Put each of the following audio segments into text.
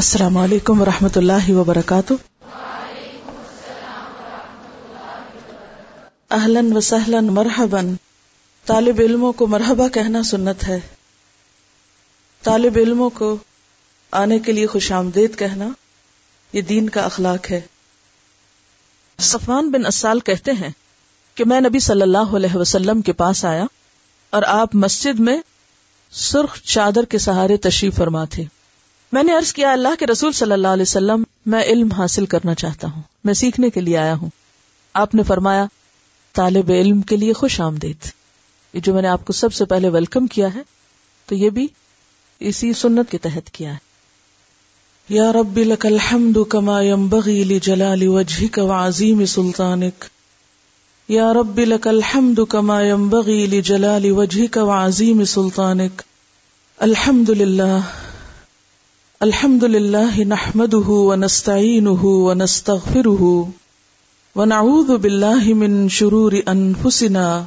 السلام علیکم و رحمۃ اللہ وبرکاتہ۔ اہلن و سہلن مرحبن طالب علموں کو مرحبا کہنا سنت ہے۔ طالب علموں کو آنے کے لیے خوش آمدید کہنا یہ دین کا اخلاق ہے۔ صفان بن اسال کہتے ہیں کہ میں نبی صلی اللہ علیہ وسلم کے پاس آیا اور آپ مسجد میں سرخ چادر کے سہارے تشریف فرما تھے۔ میں نے عرض کیا، اللہ کے رسول صلی اللہ علیہ وسلم، میں علم حاصل کرنا چاہتا ہوں، میں سیکھنے کے لیے آیا ہوں۔ آپ نے فرمایا، طالب علم کے لیے خوش آمدید۔ یہ جو میں نے آپ کو سب سے پہلے ویلکم کیا ہے، تو یہ بھی اسی سنت کے تحت کیا ہے۔ یا رب لك الحمد كما ينبغي لجلال وجهك وعظيم سلطانك یا رب لك الحمد كما ينبغي لجلال وجهك وعظيم سلطانك الحمد لله الحمد لله نحمده ونستعينه ونستغفره ونعوذ بالله من شرور انفسنا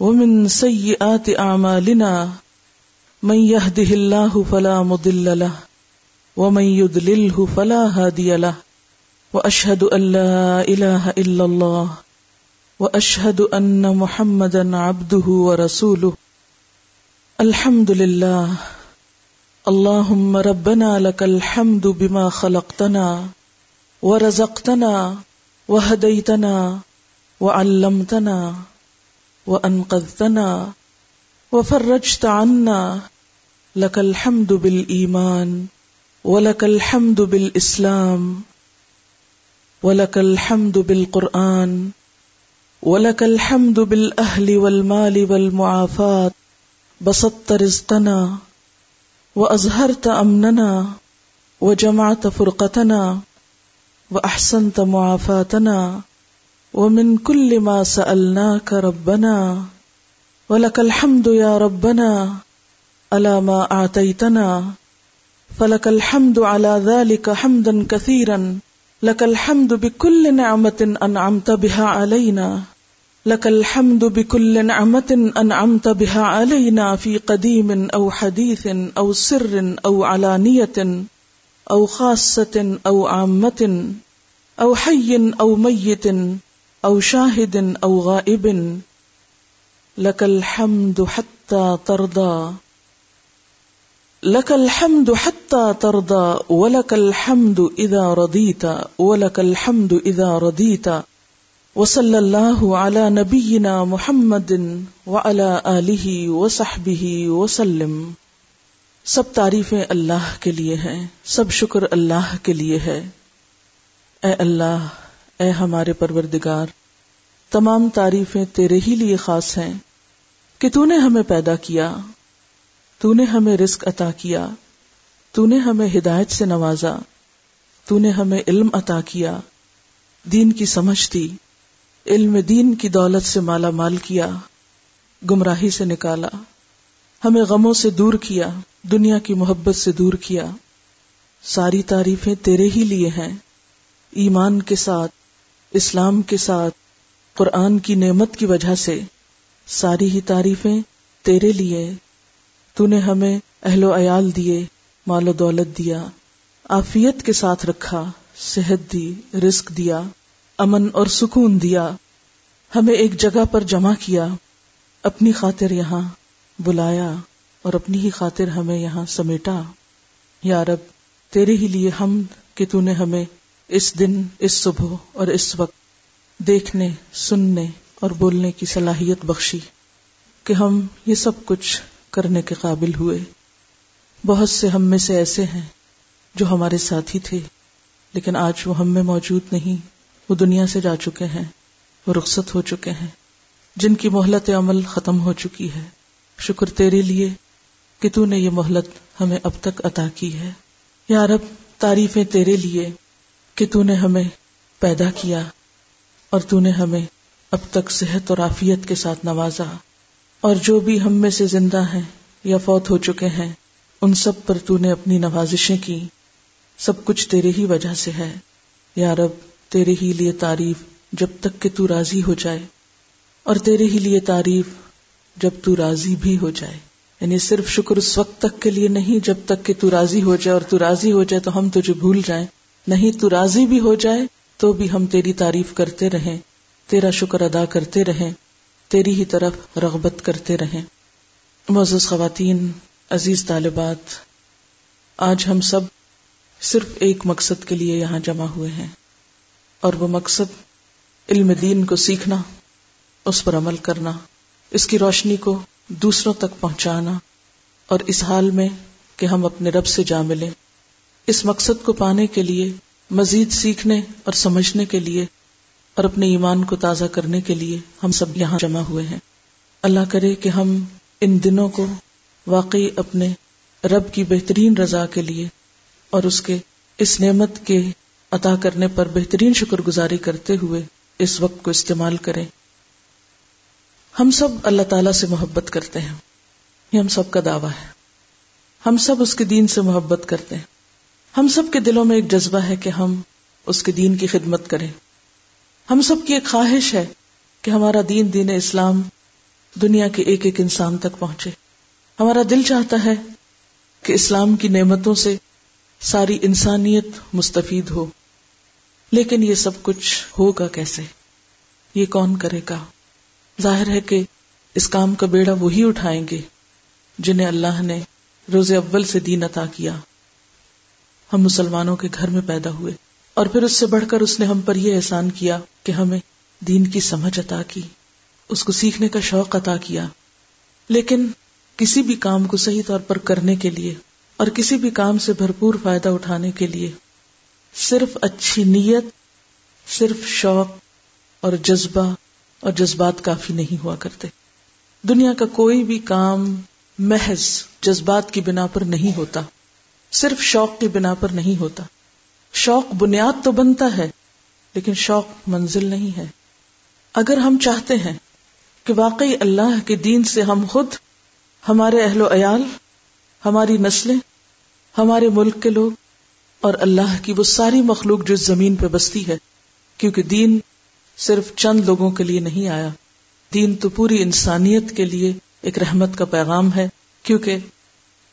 ومن سيئات اعمالنا من يهده الله فلا مضل له ومن يضلله فلا هادي له واشهد ان لا اله الا الله واشهد ان محمدا عبده ورسوله الحمد لله اللهم ربنا لك الحمد بما خلقتنا ورزقتنا وهديتنا وعلمتنا وانقذتنا وفرجت عنا لك الحمد بالايمان ولك الحمد بالاسلام ولك الحمد بالقران ولك الحمد بالأهل والمال والمعافات بسطت رزقنا وأزهرت أمننا وجمعت فرقتنا وأحسنت معافاتنا ومن كل ما سألناك ربنا ولك الحمد يا ربنا على ما أعطيتنا فلك الحمد على ذلك حمدا كثيرا لك الحمد بكل نعمة أنعمت بها علينا لك الحمد بكل نعمة أنعمت بها علينا في قديم أو حديث أو سر أو علانية أو خاصة أو عامة أو حي أو ميت أو شاهد أو غائب. لك الحمد حتى ترضى. لك الحمد حتى ترضى. ولك الحمد إذا رضيت. ولك الحمد إذا رضيت. وصلی اللہ علی نبینا محمد وعلی آلہ وصحبہ وسلم. سب تعریفیں اللہ کے لیے ہیں، سب شکر اللہ کے لیے ہے۔ اے اللہ، اے ہمارے پروردگار، تمام تعریفیں تیرے ہی لیے خاص ہیں کہ تو نے ہمیں پیدا کیا، تو نے ہمیں رزق عطا کیا، تو نے ہمیں ہدایت سے نوازا، تو نے ہمیں علم عطا کیا، دین کی سمجھ دی۔ علم دین کی دولت سے مالا مال کیا، گمراہی سے نکالا، ہمیں غموں سے دور کیا، دنیا کی محبت سے دور کیا۔ ساری تعریفیں تیرے ہی لیے ہیں، ایمان کے ساتھ، اسلام کے ساتھ، قرآن کی نعمت کی وجہ سے۔ ساری ہی تعریفیں تیرے لیے۔ تو نے ہمیں اہل و عیال دیے، مال و دولت دیا۔ آفیت کے ساتھ رکھا، صحت دی، رزق دیا۔ امن اور سکون دیا۔ ہمیں ایک جگہ پر جمع کیا، اپنی خاطر یہاں بلایا اور اپنی ہی خاطر ہمیں یہاں سمیٹا۔ یا رب، تیرے ہی لیے ہم کہ تو نے ہمیں اس دن، اس صبح اور اس وقت دیکھنے، سننے اور بولنے کی صلاحیت بخشی کہ ہم یہ سب کچھ کرنے کے قابل ہوئے۔ بہت سے ہم میں سے ایسے ہیں جو ہمارے ساتھی تھے، لیکن آج وہ ہم میں موجود نہیں۔ وہ دنیا سے جا چکے ہیں، وہ رخصت ہو چکے ہیں۔ جن کی مہلت عمل ختم ہو چکی ہے۔ شکر تیرے لیے کہ تو نے یہ مہلت ہمیں اب تک عطا کی ہے۔ یا رب، تعریفیں تیرے لیے کہ تو نے ہمیں پیدا کیا اور تو نے ہمیں اب تک صحت اور عافیت کے ساتھ نوازا۔ اور جو بھی ہم میں سے زندہ ہیں یا فوت ہو چکے ہیں، ان سب پر تو نے اپنی نوازشیں کی۔ سب کچھ تیرے ہی وجہ سے ہے۔ یا رب تیرے ہی لیے تعریف جب تک کہ تو راضی ہو جائے، اور تیرے ہی لیے تعریف جب تو راضی بھی ہو جائے۔ یعنی صرف شکر اس وقت تک کے لیے نہیں، جب تک کہ تو راضی ہو جائے، اور تو راضی ہو جائے تو ہم تجھے بھول جائیں۔ نہیں، تو راضی بھی ہو جائے تو بھی ہم تیری تعریف کرتے رہیں، تیرا شکر ادا کرتے رہیں، تیری ہی طرف رغبت کرتے رہیں۔ معزز خواتین، عزیز طالبات، آج ہم سب صرف ایک مقصد کے لیے یہاں جمع ہوئے ہیں۔ اور وہ مقصد علم دین کو سیکھنا، اس پر عمل کرنا، اس کی روشنی کو دوسروں تک پہنچانا، اور اس حال میں کہ ہم اپنے رب سے جا ملیں۔ اس مقصد کو پانے کے لیے، مزید سیکھنے اور سمجھنے کے لیے، اور اپنے ایمان کو تازہ کرنے کے لیے ہم سب یہاں جمع ہوئے ہیں۔ اللہ کرے کہ ہم ان دنوں کو واقعی اپنے رب کی بہترین رضا کے لیے اور اس کے اس نعمت کے عطا کرنے پر بہترین شکر گزاری کرتے ہوئے اس وقت کو استعمال کریں۔ ہم سب اللہ تعالی سے محبت کرتے ہیں۔ یہ ہم سب کا دعویٰ ہے۔ ہم سب اس کے دین سے محبت کرتے ہیں۔ ہم سب کے دلوں میں ایک جذبہ ہے کہ ہم اس کے دین کی خدمت کریں۔ ہم سب کی ایک خواہش ہے کہ ہمارا دین دین اسلام دنیا کے ایک ایک انسان تک پہنچے۔ ہمارا دل چاہتا ہے کہ اسلام کی نعمتوں سے ساری انسانیت مستفید ہو۔ لیکن یہ سب کچھ ہوگا کیسے؟ یہ کون کرے گا؟ ظاہر ہے کہ اس کام کا بیڑا وہی اٹھائیں گے جنہیں اللہ نے روز اول سے دین عطا کیا۔ ہم مسلمانوں کے گھر میں پیدا ہوئے اور پھر اس سے بڑھ کر اس نے ہم پر یہ احسان کیا کہ ہمیں دین کی سمجھ عطا کی، اس کو سیکھنے کا شوق عطا کیا۔ لیکن کسی بھی کام کو صحیح طور پر کرنے کے لیے اور کسی بھی کام سے بھرپور فائدہ اٹھانے کے لیے صرف اچھی نیت، صرف شوق اور جذبہ اور جذبات کافی نہیں ہوا کرتے۔ دنیا کا کوئی بھی کام محض جذبات کی بنا پر نہیں ہوتا۔ صرف شوق کی بنا پر نہیں ہوتا۔ شوق بنیاد تو بنتا ہے، لیکن شوق منزل نہیں ہے۔ اگر ہم چاہتے ہیں کہ واقعی اللہ کے دین سے ہم خود، ہمارے اہل و عیال، ہماری نسلیں، ہمارے ملک کے لوگ اور اللہ کی وہ ساری مخلوق جو زمین پہ بستی ہے، کیونکہ دین صرف چند لوگوں کے لیے نہیں آیا۔ دین تو پوری انسانیت کے لیے ایک رحمت کا پیغام ہے، کیونکہ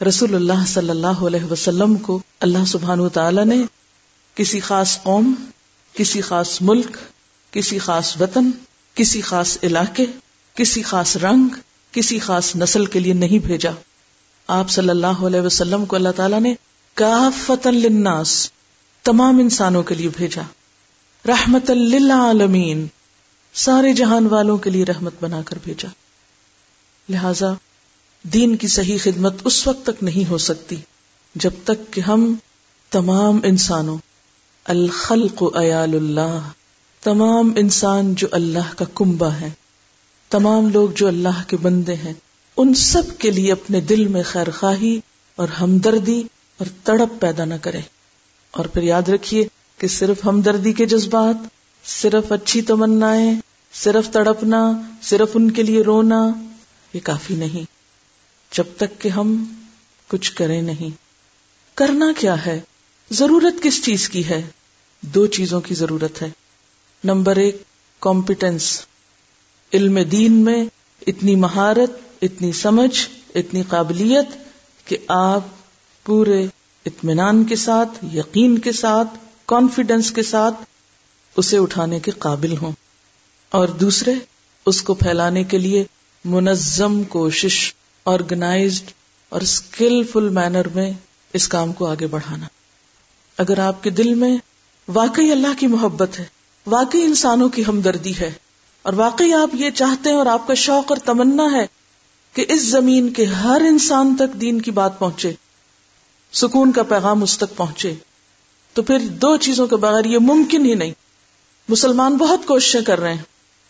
رسول اللہ صلی اللہ علیہ وسلم کو اللہ سبحان تعالی نے کسی خاص قوم، کسی خاص ملک، کسی خاص وطن، کسی خاص علاقے، کسی خاص رنگ، کسی خاص نسل کے لیے نہیں بھیجا۔ آپ صلی اللہ علیہ وسلم کو اللہ تعالیٰ نے کافت للناس، تمام انسانوں کے لیے بھیجا۔ رحمت للعالمین، سارے جہان والوں کے لیے رحمت بنا کر بھیجا۔ لہذا، دین کی صحیح خدمت اس وقت تک نہیں ہو سکتی، جب تک کہ ہم تمام انسانوں، الخلق ایال اللہ، تمام انسان جو اللہ کا کنبا ہے، تمام لوگ جو اللہ کے بندے ہیں، ان سب کے لیے اپنے دل میں خیر خواہی اور ہمدردی اور تڑپ پیدا نہ کرے۔ اور پھر یاد رکھیے کہ صرف ہمدردی کے جذبات، صرف اچھی تمنا صرف تڑپنا، صرف ان کے لیے رونا، یہ کافی نہیں۔ جب تک کہ ہم کچھ کریں نہیں۔ کرنا کیا ہے؟ ضرورت کس چیز کی ہے؟ دو چیزوں کی ضرورت ہے۔ نمبر ایک، کمپیٹنس۔ علم دین میں اتنی مہارت، اتنی سمجھ، اتنی قابلیت کہ آپ پورے اطمینان کے ساتھ، یقین کے ساتھ کانفیڈینس کے ساتھ اسے اٹھانے کے قابل ہوں۔ اور دوسرے، اس کو پھیلانے کے لیے منظم کوشش آرگنائزڈ اور اسکلفل مینر میں اس کام کو آگے بڑھانا۔ اگر آپ کے دل میں واقعی اللہ کی محبت ہے، واقعی انسانوں کی ہمدردی ہے، اور واقعی آپ یہ چاہتے ہیں اور آپ کا شوق اور تمنا ہے کہ اس زمین کے ہر انسان تک دین کی بات پہنچے سکون کا پیغام اس تک پہنچے۔ تو پھر دو چیزوں کے بغیر یہ ممکن ہی نہیں۔ مسلمان بہت کوششیں کر رہے ہیں،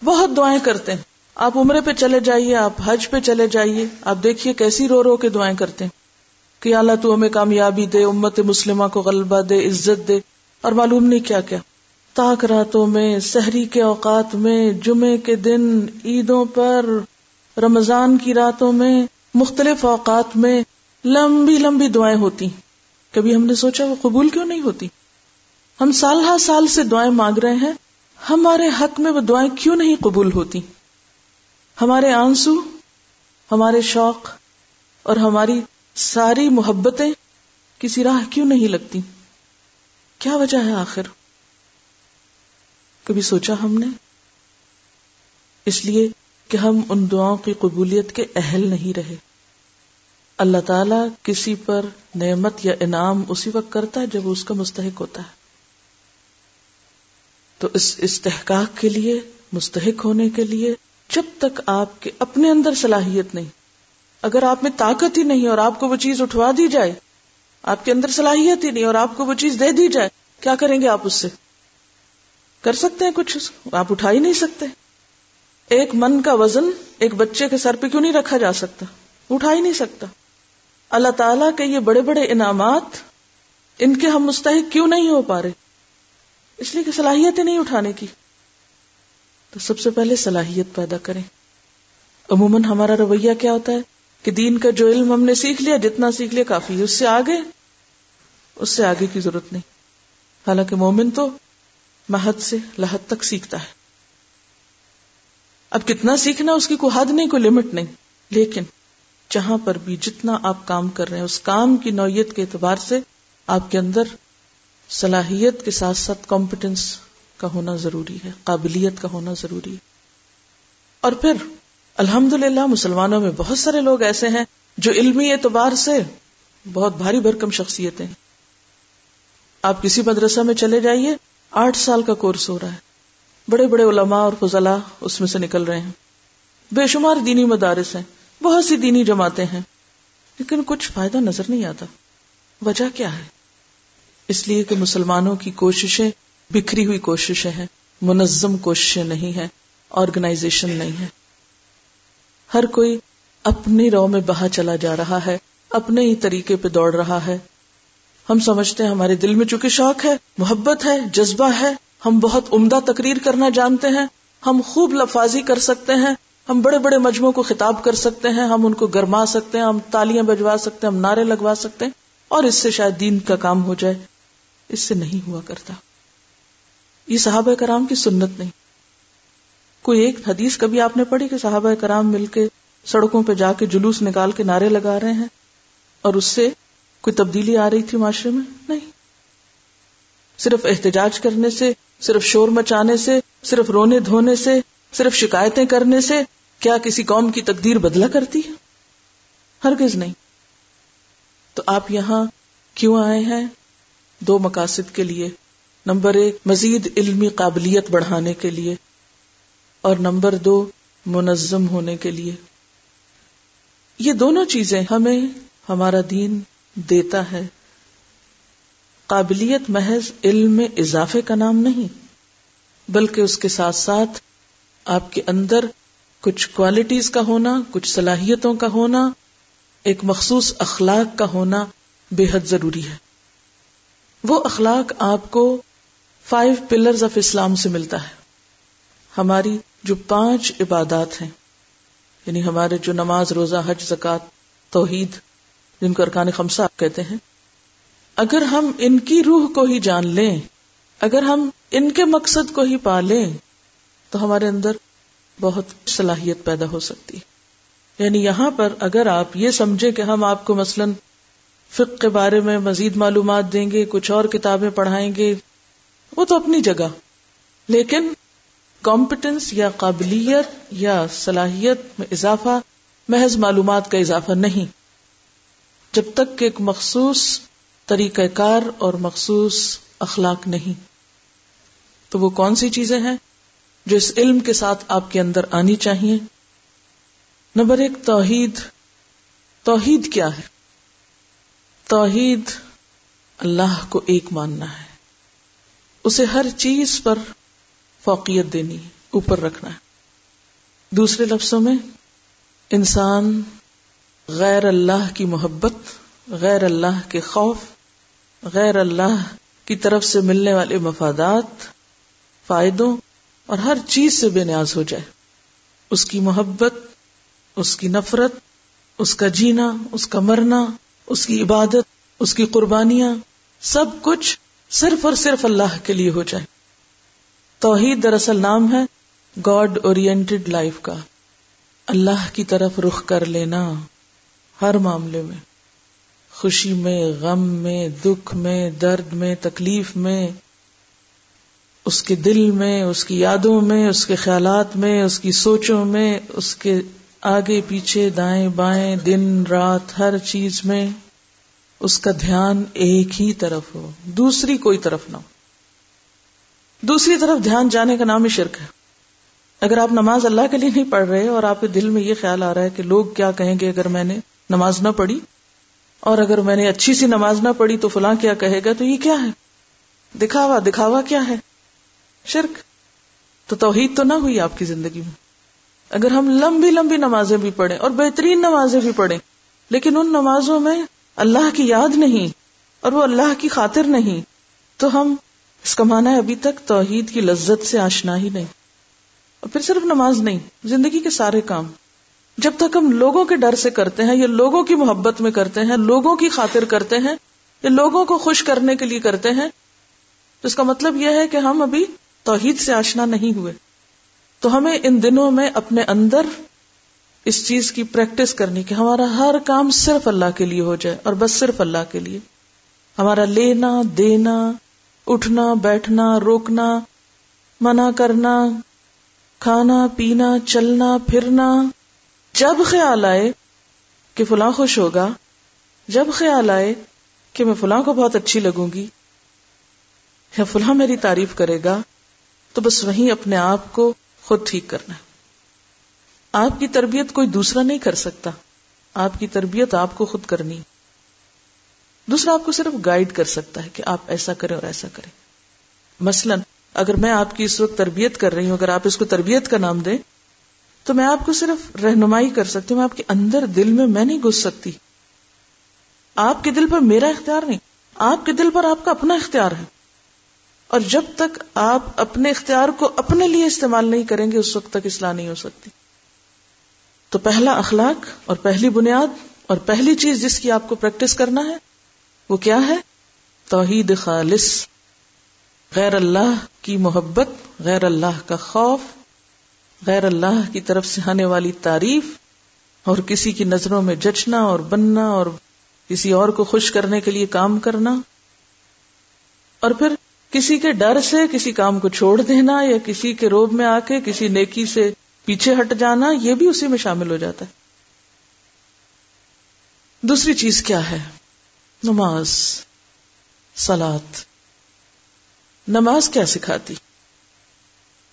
بہت دعائیں کرتے ہیں۔ آپ عمرے پہ چلے جائیے، آپ حج پہ چلے جائیے، آپ دیکھیے کیسی رو رو کے دعائیں کرتے ہیں۔ کہ اللہ تو ہمیں کامیابی دے، امت مسلمہ کو غلبہ دے، عزت دے۔ اور معلوم نہیں کیا کیا۔ تاک راتوں میں، سحری کے اوقات میں، جمعے کے دن، عیدوں پر، رمضان کی راتوں میں، مختلف اوقات میں۔ لمبی لمبی دعائیں ہوتی کبھی ہم نے سوچا وہ قبول کیوں نہیں ہوتی؟ ہم سال ہر سال سے دعائیں مانگ رہے ہیں۔ ہمارے حق میں وہ دعائیں کیوں نہیں قبول ہوتی؟ ہمارے آنسو، ہمارے شوق اور ہماری ساری محبتیں کسی راہ کیوں نہیں لگتی؟ کیا وجہ ہے آخر؟ کبھی سوچا ہم نے؟ اس لیے کہ ہم ان دعاؤں کی قبولیت کے اہل نہیں رہے۔ اللہ تعالی کسی پر نعمت یا انعام اسی وقت کرتا ہے جب اس کا مستحق ہوتا ہے۔ تو اس استحقاق کے لیے، مستحق ہونے کے لیے جب تک آپ کے اپنے اندر صلاحیت نہیں، اگر آپ میں طاقت ہی نہیں اور آپ کو وہ چیز اٹھوا دی جائے، آپ کے اندر صلاحیت ہی نہیں اور آپ کو وہ چیز دے دی جائے، کیا کریں گے آپ اس سے؟ کر سکتے ہیں کچھ، آپ اٹھا ہی نہیں سکتے۔ ایک من کا وزن ایک بچے کے سر پہ کیوں نہیں رکھا جا سکتا؟ اٹھا ہی نہیں سکتا۔ اللہ تعالیٰ کے یہ بڑے بڑے انعامات ان کے ہم مستحق کیوں نہیں ہو پا رہے؟ اس لیے کہ صلاحیت ہی نہیں اٹھانے کی۔ تو سب سے پہلے صلاحیت پیدا کریں۔ عموماً ہمارا رویہ کیا ہوتا ہے؟ کہ دین کا جو علم ہم نے سیکھ لیا، جتنا سیکھ لیا، کافی اس سے آگے، اس سے آگے کی ضرورت نہیں۔ حالانکہ مومن تو محد سے لحد تک سیکھتا ہے۔ اب کتنا سیکھنا، اس کی کوئی حد نہیں، کوئی لمٹ نہیں۔ لیکن جہاں پر بھی جتنا آپ کام کر رہے ہیں، اس کام کی نوعیت کے اعتبار سے آپ کے اندر صلاحیت کے ساتھ ساتھ کمپٹنس کا ہونا ضروری ہے، قابلیت کا ہونا ضروری ہے۔ اور پھر الحمد للہ مسلمانوں میں بہت سارے لوگ ایسے ہیں جو علمی اعتبار سے بہت بھاری بھرکم شخصیتیں ہیں۔ آپ کسی مدرسہ میں چلے جائیے، آٹھ سال کا کورس ہو رہا ہے۔ بڑے بڑے علماء اور فضلہ اس میں سے نکل رہے ہیں۔ بے شمار دینی مدارس ہیں۔ بہت سی دینی جماعتیں ہیں، لیکن کچھ فائدہ نظر نہیں آتا۔ وجہ کیا ہے؟ اس لیے کہ مسلمانوں کی کوششیں بکھری ہوئی کوششیں ہیں، منظم کوششیں نہیں ہیں آرگنائزیشن نہیں ہے ہر کوئی اپنی رو میں بہا چلا جا رہا ہے، اپنے ہی طریقے پہ دوڑ رہا ہے۔ ہم سمجھتے ہیں ہمارے دل میں چونکہ شوق ہے، محبت ہے، جذبہ ہے، ہم بہت عمدہ تقریر کرنا جانتے ہیں، ہم خوب لفاظی کر سکتے ہیں ہم بڑے بڑے مجموعوں کو خطاب کر سکتے ہیں، ہم ان کو گرما سکتے ہیں، ہم تالیاں بجوا سکتے ہیں، ہم نعرے لگوا سکتے ہیں، اور اس سے شاید دین کا کام ہو جائے۔ اس سے نہیں ہوا کرتا۔ یہ صحابہ کرام کی سنت نہیں۔ کوئی ایک حدیث کبھی آپ نے پڑھی کہ صحابہ کرام مل کے سڑکوں پہ جا کے جلوس نکال کے نعرے لگا رہے ہیں اور اس سے کوئی تبدیلی آ رہی تھی معاشرے میں؟ نہیں۔ صرف احتجاج کرنے سے، صرف شور مچانے سے، صرف رونے دھونے سے صرف شکایتیں کرنے سے کیا کسی قوم کی تقدیر بدلا کرتی ہے؟ ہرگز نہیں۔ تو آپ یہاں کیوں آئے ہیں؟ دو مقاصد کے لیے۔ نمبر ایک، مزید علمی قابلیت بڑھانے کے لیے۔ اور نمبر دو، منظم ہونے کے لیے۔ یہ دونوں چیزیں ہمیں ہمارا دین دیتا ہے۔ قابلیت محض علم میں اضافے کا نام نہیں، بلکہ اس کے ساتھ ساتھ آپ کے اندر کچھ کوالٹیز کا ہونا، کچھ صلاحیتوں کا ہونا، ایک مخصوص اخلاق کا ہونا بے حد ضروری ہے۔ وہ اخلاق آپ کو فائیو پلرز آف اسلام سے ملتا ہے۔ ہماری جو پانچ عبادات ہیں یعنی ہمارے جو نماز، روزہ، حج زکات توحید، جن کو ارکان خمسہ کہتے ہیں، اگر ہم ان کی روح کو ہی جان لیں، اگر ہم ان کے مقصد کو ہی پا لیں تو ہمارے اندر بہت صلاحیت پیدا ہو سکتی یعنی یہاں پر اگر آپ یہ سمجھے کہ ہم آپ کو مثلاً فقہ کے بارے میں مزید معلومات دیں گے، کچھ اور کتابیں پڑھائیں گے، وہ تو اپنی جگہ۔ لیکن کمپٹنس یا قابلیت یا صلاحیت میں اضافہ، محض معلومات کا اضافہ نہیں۔ جب تک کہ ایک مخصوص طریقہ کار اور مخصوص اخلاق نہیں۔ تو وہ کون سی چیزیں ہیں؟ جو اس علم کے ساتھ آپ کے اندر آنی چاہیے۔ نمبر ایک، توحید۔ توحید کیا ہے؟ توحید اللہ کو ایک ماننا ہے۔ اسے ہر چیز پر فوقیت دینی ہے اوپر رکھنا ہے۔ دوسرے لفظوں میں، انسان غیر اللہ کی محبت، غیر اللہ کے خوف، غیر اللہ کی طرف سے ملنے والے مفادات، فائدوں اور ہر چیز سے بے نیاز ہو جائے۔ اس کی محبت، اس کی نفرت، اس کا جینا، اس کا مرنا، اس کی عبادت، اس کی قربانیاں، سب کچھ صرف اور صرف اللہ کے لیے ہو جائے۔ توحید دراصل نام ہے گاڈ اورینٹیڈ لائف کا۔ اللہ کی طرف رخ کر لینا ہر معاملے میں۔ خوشی میں، غم میں، دکھ میں، درد میں، تکلیف میں اس کے دل میں، اس کی یادوں میں، اس کے خیالات میں، اس کی سوچوں میں، اس کے آگے پیچھے دائیں بائیں، دن، رات، ہر چیز میں اس کا دھیان ایک ہی طرف ہو، دوسری کوئی طرف نہ ہو۔ دوسری طرف دھیان جانے کا نام ہی شرک ہے۔ اگر آپ نماز اللہ کے لیے نہیں پڑھ رہے اور آپ کے دل میں یہ خیال آ رہا ہے کہ لوگ کیا کہیں گے اگر میں نے نماز نہ پڑھی؟ اور اگر میں نے اچھی سی نماز نہ پڑھی تو فلاں کیا کہے گا؟ تو یہ کیا ہے؟ دکھاوا دکھاوا کیا ہے؟ شرک۔ تو توحید تو نہ ہوئی آپ کی زندگی میں۔ اگر ہم لمبی لمبی نمازیں بھی پڑھیں اور بہترین نمازیں بھی پڑھیں، لیکن ان نمازوں میں اللہ کی یاد نہیں اور وہ اللہ کی خاطر نہیں، تو ہم اس کا مانا ہے ابھی تک توحید کی لذت سے آشنا ہی نہیں۔ اور پھر صرف نماز نہیں، زندگی کے سارے کام۔ جب تک ہم لوگوں کے ڈر سے کرتے ہیں یا لوگوں کی محبت میں کرتے ہیں، لوگوں کی خاطر کرتے ہیں یا لوگوں کو خوش کرنے کے لیے کرتے ہیں، تو اس کا مطلب یہ ہے کہ ہم ابھی توحید سے آشنا نہیں ہوئے۔ تو ہمیں ان دنوں میں اپنے اندر اس چیز کی پریکٹس کرنی کہ ہمارا ہر کام صرف اللہ کے لیے ہو جائے اور بس صرف اللہ کے لیے۔ ہمارا لینا، دینا، اٹھنا، بیٹھنا، روکنا، منع کرنا، کھانا، پینا، چلنا، پھرنا۔ جب خیال آئے کہ فلاں خوش ہوگا، جب خیال آئے کہ میں فلاں کو بہت اچھی لگوں گی یا فلاں میری تعریف کرے گا تو بس وہیں اپنے آپ کو خود ٹھیک کرنا ہے۔ آپ کی تربیت کوئی دوسرا نہیں کر سکتا۔ آپ کی تربیت آپ کو خود کرنی دوسرا آپ کو صرف گائیڈ کر سکتا ہے کہ آپ ایسا کریں اور ایسا کریں۔ مثلا اگر میں آپ کی اس وقت تربیت کر رہی ہوں، اگر آپ اس کو تربیت کا نام دیں، تو میں آپ کو صرف رہنمائی کر سکتی ہوں، میں آپ کے اندر دل میں میں نہیں گھس سکتی۔ آپ کے دل پر میرا اختیار نہیں، آپ کے دل پر آپ کا اپنا اختیار ہے۔ اور جب تک آپ اپنے اختیار کو اپنے لیے استعمال نہیں کریں گے، اس وقت تک اصلاح نہیں ہو سکتی۔ تو پہلا اخلاق اور پہلی بنیاد اور پہلی چیز جس کی آپ کو پریکٹس کرنا ہے، وہ کیا ہے؟ توحید خالص، غیر اللہ کی محبت، غیر اللہ کا خوف، غیر اللہ کی طرف سے آنے والی تعریف، اور کسی کی نظروں میں جچنا اور بننا اور کسی اور کو خوش کرنے کے لیے کام کرنا۔ اور پھر کسی کے ڈر سے، کسی کام کو چھوڑ دینا یا کسی کے روب میں آ کے، کسی نیکی سے پیچھے ہٹ جانا، یہ بھی اسی میں شامل ہو جاتا ہے۔ دوسری چیز کیا ہے؟ نماز سلاد نماز کیا سکھاتی؟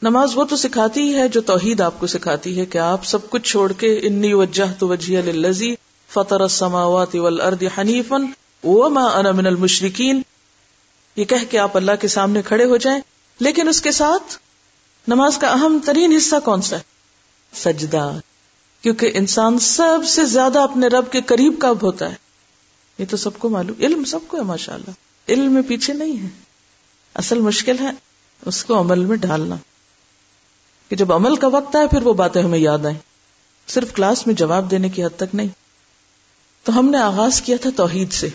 نماز وہ تو سکھاتی ہے جو توحید آپ کو سکھاتی ہے کہ آپ سب کچھ چھوڑ کے انی وجہ تو وجہ لذی فطر السماوات والارض حنیفا وما انا من المشرکین۔ یہ کہہ کے آپ اللہ کے سامنے کھڑے ہو جائیں۔ لیکن اس کے ساتھ نماز کا اہم ترین حصہ کون سا ہے؟ سجدہ۔ کیونکہ انسان سب سے زیادہ اپنے رب کے قریب کب ہوتا ہے۔ یہ تو سب کو معلوم۔ علم سب کو ہے ماشاء اللہ علم میں پیچھے نہیں ہے۔ اصل مشکل ہے اس کو عمل میں ڈالنا کہ جب عمل کا وقت آئے، پھر وہ باتیں ہمیں یاد آئیں۔ صرف کلاس میں جواب دینے کی حد تک نہیں۔ تو ہم نے آغاز کیا تھا توحید سے۔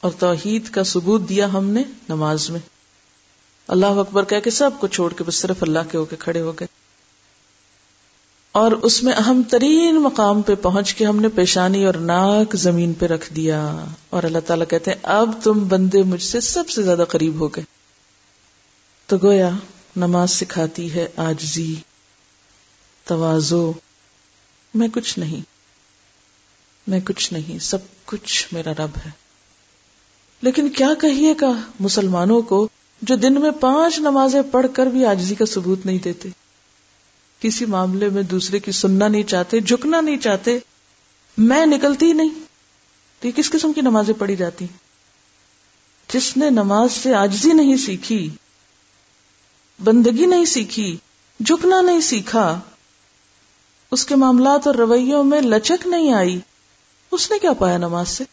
اور توحید کا ثبوت دیا ہم نے نماز میں۔ اللہ اکبر کہہ کے سب کو چھوڑ کے بس صرف اللہ کے ہو کے کھڑے ہو گئے۔ اور اس میں اہم ترین مقام پہ پہنچ کے ہم نے پیشانی اور ناک زمین پہ رکھ دیا۔ اور اللہ تعالیٰ کہتے ہیں، اب تم بندے مجھ سے سب سے زیادہ قریب ہو گئے۔ تو گویا نماز سکھاتی ہے آجزی، توازو۔ میں کچھ نہیں، میں کچھ نہیں، سب کچھ میرا رب ہے۔ لیکن کیا کہیے گا مسلمانوں کو جو دن میں پانچ نمازیں پڑھ کر بھی آجزی کا ثبوت نہیں دیتے؟ کسی معاملے میں دوسرے کی سننا نہیں چاہتے، جھکنا نہیں چاہتے، میں نکلتی نہیں۔ تو یہ کس قسم کی نمازیں پڑھی جاتی؟ جس نے نماز سے آجزی نہیں سیکھی، بندگی نہیں سیکھی، جھکنا نہیں سیکھا، اس کے معاملات اور رویوں میں لچک نہیں آئی، اس نے کیا پایا نماز سے؟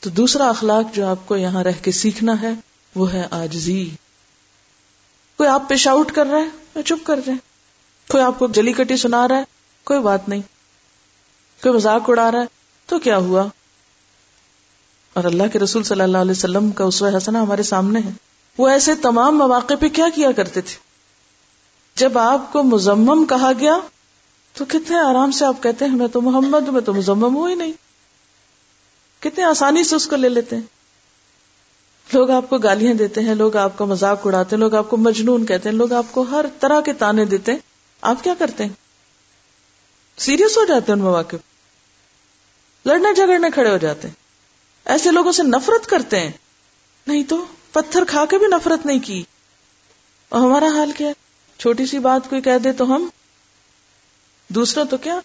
تو دوسرا اخلاق جو آپ کو یہاں رہ کے سیکھنا ہے، وہ ہے آجزی۔ کوئی آپ پیش آؤٹ کر رہا ہے، میں چپ کر جائیں۔ کوئی آپ کو جلی کٹی سنا رہا ہے، کوئی بات نہیں۔ کوئی مذاق اڑا رہا ہے، تو کیا ہوا؟ اور اللہ کے رسول صلی اللہ علیہ وسلم کا اسوہ حسنا ہمارے سامنے ہے۔ وہ ایسے تمام مواقع پہ کیا کیا کرتے تھے؟ جب آپ کو مزمم کہا گیا، تو کتنے آرام سے آپ کہتے ہیں، میں تو محمد میں تو مزمم ہوں ہی نہیں۔ کتنے آسانی سے اس کو لے لیتے ہیں۔ لوگ آپ کو گالیاں دیتے ہیں، لوگ آپ کا مذاق اڑاتے ہیں، لوگ آپ کو مجنون کہتے ہیں، لوگ آپ کو ہر طرح کے تانے دیتے ہیں۔ آپ کیا کرتے ہیں؟ سیریس ہو جاتے ہیں ان مواقع لڑنے جھگڑنے کھڑے ہو جاتے ہیں۔ ایسے لوگوں سے نفرت کرتے ہیں۔ نہیں تو پتھر کھا کے بھی نفرت نہیں کی۔ اور ہمارا حال کیا چھوٹی سی بات کوئی کہہ دے تو ہم؟ دوسرا تو کیا؟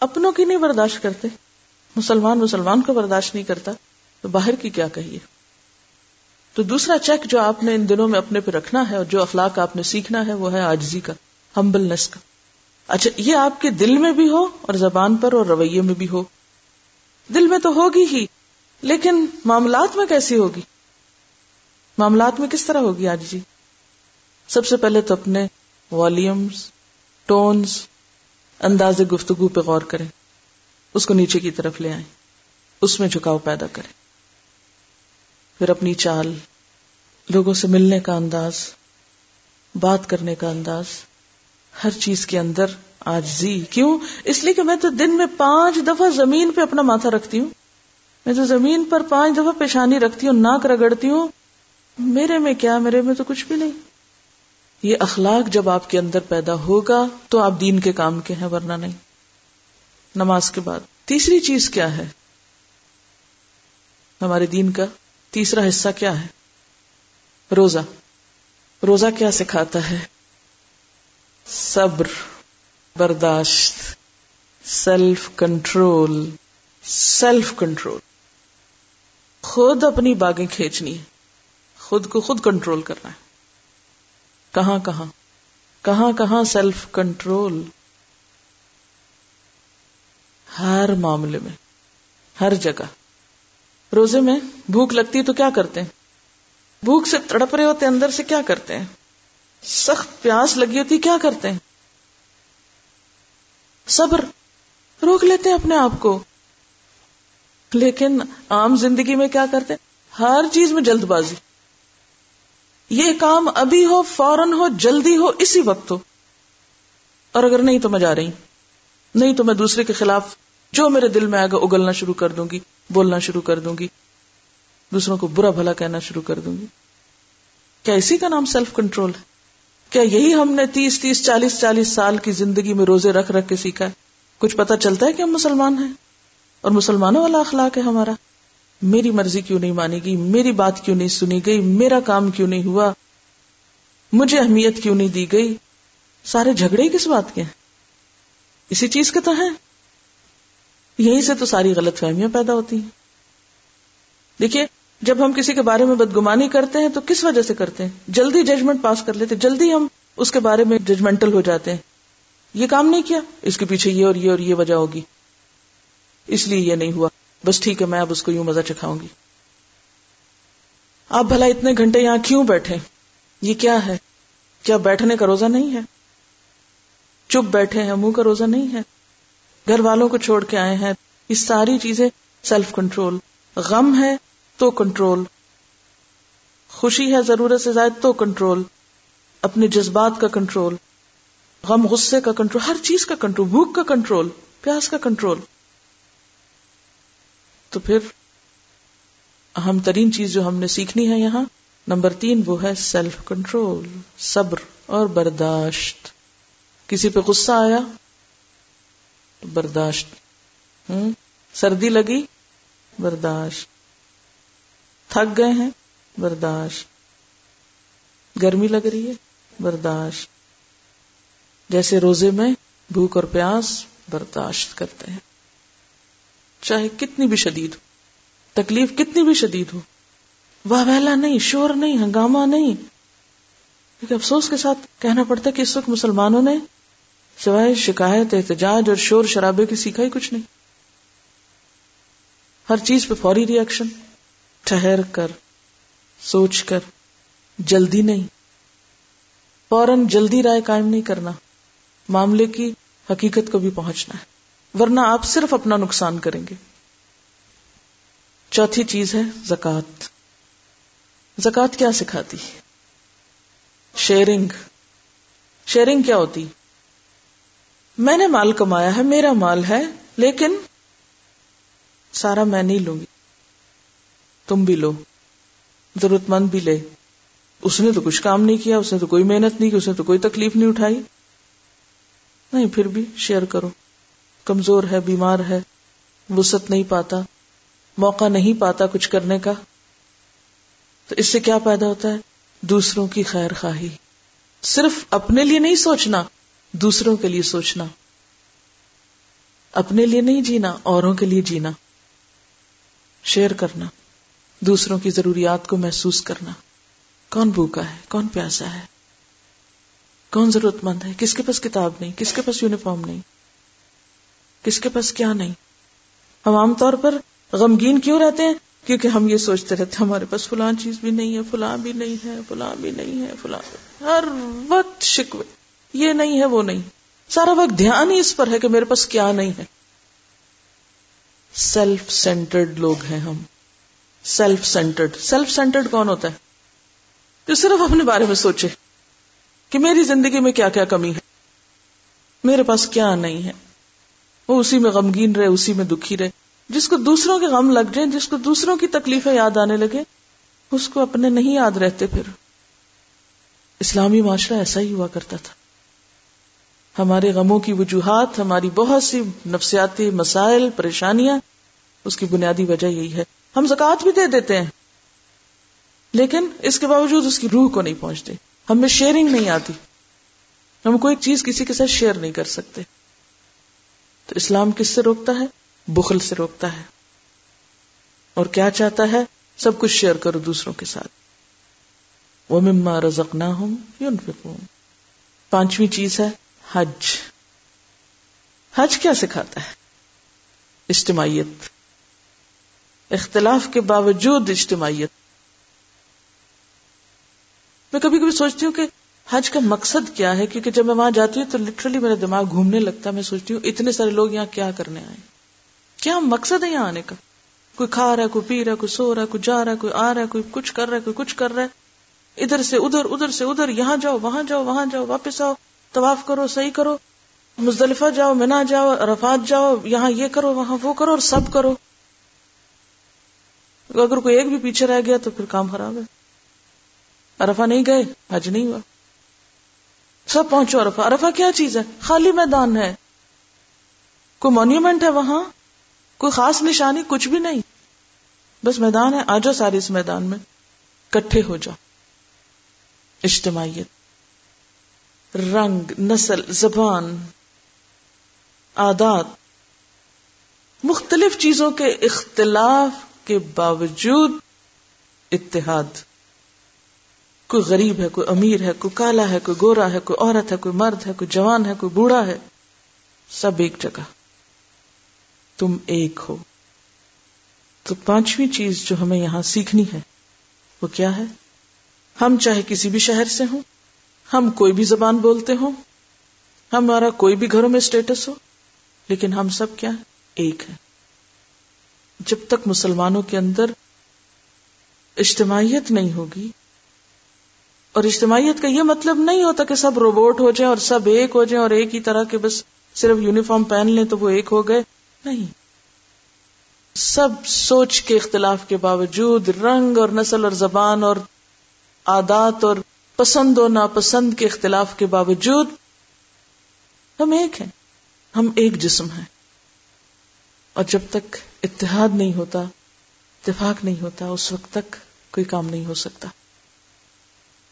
اپنوں کی نہیں برداشت کرتے۔ مسلمان مسلمان کو برداشت نہیں کرتا، تو باہر کی کیا کہیے؟ تو دوسرا چیک جو آپ نے ان دنوں میں اپنے پہ رکھنا ہے اور جو اخلاق آپ نے سیکھنا ہے، وہ ہے آجزی کا ہمبلنس کا۔ اچھا یہ آپ کے دل میں بھی ہو اور زبان پر اور رویے میں بھی ہو۔ دل میں تو ہوگی ہی، لیکن معاملات میں کیسی ہوگی؟ معاملات میں کس طرح ہوگی آج جی سب سے پہلے تو اپنے والیومز ٹونز انداز گفتگو پہ غور کریں۔ اس کو نیچے کی طرف لے آئیں۔ اس میں جھکاؤ پیدا کریں۔ پھر اپنی چال، لوگوں سے ملنے کا انداز، بات کرنے کا انداز، ہر چیز کے اندر آج زی کیوں؟ اس لیے کہ میں تو دن میں پانچ دفعہ زمین پہ اپنا ماتھا رکھتی ہوں۔ میں تو زمین پر پانچ دفعہ پیشانی رکھتی ہوں، ناک رگڑتی ہوں۔ میرے میں کیا؟ میرے میں تو کچھ بھی نہیں۔ یہ اخلاق جب آپ کے اندر پیدا ہوگا تو آپ دین کے کام کے ہیں، ورنہ نہیں۔ نماز کے بعد۔ تیسری چیز کیا ہے؟ ہمارے دین کا تیسرا حصہ کیا ہے؟ روزہ۔ روزہ کیا سکھاتا ہے؟ صبر، برداشت سیلف کنٹرول سیلف کنٹرول خود اپنی باغیں کھینچنی ہے۔ خود کو خود کنٹرول کرنا ہے۔ کہاں کہاں؟ کہاں کہاں سیلف کنٹرول ہر معاملے میں، ہر جگہ۔ روزے میں بھوک لگتی تو کیا کرتے ہیں؟ بھوک سے تڑپ رہے ہوتے اندر سے کیا کرتے ہیں؟ سخت پیاس لگی ہوتی کیا کرتے ہیں؟ صبر، روک لیتے ہیں اپنے آپ کو۔ لیکن عام زندگی میں کیا کرتے ہر چیز میں جلد بازی۔ یہ کام ابھی ہو، فوراً ہو، جلدی ہو، اسی وقت ہو۔ اور اگر نہیں تو میں جا رہی۔ نہیں تو میں دوسرے کے خلاف جو میرے دل میں آئے گا اگلنا شروع کر دوں گی، بولنا شروع کر دوں گی، دوسروں کو برا بھلا کہنا شروع کر دوں گی۔ کیا اسی کا نام سیلف کنٹرول ہے؟ کیا یہی ہم نے تیس تیس، چالیس چالیس سال کی زندگی میں روزے رکھ رکھ کے سیکھا ہے؟ کچھ پتا چلتا ہے کہ ہم مسلمان ہیں؟ اور مسلمانوں والا اخلاق ہے ہمارا۔ میری مرضی کیوں نہیں مانی گئی؟ میری بات کیوں نہیں سنی گئی؟ میرا کام کیوں نہیں ہوا؟ مجھے اہمیت کیوں نہیں دی گئی؟ سارے جھگڑے کس بات کے ہیں؟ اسی چیز کے تو ہیں۔ یہیں سے تو ساری غلط فہمیاں پیدا ہوتی ہیں۔ دیکھیے، جب ہم کسی کے بارے میں بدگمانی کرتے ہیں، تو کس وجہ سے کرتے ہیں؟ جلدی ججمنٹ پاس کر لیتے، جلدی ہم اس کے بارے میں ججمنٹل ہو جاتے ہیں۔ یہ کام نہیں کیا، اس کے پیچھے یہ اور یہ اور یہ وجہ ہوگی۔ اس لیے یہ نہیں ہوا۔ بس ٹھیک ہے، میں اب اس کو یوں مزہ چکھاؤں گی۔ آپ بھلا اتنے گھنٹے یہاں کیوں بیٹھے؟ یہ کیا ہے؟ کیا بیٹھنے کا روزہ نہیں ہے؟ چپ بیٹھے ہیں، منہ کا روزہ نہیں ہے۔ گھر والوں کو چھوڑ کے آئے ہیں۔ یہ ساری چیزیں سیلف کنٹرول غم ہے تو کنٹرول خوشی ہے ضرورت سے زائد تو کنٹرول اپنے جذبات کا کنٹرول غم، غصے کا کنٹرول ہر چیز کا کنٹرول بھوک کا کنٹرول پیاس کا کنٹرول تو پھر اہم ترین چیز جو ہم نے سیکھنی ہے یہاں، نمبر تین وہ ہے سیلف کنٹرول صبر اور برداشت۔ کسی پہ غصہ آیا برداشت، ہوں، سردی لگی، برداشت۔ تھک گئے ہیں، برداشت۔ گرمی لگ رہی ہے، برداشت۔ جیسے روزے میں بھوک اور پیاس برداشت کرتے ہیں۔ چاہے کتنی بھی شدید ہو، تکلیف کتنی بھی شدید ہو، واہ ویلا نہیں، شور نہیں، ہنگامہ نہیں۔ کیونکہ افسوس کے ساتھ کہنا پڑتا ہے کہ اس وقت مسلمانوں نے سوائے شکایت، احتجاج اور شور شرابے کی سیکھا ہی کچھ نہیں۔ ہر چیز پہ فوری ریئیکشن ٹھہر کر، سوچ کر، جلدی نہیں۔ فوراً جلدی رائے قائم نہیں کرنا۔ معاملے کی حقیقت کو بھی پہنچنا ہے۔ ورنہ آپ صرف اپنا نقصان کریں گے۔ چوتھی چیز ہے زکات زکات کیا سکھاتی؟ شیئرنگ شیئرنگ کیا ہوتی؟ میں نے مال کمایا ہے، میرا مال ہے، لیکن سارا میں نہیں لوں گی۔ تم بھی لو ضرورت مند بھی لے۔ اس نے تو کچھ کام نہیں کیا، اس نے تو کوئی محنت نہیں کی، اس نے تو کوئی تکلیف نہیں اٹھائی۔ نہیں، پھر بھی شیئر کرو۔ کمزور ہے، بیمار ہے وسط نہیں پاتا، موقع نہیں پاتا کچھ کرنے کا۔ تو اس سے کیا پیدا ہوتا ہے؟ دوسروں کی خیر خواہی۔ صرف اپنے لیے نہیں سوچنا۔ دوسروں کے لیے سوچنا، اپنے لیے نہیں جینا، اوروں کے لیے جینا، شیئر کرنا، دوسروں کی ضروریات کو محسوس کرنا۔ کون بھوکا ہے؟ کون پیاسا ہے؟ کون ضرورت مند ہے؟ کس کے پاس کتاب نہیں؟ کس کے پاس یونیفارم نہیں؟ کس کے پاس کیا نہیں؟ ہم عام طور پر غمگین کیوں رہتے ہیں؟ کیونکہ ہم یہ سوچتے رہتے ہیں، ہمارے پاس فلاں چیز بھی نہیں ہے فلاں بھی نہیں ہے فلاں بھی نہیں ہے فلاں ہر وقت شکوے۔ یہ نہیں ہے، وہ نہیں۔ سارا وقت دھیان ہی اس پر ہے کہ میرے پاس کیا نہیں ہے۔ سیلف سینٹرڈ لوگ ہیں ہم۔ سیلف سینٹرڈ سیلف سینٹرڈ کون ہوتا ہے؟ جو صرف اپنے بارے میں سوچے کہ میری زندگی میں کیا کیا کمی ہے۔ میرے پاس کیا نہیں ہے۔ وہ اسی میں غمگین رہے، اسی میں دکھی رہے۔ جس کو دوسروں کے غم لگ جائیں، جس کو دوسروں کی تکلیفیں یاد آنے لگے اس کو اپنے نہیں یاد رہتے پھر۔ اسلامی معاشرہ ایسا ہی ہوا کرتا تھا۔ ہمارے غموں کی وجوہات، ہماری بہت سی نفسیاتی مسائل، پریشانیاں، اس کی بنیادی وجہ یہی ہے۔ ہم زکات بھی دے دیتے ہیں، لیکن اس کے باوجود اس کی روح کو نہیں پہنچتے۔ ہمیں شیئرنگ نہیں آتی۔ ہم کوئی چیز کسی کے ساتھ شیئر نہیں کر سکتے۔ تو اسلام کس سے روکتا ہے؟ بخل سے روکتا ہے۔ اور کیا چاہتا ہے؟ سب کچھ شیئر کرو دوسروں کے ساتھ۔ وہ مما رزق نہ ہوں پانچویں چیز ہے حج۔ حج کیا سکھاتا ہے؟ اجتماعیت۔ اختلاف کے باوجود اجتماعیت۔ میں کبھی کبھی سوچتی ہوں کہ حج کا مقصد کیا ہے؟ کیونکہ جب میں وہاں جاتی ہوں تو لٹرلی میرا دماغ گھومنے لگتا ہے۔ میں سوچتی ہوں اتنے سارے لوگ یہاں کیا کرنے آئے؟ کیا مقصد ہے یہاں آنے کا؟ کوئی کھا رہا ہے، کوئی پی رہا ہے، کوئی سو رہا ہے، کوئی جا رہا ہے، کوئی آ رہا ہے، کوئی کچھ کر رہا ہے، کوئی کچھ کر رہا ہے۔ ادھر سے ادھر ادھر سے ادھر، یہاں جاؤ، وہاں جاؤ وہاں جاؤ، واپس آؤ۔ طواف کرو، صحیح کرو، مزدلفہ جاؤ منا جاؤ رفات جاؤ، یہاں یہ کرو، وہاں وہ کرو اور سب کرو۔ اگر کوئی ایک بھی پیچھے رہ گیا تو پھر کام خراب ہے۔ ارفا نہیں گئے، حج نہیں ہوا۔ سب پہنچو ارفا ارفا کیا چیز ہے؟ خالی میدان ہے۔ کوئی مونیومنٹ ہے وہاں؟ کوئی خاص نشانی؟ کچھ بھی نہیں۔ بس میدان ہے، آ جاؤ سارے اس میدان میں۔ کٹھے ہو جاؤ۔ اجتماعیت۔ رنگ، نسل، زبان، عادات، مختلف چیزوں کے اختلاف کے باوجود اتحاد۔ کوئی غریب ہے، کوئی امیر ہے، کوئی کالا ہے، کوئی گورا ہے، کوئی عورت ہے، کوئی مرد ہے، کوئی جوان ہے، کوئی بوڑھا ہے، سب ایک جگہ۔ تم ایک ہو۔ تو پانچویں چیز جو ہمیں یہاں سیکھنی ہے، وہ کیا ہے؟ ہم چاہے کسی بھی شہر سے ہوں ہم کوئی بھی زبان بولتے ہوں، ہمارا کوئی بھی گھروں میں اسٹیٹس ہو، لیکن ہم سب کیا ایک ہیں۔ جب تک مسلمانوں کے اندر اجتماعیت نہیں ہوگی، اور اجتماعیت کا یہ مطلب نہیں ہوتا کہ سب روبوٹ ہو جائیں اور سب ایک ہو جائیں اور ایک ہی طرح کے بس صرف یونیفارم پہن لیں تو وہ ایک ہو گئے۔ نہیں۔ سب سوچ کے اختلاف کے باوجود رنگ اور نسل اور زبان اور عادات اور پسند و ناپسند کے اختلاف کے باوجود ہم ایک ہیں، ہم ایک جسم ہیں۔ اور جب تک اتحاد نہیں ہوتا، اتفاق نہیں ہوتا، اس وقت تک کوئی کام نہیں ہو سکتا۔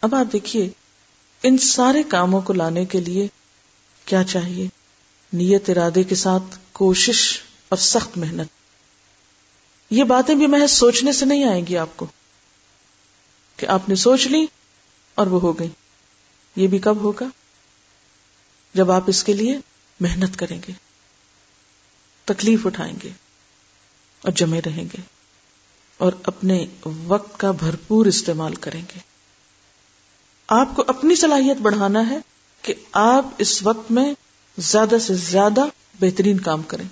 اب آپ دیکھیے، ان سارے کاموں کو لانے کے لیے کیا چاہیے؟ نیت ارادے کے ساتھ کوشش اور سخت محنت۔ یہ باتیں بھی محض سوچنے سے نہیں آئیں گی آپ کو کہ آپ نے سوچ لی اور وہ ہو گئی۔ یہ بھی کب ہوگا؟ جب آپ اس کے لیے محنت کریں گے، تکلیف اٹھائیں گے اور جمے رہیں گے اور اپنے وقت کا بھرپور استعمال کریں گے۔ آپ کو اپنی صلاحیت بڑھانا ہے کہ آپ اس وقت میں زیادہ سے زیادہ بہترین کام کریں۔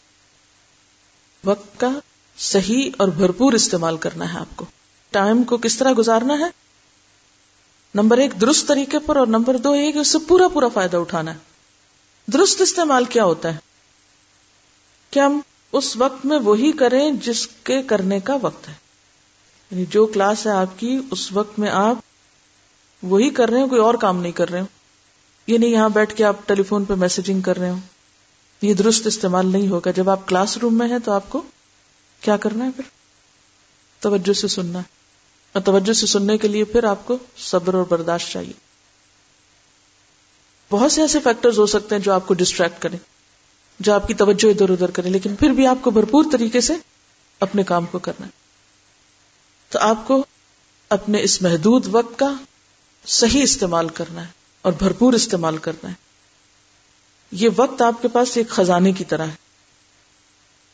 وقت کا صحیح اور بھرپور استعمال کرنا ہے آپ کو۔ ٹائم کو کس طرح گزارنا ہے؟ نمبر ایک درست طریقے پر اور نمبر دو یہ کہ اس سے پورا پورا فائدہ اٹھانا ہے۔ درست استعمال کیا ہوتا ہے؟ کہ ہم اس وقت میں وہی کریں جس کے کرنے کا وقت ہے۔ یعنی جو کلاس ہے آپ کی، اس وقت میں آپ وہی کر رہے ہیں کوئی اور کام نہیں کر رہے ہو یہ نہیں یہاں بیٹھ کے آپ ٹیلی فون پہ میسجنگ کر رہے ہو یہ درست استعمال نہیں ہوگا۔ جب آپ کلاس روم میں ہیں تو آپ کو کیا کرنا ہے پھر؟ توجہ سے سننا۔ ہے اور توجہ سے سننے کے لیے پھر آپ کو صبر اور برداشت چاہیے۔ بہت سے ایسے فیکٹرز ہو سکتے ہیں جو آپ کو ڈسٹریکٹ کریں، جو آپ کی توجہ ادھر ادھر کریں، لیکن پھر بھی آپ کو بھرپور طریقے سے اپنے کام کو کرنا ہے۔ تو آپ کو اپنے اس محدود وقت کا صحیح استعمال کرنا ہے اور بھرپور استعمال کرنا ہے۔ یہ وقت آپ کے پاس ایک خزانے کی طرح ہے۔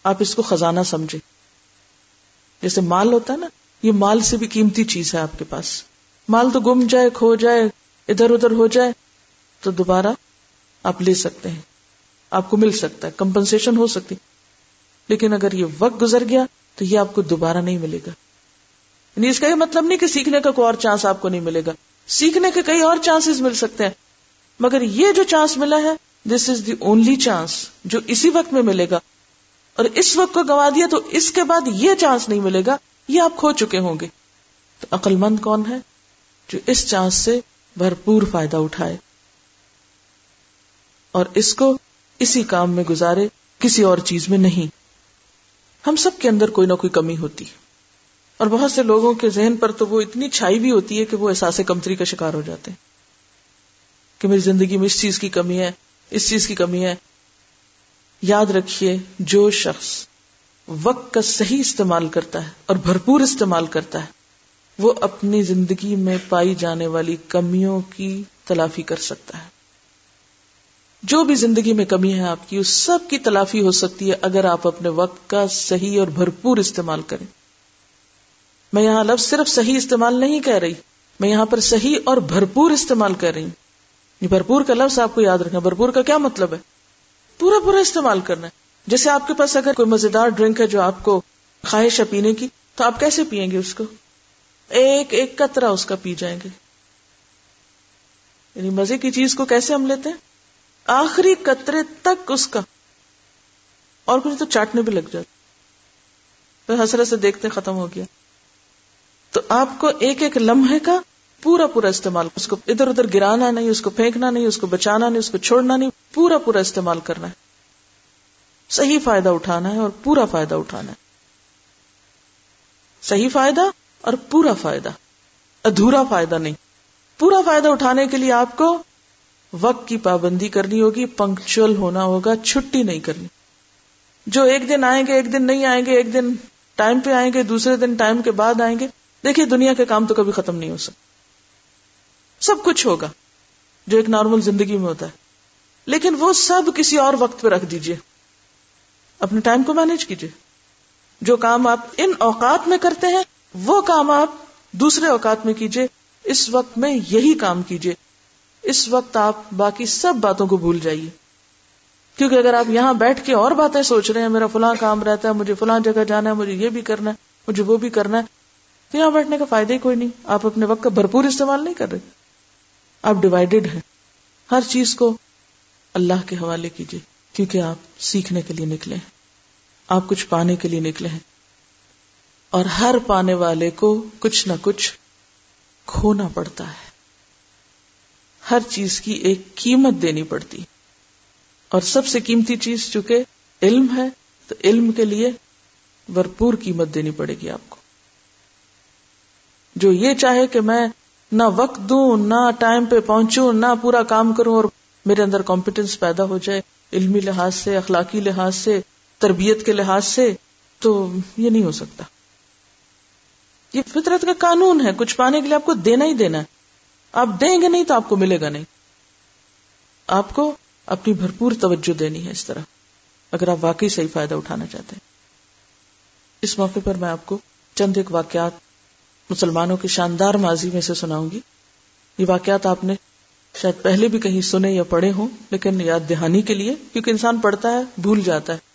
آپ اس کو خزانہ سمجھے جیسے مال ہوتا ہے نا یہ مال سے بھی قیمتی چیز ہے آپ کے پاس۔ مال تو گم جائے، کھو جائے، ادھر ادھر ہو جائے، تو دوبارہ آپ لے سکتے ہیں۔ آپ کو مل سکتا ہے، کمپنسیشن ہو سکتی۔ لیکن اگر یہ وقت گزر گیا تو یہ آپ کو دوبارہ نہیں ملے گا۔ یعنی اس کا یہ مطلب نہیں کہ سیکھنے کا کوئی اور چانس آپ کو نہیں ملے گا۔ سیکھنے کے کئی اور چانسز مل سکتے ہیں۔ مگر یہ جو چانس ملا ہے دس از دی اونلی چانس جو اسی وقت میں ملے گا۔ اور اس وقت کو گوا دیا تو اس کے بعد یہ چانس نہیں ملے گا یہ آپ کھو چکے ہوں گے۔ تو عقل مند کون ہے جو اس چانس سے بھرپور فائدہ اٹھائے؟ اور اس کو اسی کام میں گزارے کسی اور چیز میں نہیں۔ ہم سب کے اندر کوئی نہ کوئی کمی ہوتی۔ اور بہت سے لوگوں کے ذہن پر تو وہ اتنی چھائی بھی ہوتی ہے کہ وہ احساس کمتری کا شکار ہو جاتے ہیں۔ کہ میری زندگی میں اس چیز کی کمی ہے، اس چیز کی کمی ہے۔ یاد رکھیے جو شخص وقت کا صحیح استعمال کرتا ہے اور بھرپور استعمال کرتا ہے، وہ اپنی زندگی میں پائی جانے والی کمیوں کی تلافی کر سکتا ہے۔ جو بھی زندگی میں کمی ہے آپ کی، اس سب کی تلافی ہو سکتی ہے اگر آپ اپنے وقت کا صحیح اور بھرپور استعمال کریں۔ میں یہاں لفظ صرف صحیح استعمال نہیں کہہ رہی، میں یہاں پر صحیح اور بھرپور استعمال کر رہی ہوں۔ بھرپور کا لفظ آپ کو یاد رکھنا، بھرپور کا کیا مطلب ہے؟ پورا پورا استعمال کرنا ہے۔ جیسے آپ کے پاس اگر کوئی مزیدار ڈرنک ہے جو آپ کو خواہش ہے پینے کی، تو آپ کیسے پیئیں گے اس کو؟ ایک ایک قطرہ اس کا پی جائیں گے۔ یعنی مزے کی چیز کو کیسے ہم لیتے ہیں؟ آخری قطرے تک اس کا۔ اور کچھ تو چاٹنے بھی لگ جاتے۔ پھر حسرت سے دیکھتے ختم ہو گیا۔ تو آپ کو ایک ایک لمحے کا پورا پورا استعمال، اس کو ادھر ادھر گرانا نہیں، اس کو پھینکنا نہیں، اس کو بچانا نہیں، اس کو چھوڑنا نہیں، پورا پورا استعمال کرنا ہے۔ صحیح فائدہ اٹھانا ہے اور پورا فائدہ اٹھانا ہے۔ صحیح فائدہ اور پورا فائدہ۔ ادھورا فائدہ نہیں۔ پورا فائدہ اٹھانے کے لیے آپ کو وقت کی پابندی کرنی ہوگی پنکچل ہونا ہوگا، چھٹی نہیں کرنی۔ جو ایک دن آئیں گے، ایک دن نہیں آئیں گے، ایک دن ٹائم پہ آئیں گے، دوسرے دن ٹائم کے بعد آئیں گے۔ دیکھیے، دنیا کے کام تو کبھی ختم نہیں ہو سکتا سب کچھ ہوگا جو ایک نارمل زندگی میں ہوتا ہے۔ لیکن وہ سب کسی اور وقت پہ رکھ دیجیے۔ اپنے ٹائم کو مینج کیجیے جو کام آپ ان اوقات میں کرتے ہیں، وہ کام آپ دوسرے اوقات میں کیجیے اس وقت میں یہی کام کیجیے اس وقت آپ باقی سب باتوں کو بھول جائیے۔ کیونکہ اگر آپ یہاں بیٹھ کے اور باتیں سوچ رہے ہیں، میرا فلاں کام رہتا ہے، مجھے فلاں جگہ جانا ہے، مجھے یہ بھی کرنا ہے، مجھے وہ بھی کرنا ہے، تو یہاں بیٹھنے کا فائدہ ہی کوئی نہیں۔ آپ اپنے وقت کا بھرپور استعمال نہیں کر رہے۔ آپ ڈیوائڈیڈ ہیں۔ ہر چیز کو اللہ کے حوالے کیجیے، کیونکہ آپ سیکھنے کے لیے نکلے ہیں۔ آپ کچھ پانے کے لیے نکلے ہیں۔ اور ہر پانے والے کو کچھ نہ کچھ کھونا پڑتا ہے۔ ہر چیز کی ایک قیمت دینی پڑتی۔ اور سب سے قیمتی چیز چونکہ علم ہے، تو علم کے لیے بھرپور قیمت دینی پڑے گی آپ کو۔ جو یہ چاہے کہ میں نہ وقت دوں، نہ ٹائم پہ پہنچوں، نہ پورا کام کروں اور میرے اندر کمپیٹنس پیدا ہو جائے، علمی لحاظ سے، اخلاقی لحاظ سے تربیت کے لحاظ سے تو یہ نہیں ہو سکتا۔ یہ فطرت کا قانون ہے، کچھ پانے کے لیے آپ کو دینا ہی دینا ہے۔ آپ دیں گے نہیں تو آپ کو ملے گا نہیں۔ آپ کو اپنی بھرپور توجہ دینی ہے اس طرح، اگر آپ واقعی صحیح فائدہ اٹھانا چاہتے ہیں۔ اس موقع پر میں آپ کو چند ایک واقعات مسلمانوں کی شاندار ماضی میں سے سناؤں گی۔ یہ واقعات آپ نے شاید پہلے بھی کہیں سنے یا پڑھے ہوں، لیکن یاد دہانی کے لیے، کیونکہ انسان پڑھتا ہے، بھول جاتا ہے۔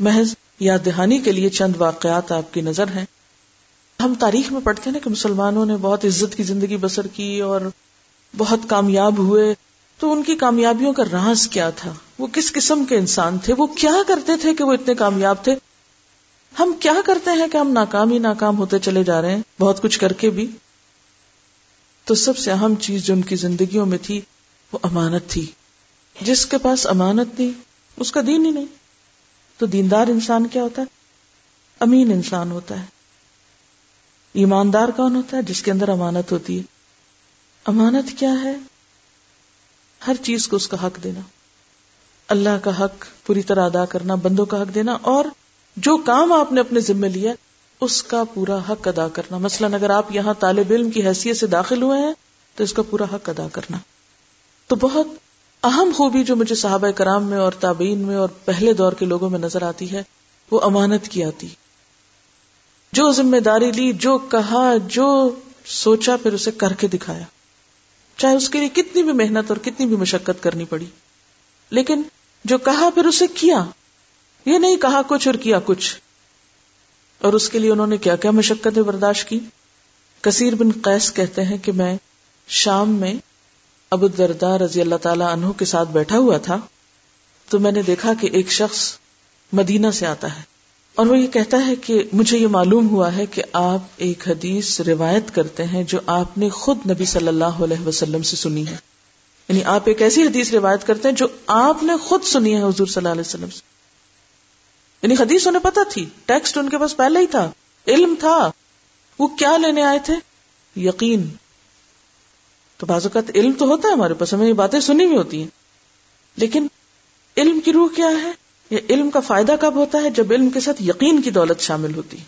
محض یاد دہانی کے لیے چند واقعات آپ کی نظر ہیں۔ ہم تاریخ میں پڑھتے ہیں نا کہ مسلمانوں نے بہت عزت کی زندگی بسر کی اور بہت کامیاب ہوئے۔ تو ان کی کامیابیوں کا راز کیا تھا؟ وہ کس قسم کے انسان تھے؟ وہ کیا کرتے تھے کہ وہ اتنے کامیاب تھے؟ ہم کیا کرتے ہیں کہ ہم ناکام ہی ناکام ہوتے چلے جا رہے ہیں؟ بہت کچھ کر کے بھی۔ تو سب سے اہم چیز جو ان کی زندگیوں میں تھی وہ امانت تھی۔ جس کے پاس امانت نہیں، اس کا دین ہی نہیں۔ تو دیندار انسان کیا ہوتا ہے؟ امین انسان ہوتا ہے۔ ایماندار کون ہوتا ہے؟ جس کے اندر امانت ہوتی ہے۔ امانت کیا ہے؟ ہر چیز کو اس کا حق دینا۔ اللہ کا حق پوری طرح ادا کرنا، بندوں کا حق دینا، اور جو کام آپ نے اپنے ذمے لیا، اس کا پورا حق ادا کرنا۔ مثلا اگر آپ یہاں طالب علم کی حیثیت سے داخل ہوئے ہیں، تو اس کا پورا حق ادا کرنا۔ تو بہت اہم خوبی جو مجھے صحابہ کرام میں اور تابعین میں اور پہلے دور کے لوگوں میں نظر آتی ہے، وہ امانت کی آتی۔ جو ذمہ داری لی، جو کہا، جو سوچا، پھر اسے کر کے دکھایا۔ چاہے اس کے لیے کتنی بھی محنت اور کتنی بھی مشقت کرنی پڑی۔ لیکن جو کہا، پھر اسے کیا۔ یہ نہیں کہا کچھ اور کیا کچھ۔ اور اس کے لیے انہوں نے کیا کیا مشقتیں برداشت کی۔ کثیر بن قیس کہتے ہیں کہ میں شام میں ابو دردا رضی اللہ تعالی عنہ کے ساتھ بیٹھا ہوا تھا، تو میں نے دیکھا کہ ایک شخص مدینہ سے آتا ہے۔ اور وہ یہ کہتا ہے کہ مجھے یہ معلوم ہوا ہے کہ آپ ایک حدیث روایت کرتے ہیں جو آپ نے خود نبی صلی اللہ علیہ وسلم سے سنی ہے۔ یعنی آپ ایک ایسی حدیث روایت کرتے ہیں جو آپ نے خود سنی ہے حضور صلی اللہ علیہ وسلم سے۔ یعنی حدیث انہیں پتا تھی، ٹیکسٹ ان کے پاس پہلے ہی تھا۔ علم تھا۔ وہ کیا لینے آئے تھے؟ یقین۔ تو بعض اوقات علم تو ہوتا ہے ہمارے پاس، ہمیں یہ باتیں سنی ہوئی ہوتی ہیں۔ لیکن علم کی روح کیا ہے؟ یہ علم کا فائدہ کب ہوتا ہے؟ جب علم کے ساتھ یقین کی دولت شامل ہوتی۔ ہے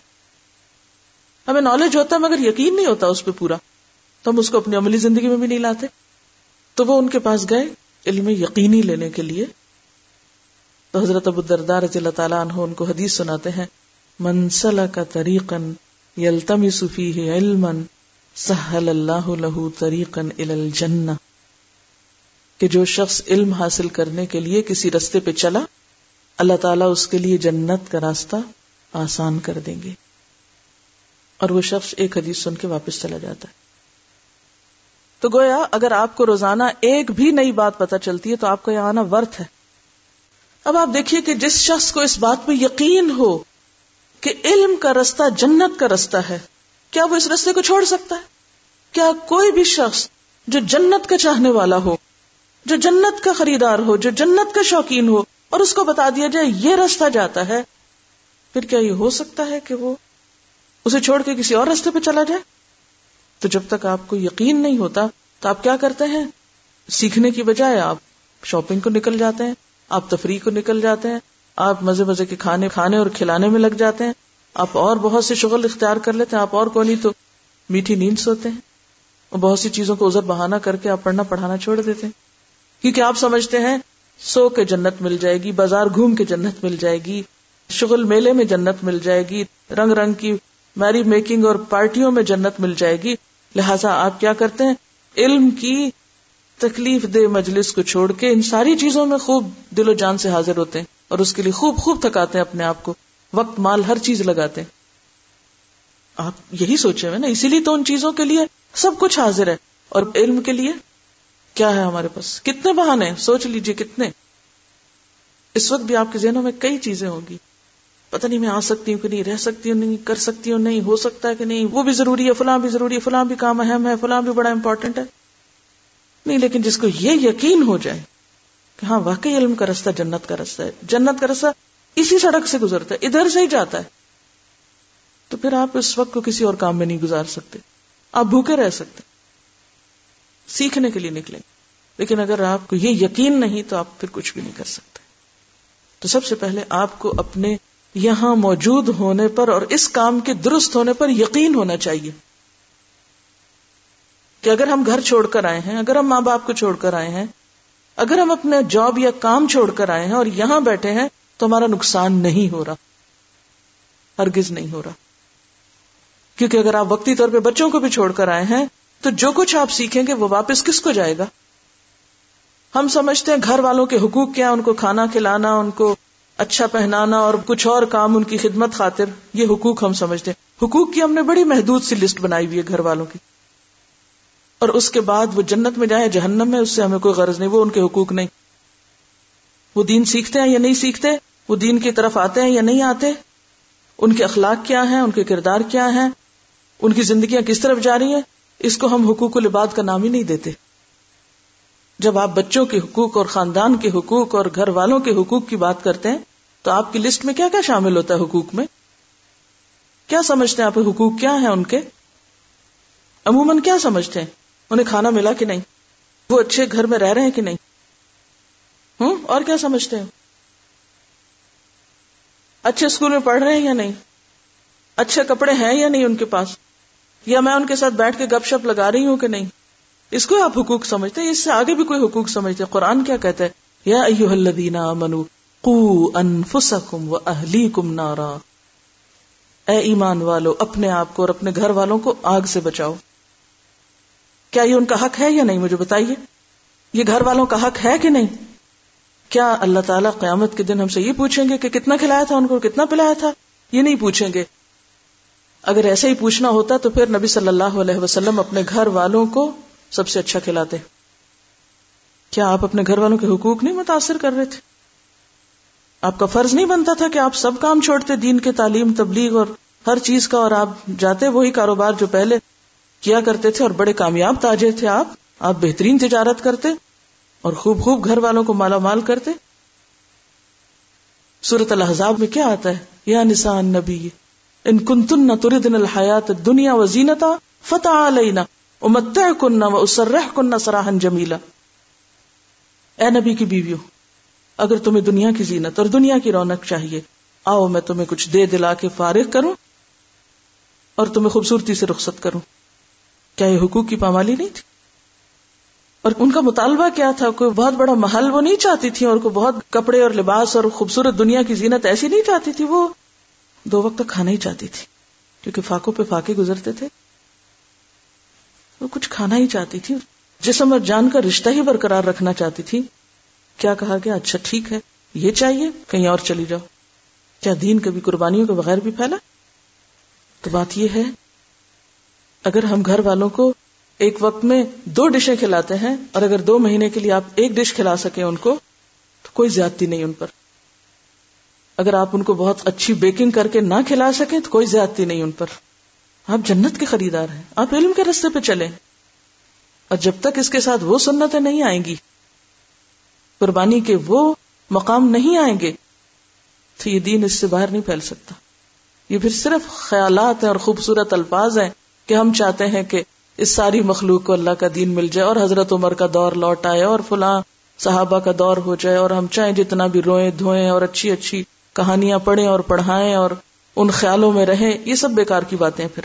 ہمیں نالج ہوتا ہے مگر یقین نہیں ہوتا اس پہ پورا۔ تو ہم اس کو اپنی عملی زندگی میں بھی نہیں لاتے۔ تو وہ ان کے پاس گئے علم یقینی لینے کے لیے۔ تو حضرت ابو دردار رضی اللہ تعالیٰ عنہ ان کو حدیث سناتے ہیں منسل کا طریقن یلتمی صفی علم سہل اللہ لہو طریقن الجنہ کہ جو شخص علم حاصل کرنے کے لیے کسی رستے پہ چلا، اللہ تعالیٰ اس کے لیے جنت کا راستہ آسان کر دیں گے۔ اور وہ شخص ایک حدیث سن کے واپس چلا جاتا ہے۔ تو گویا اگر آپ کو روزانہ ایک بھی نئی بات پتا چلتی ہے تو آپ کا یہاں آنا ورتھ ہے۔ اب آپ دیکھیے کہ جس شخص کو اس بات پہ یقین ہو کہ علم کا رستہ جنت کا رستہ ہے کیا وہ اس رستے کو چھوڑ سکتا ہے؟ کیا کوئی بھی شخص جو جنت کا چاہنے والا ہو، جو جنت کا خریدار ہو، جو جنت کا شوقین ہو اور اس کو بتا دیا جائے یہ رستہ جاتا ہے، پھر کیا یہ ہو سکتا ہے کہ وہ اسے چھوڑ کے کسی اور رستے پہ چلا جائے؟ تو جب تک آپ کو یقین نہیں ہوتا، تو آپ کیا کرتے ہیں؟ سیکھنے کی بجائے آپ شاپنگ کو نکل جاتے ہیں، آپ تفریح کو نکل جاتے ہیں، آپ مزے مزے کے کھانے کھانے اور کھلانے میں لگ جاتے ہیں آپ اور بہت سے شغل اختیار کر لیتے ہیں، آپ اور کونی تو میٹھی نیند سوتے ہیں۔ اور بہت سی چیزوں کو ازر بہانا کر کے آپ پڑھنا پڑھانا چھوڑ دیتے ہیں۔ کیونکہ آپ سمجھتے ہیں، سو کے جنت مل جائے گی، بازار گھوم کے جنت مل جائے گی، شغل میلے میں جنت مل جائے گی، رنگ رنگ کی میری میکنگ اور پارٹیوں میں جنت مل جائے گی۔ لہٰذا آپ کیا کرتے ہیں؟ علم کی تکلیف دے مجلس کو چھوڑ کے ان ساری چیزوں میں خوب دل و جان سے حاضر ہوتے ہیں اور اس کے لیے خوب خوب تھکاتے ہیں اپنے آپ کو۔ وقت مال ہر چیز لگاتے ہیں۔ آپ یہی سوچے ہوئے نا، اسی لیے تو ان چیزوں کے لیے سب کچھ حاضر ہے۔ اور علم کے لیے کیا ہے ہمارے پاس؟ کتنے بہانے سوچ لیجیے کتنے۔ اس وقت بھی آپ کے ذہنوں میں کئی چیزیں ہوں گی۔ پتہ نہیں میں آ سکتی ہوں کہ نہیں، رہ سکتی ہوں، نہیں، کر سکتی ہوں، نہیں، ہو سکتا ہے کہ نہیں۔ وہ بھی ضروری ہے، فلاں بھی ضروری ہے، فلاں بھی کام اہم ہے، فلاں بھی بڑا امپورٹنٹ ہے۔ نہیں، لیکن جس کو یہ یقین ہو جائے کہ ہاں واقعی علم کا رستہ جنت کا رستہ ہے۔ جنت کا رستہ اسی سڑک سے گزرتا ہے، ادھر سے ہی جاتا ہے۔ تو پھر آپ اس وقت کو کسی اور کام میں نہیں گزار سکتے۔ آپ بھوکے رہ سکتے سیکھنے کے لیے نکلیں۔ لیکن اگر آپ کو یہ یقین نہیں تو آپ پھر کچھ بھی نہیں کر سکتے۔ تو سب سے پہلے آپ کو اپنے یہاں موجود ہونے پر اور اس کام کے درست ہونے پر یقین ہونا چاہیے۔ کہ اگر ہم گھر چھوڑ کر آئے ہیں، اگر ہم ماں باپ کو چھوڑ کر آئے ہیں، اگر ہم اپنا جاب یا کام چھوڑ کر آئے ہیں اور یہاں بیٹھے ہیں تو ہمارا نقصان نہیں ہو رہا، ہرگز نہیں ہو رہا۔ کیونکہ اگر آپ وقتی طور پہ بچوں کو بھی چھوڑ کر آئے ہیں، تو جو کچھ آپ سیکھیں گے وہ واپس کس کو جائے گا؟ ہم سمجھتے ہیں گھر والوں کے حقوق کیا، ان کو کھانا کھلانا، ان کو اچھا پہنانا اور کچھ اور کام ان کی خدمت خاطر، یہ حقوق ہم سمجھتے ہیں۔ حقوق کی ہم نے بڑی محدود سی لسٹ بنائی ہوئی ہے گھر والوں کی۔ اور اس کے بعد وہ جنت میں جائے جہنم میں، اس سے ہمیں کوئی غرض نہیں، وہ ان کے حقوق نہیں۔ وہ دین سیکھتے ہیں یا نہیں سیکھتے؟ وہ دین کی طرف آتے ہیں یا نہیں آتے؟ ان کے اخلاق کیا ہیں؟ ان کے کردار کیا ہیں؟ ان کی زندگیاں کس طرف جا رہی ہیں؟ اس کو ہم حقوق العباد کا نام ہی نہیں دیتے۔ جب آپ بچوں کے حقوق اور خاندان کے حقوق اور گھر والوں کے حقوق کی بات کرتے ہیں، تو آپ کی لسٹ میں کیا کیا شامل ہوتا ہے حقوق میں؟ کیا سمجھتے ہیں آپ حقوق کیا ہیں ان کے؟ عموماً کیا سمجھتے ہیں؟ انہیں کھانا ملا کہ نہیں؟ وہ اچھے گھر میں رہ رہے ہیں کہ نہیں؟ ہوں، اور کیا سمجھتے ہیں؟ اچھے اسکول میں پڑھ رہے ہیں یا نہیں؟ اچھے کپڑے ہیں یا نہیں ان کے پاس؟ یا میں ان کے ساتھ بیٹھ کے گپ شپ لگا رہی ہوں کہ نہیں؟ اس کو آپ حقوق سمجھتے ہیں، اس سے آگے بھی کوئی حقوق سمجھتے ہیں؟ قرآن کیا کہتا ہے؟ یا ایوہ الذین آمنو قو انفسکم و اہلیکم نارا۔ اے ایمان والو، اپنے آپ کو اور اپنے گھر والوں کو آگ سے بچاؤ۔ کیا یہ ان کا حق ہے یا نہیں؟ مجھے بتائیے۔ یہ گھر والوں کا حق ہے کہ نہیں؟ کیا اللہ تعالیٰ قیامت کے دن ہم سے یہ پوچھیں گے کہ کتنا کھلایا تھا ان کو کتنا پلایا تھا؟ یہ نہیں پوچھیں گے۔ اگر ایسے ہی پوچھنا ہوتا تو پھر نبی صلی اللہ علیہ وسلم اپنے گھر والوں کو سب سے اچھا کھلاتے۔ کیا آپ اپنے گھر والوں کے حقوق نہیں متاثر کر رہے تھے؟ آپ کا فرض نہیں بنتا تھا کہ آپ سب کام چھوڑتے، دین کے تعلیم، تبلیغ اور ہر چیز کا اور آپ جاتے وہی کاروبار جو پہلے کیا کرتے تھے اور بڑے کامیاب تاجر تھے آپ۔ آپ بہترین تجارت کرتے اور خوب خوب گھر والوں کو مالا مال کرتے۔ سورت الحضاب میں کیا آتا ہے؟ یا نسان نبی ان کن تن نہ تردن الحیات دنیا و زینتا فتح علینا امت کنہ و اسرح کنہ سراہن جمیلا۔ اے نبی کی بیویوں، اگر تمہیں دنیا کی زینت اور دنیا کی رونق چاہیے، آؤ میں تمہیں کچھ دے دلا کے فارغ کروں اور تمہیں خوبصورتی سے رخصت کروں۔ کیا یہ حقوق کی پامالی نہیں تھی؟ اور ان کا مطالبہ کیا تھا کوئی بہت بڑا محل وہ نہیں چاہتی تھی اور کوئی بہت کپڑے اور لباس اور خوبصورت دنیا کی زینت ایسی نہیں چاہتی تھی، وہ دو وقت کھانا ہی چاہتی تھی، کیونکہ فاقوں پہ فاقے گزرتے تھے۔ وہ کچھ کھانا ہی چاہتی تھی، جسم اور جان کا رشتہ ہی برقرار رکھنا چاہتی تھی۔ کیا کہا گیا؟ اچھا ٹھیک ہے، یہ چاہیے، کہیں اور چلی جاؤ۔ کیا دین کبھی قربانیوں کے بغیر بھی پھیلا؟ تو بات یہ ہے، اگر ہم گھر والوں کو ایک وقت میں دو ڈشیں کھلاتے ہیں اور اگر دو مہینے کے لیے آپ ایک ڈش کھلا سکیں ان کو، تو کوئی زیادتی نہیں ان پر۔ اگر آپ ان کو بہت اچھی بیکنگ کر کے نہ کھلا سکیں، تو کوئی زیادتی نہیں ان پر۔ آپ جنت کے خریدار ہیں۔ آپ علم کے رستے پہ چلیں۔ اور جب تک اس کے ساتھ وہ سنتیں نہیں آئیں گی، قربانی کے وہ مقام نہیں آئیں گے، تو یہ دین اس سے باہر نہیں پھیل سکتا۔ یہ پھر صرف خیالات ہیں اور خوبصورت الفاظ ہیں کہ ہم چاہتے ہیں کہ اس ساری مخلوق کو اللہ کا دین مل جائے اور حضرت عمر کا دور لوٹ آئے اور فلاں صحابہ کا دور ہو جائے اور ہم چاہیں جتنا بھی روئیں، دھوئیں اور اچھی اچھی کہانیاں پڑھیں اور پڑھائیں اور ان خیالوں میں رہیں، یہ سب بیکار کی باتیں پھر۔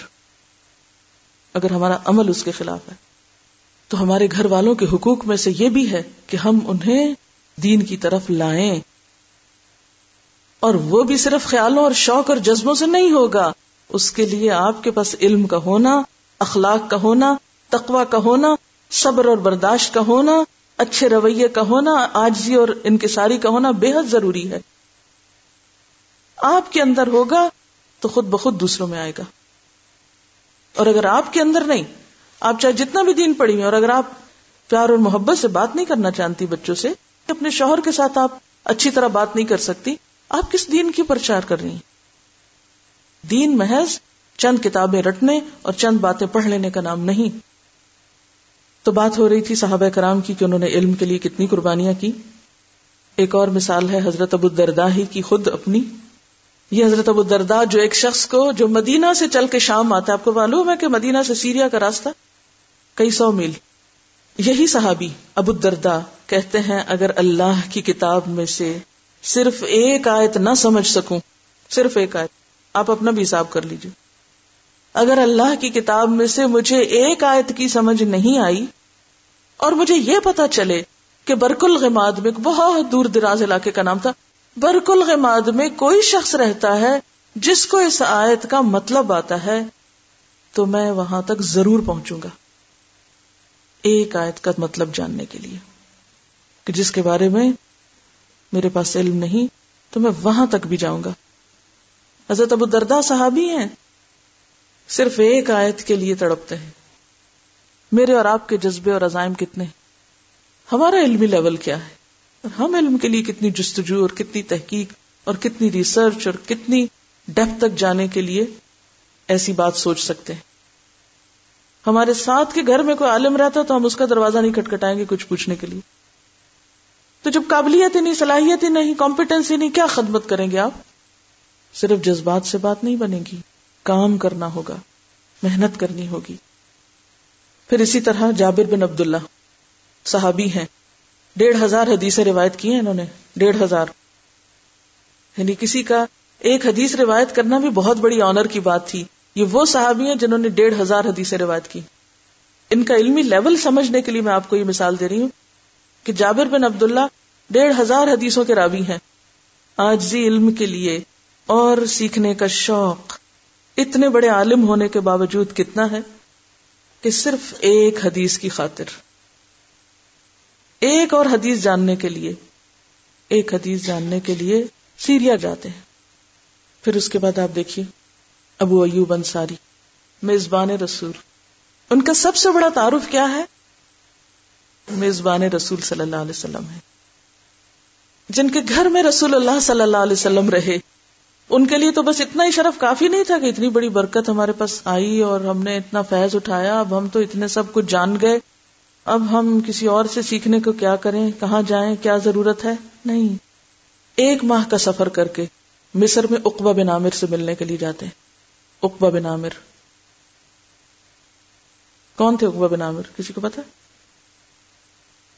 اگر ہمارا عمل اس کے خلاف ہے، تو ہمارے گھر والوں کے حقوق میں سے یہ بھی ہے کہ ہم انہیں دین کی طرف لائیں۔ اور وہ بھی صرف خیالوں اور شوق اور جذبوں سے نہیں ہوگا۔ اس کے لیے آپ کے پاس علم کا ہونا اخلاق کا ہونا تقوا کا ہونا، صبر اور برداشت کا ہونا، اچھے رویے کا ہونا، آجزی اور انکساری کا ہونا بے حد ضروری ہے۔ آپ کے اندر ہوگا تو خود بخود دوسروں میں آئے گا۔ اور اگر آپ کے اندر نہیں، آپ چاہے جتنا بھی دین پڑی اور اگر آپ پیار اور محبت سے بات نہیں کرنا چاہتی بچوں سے اپنے شوہر کے ساتھ آپ اچھی طرح بات نہیں کر سکتی۔ آپ کس دین کی پرچار کر رہی ہیں؟ دین محض چند کتابیں رٹنے اور چند باتیں پڑھ لینے کا نام نہیں۔ تو بات ہو رہی تھی صحابہ کرام کی کہ انہوں نے علم کے لیے کتنی قربانیاں کی۔ ایک اور مثال ہے حضرت ابو دردا ہی کی خود اپنی۔ یہ حضرت ابو دردا جو ایک شخص کو جو مدینہ سے چل کے شام آتا ہے، آپ کو معلوم ہے کہ مدینہ سے سیریا کا راستہ کئی سو میل۔ یہی صحابی ابو دردا کہتے ہیں، اگر اللہ کی کتاب میں سے صرف ایک آیت نہ سمجھ سکوں، صرف ایک آیت، آپ اپنا بھی حساب کر لیجیے اگر اللہ کی کتاب میں سے مجھے ایک آیت کی سمجھ نہیں آئی اور مجھے یہ پتا چلے کہ برک الغماد میں بہت دور دراز علاقے کا نام تھا برک الغماد میں کوئی شخص رہتا ہے جس کو اس آیت کا مطلب آتا ہے، تو میں وہاں تک ضرور پہنچوں گا۔ ایک آیت کا مطلب جاننے کے لیے۔ کہ جس کے بارے میں میرے پاس علم نہیں، تو میں وہاں تک بھی جاؤں گا۔ حضرت ابو دردا صحابی ہیں۔ صرف ایک آیت کے لیے تڑپتے ہیں۔ میرے اور آپ کے جذبے اور عزائم کتنے ہمارا علمی لیول کیا ہے؟ اور ہم علم کے لیے کتنی جستجو اور کتنی تحقیق اور کتنی ریسرچ اور کتنی ڈیپ تک جانے کے لیے ایسی بات سوچ سکتے ہیں۔ ہمارے ساتھ کے گھر میں کوئی عالم رہتا تو ہم اس کا دروازہ نہیں کھٹکھٹائیں گے کچھ پوچھنے کے لیے۔ تو جب قابلیت ہی نہیں، صلاحیت ہی نہیں کمپیٹنس ہی نہیں، کیا خدمت کریں گے آپ؟ صرف جذبات سے بات نہیں بنے گی۔ کام کرنا ہوگا، محنت کرنی ہوگی۔ پھر اسی طرح جابر بن عبد اللہ صحابی ہیں۔ ڈیڑھ ہزار حدیث روایت کی ہیں انہوں نے، ڈیڑھ ہزار۔ یعنی کسی کا ایک حدیث روایت کرنا بھی بہت بڑی آنر کی بات تھی۔ یہ وہ صحابی ہیں جنہوں نے ڈیڑھ ہزار حدیث روایت کی۔ ان کا علمی لیول سمجھنے کے لیے میں آپ کو یہ مثال دے رہی ہوں کہ جابر بن عبداللہ ڈیڑھ ہزار حدیثوں کے راوی ہیں۔ آج علم کے لیے اور سیکھنے کا شوق۔ اتنے بڑے عالم ہونے کے باوجود کتنا ہے کہ صرف ایک حدیث کی خاطر۔ ایک اور حدیث جاننے کے لیے، ایک حدیث جاننے کے لیے سیریا جاتے ہیں۔ پھر اس کے بعد آپ دیکھیے، ابو ایوب انصاری، میزبان رسول۔ ان کا سب سے بڑا تعارف کیا ہے؟ میزبان رسول صلی اللہ علیہ وسلم ہے جن کے گھر میں رسول اللہ صلی اللہ علیہ وسلم رہے ان کے لیے تو بس اتنا ہی شرف کافی نہیں تھا کہ اتنی بڑی برکت ہمارے پاس آئی اور ہم نے اتنا فیض اٹھایا۔ اب ہم تو اتنے سب کچھ جان گئے۔ اب ہم کسی اور سے سیکھنے کو کیا کریں؟ کہاں جائیں؟ کیا ضرورت ہے؟ نہیں۔ ایک ماہ کا سفر کر کے مصر میں اقبا بن عامر سے ملنے کے لیے جاتے۔ ہیں اقبا بن عامر۔ کون تھے اقبا بن عامر؟ کسی کو پتا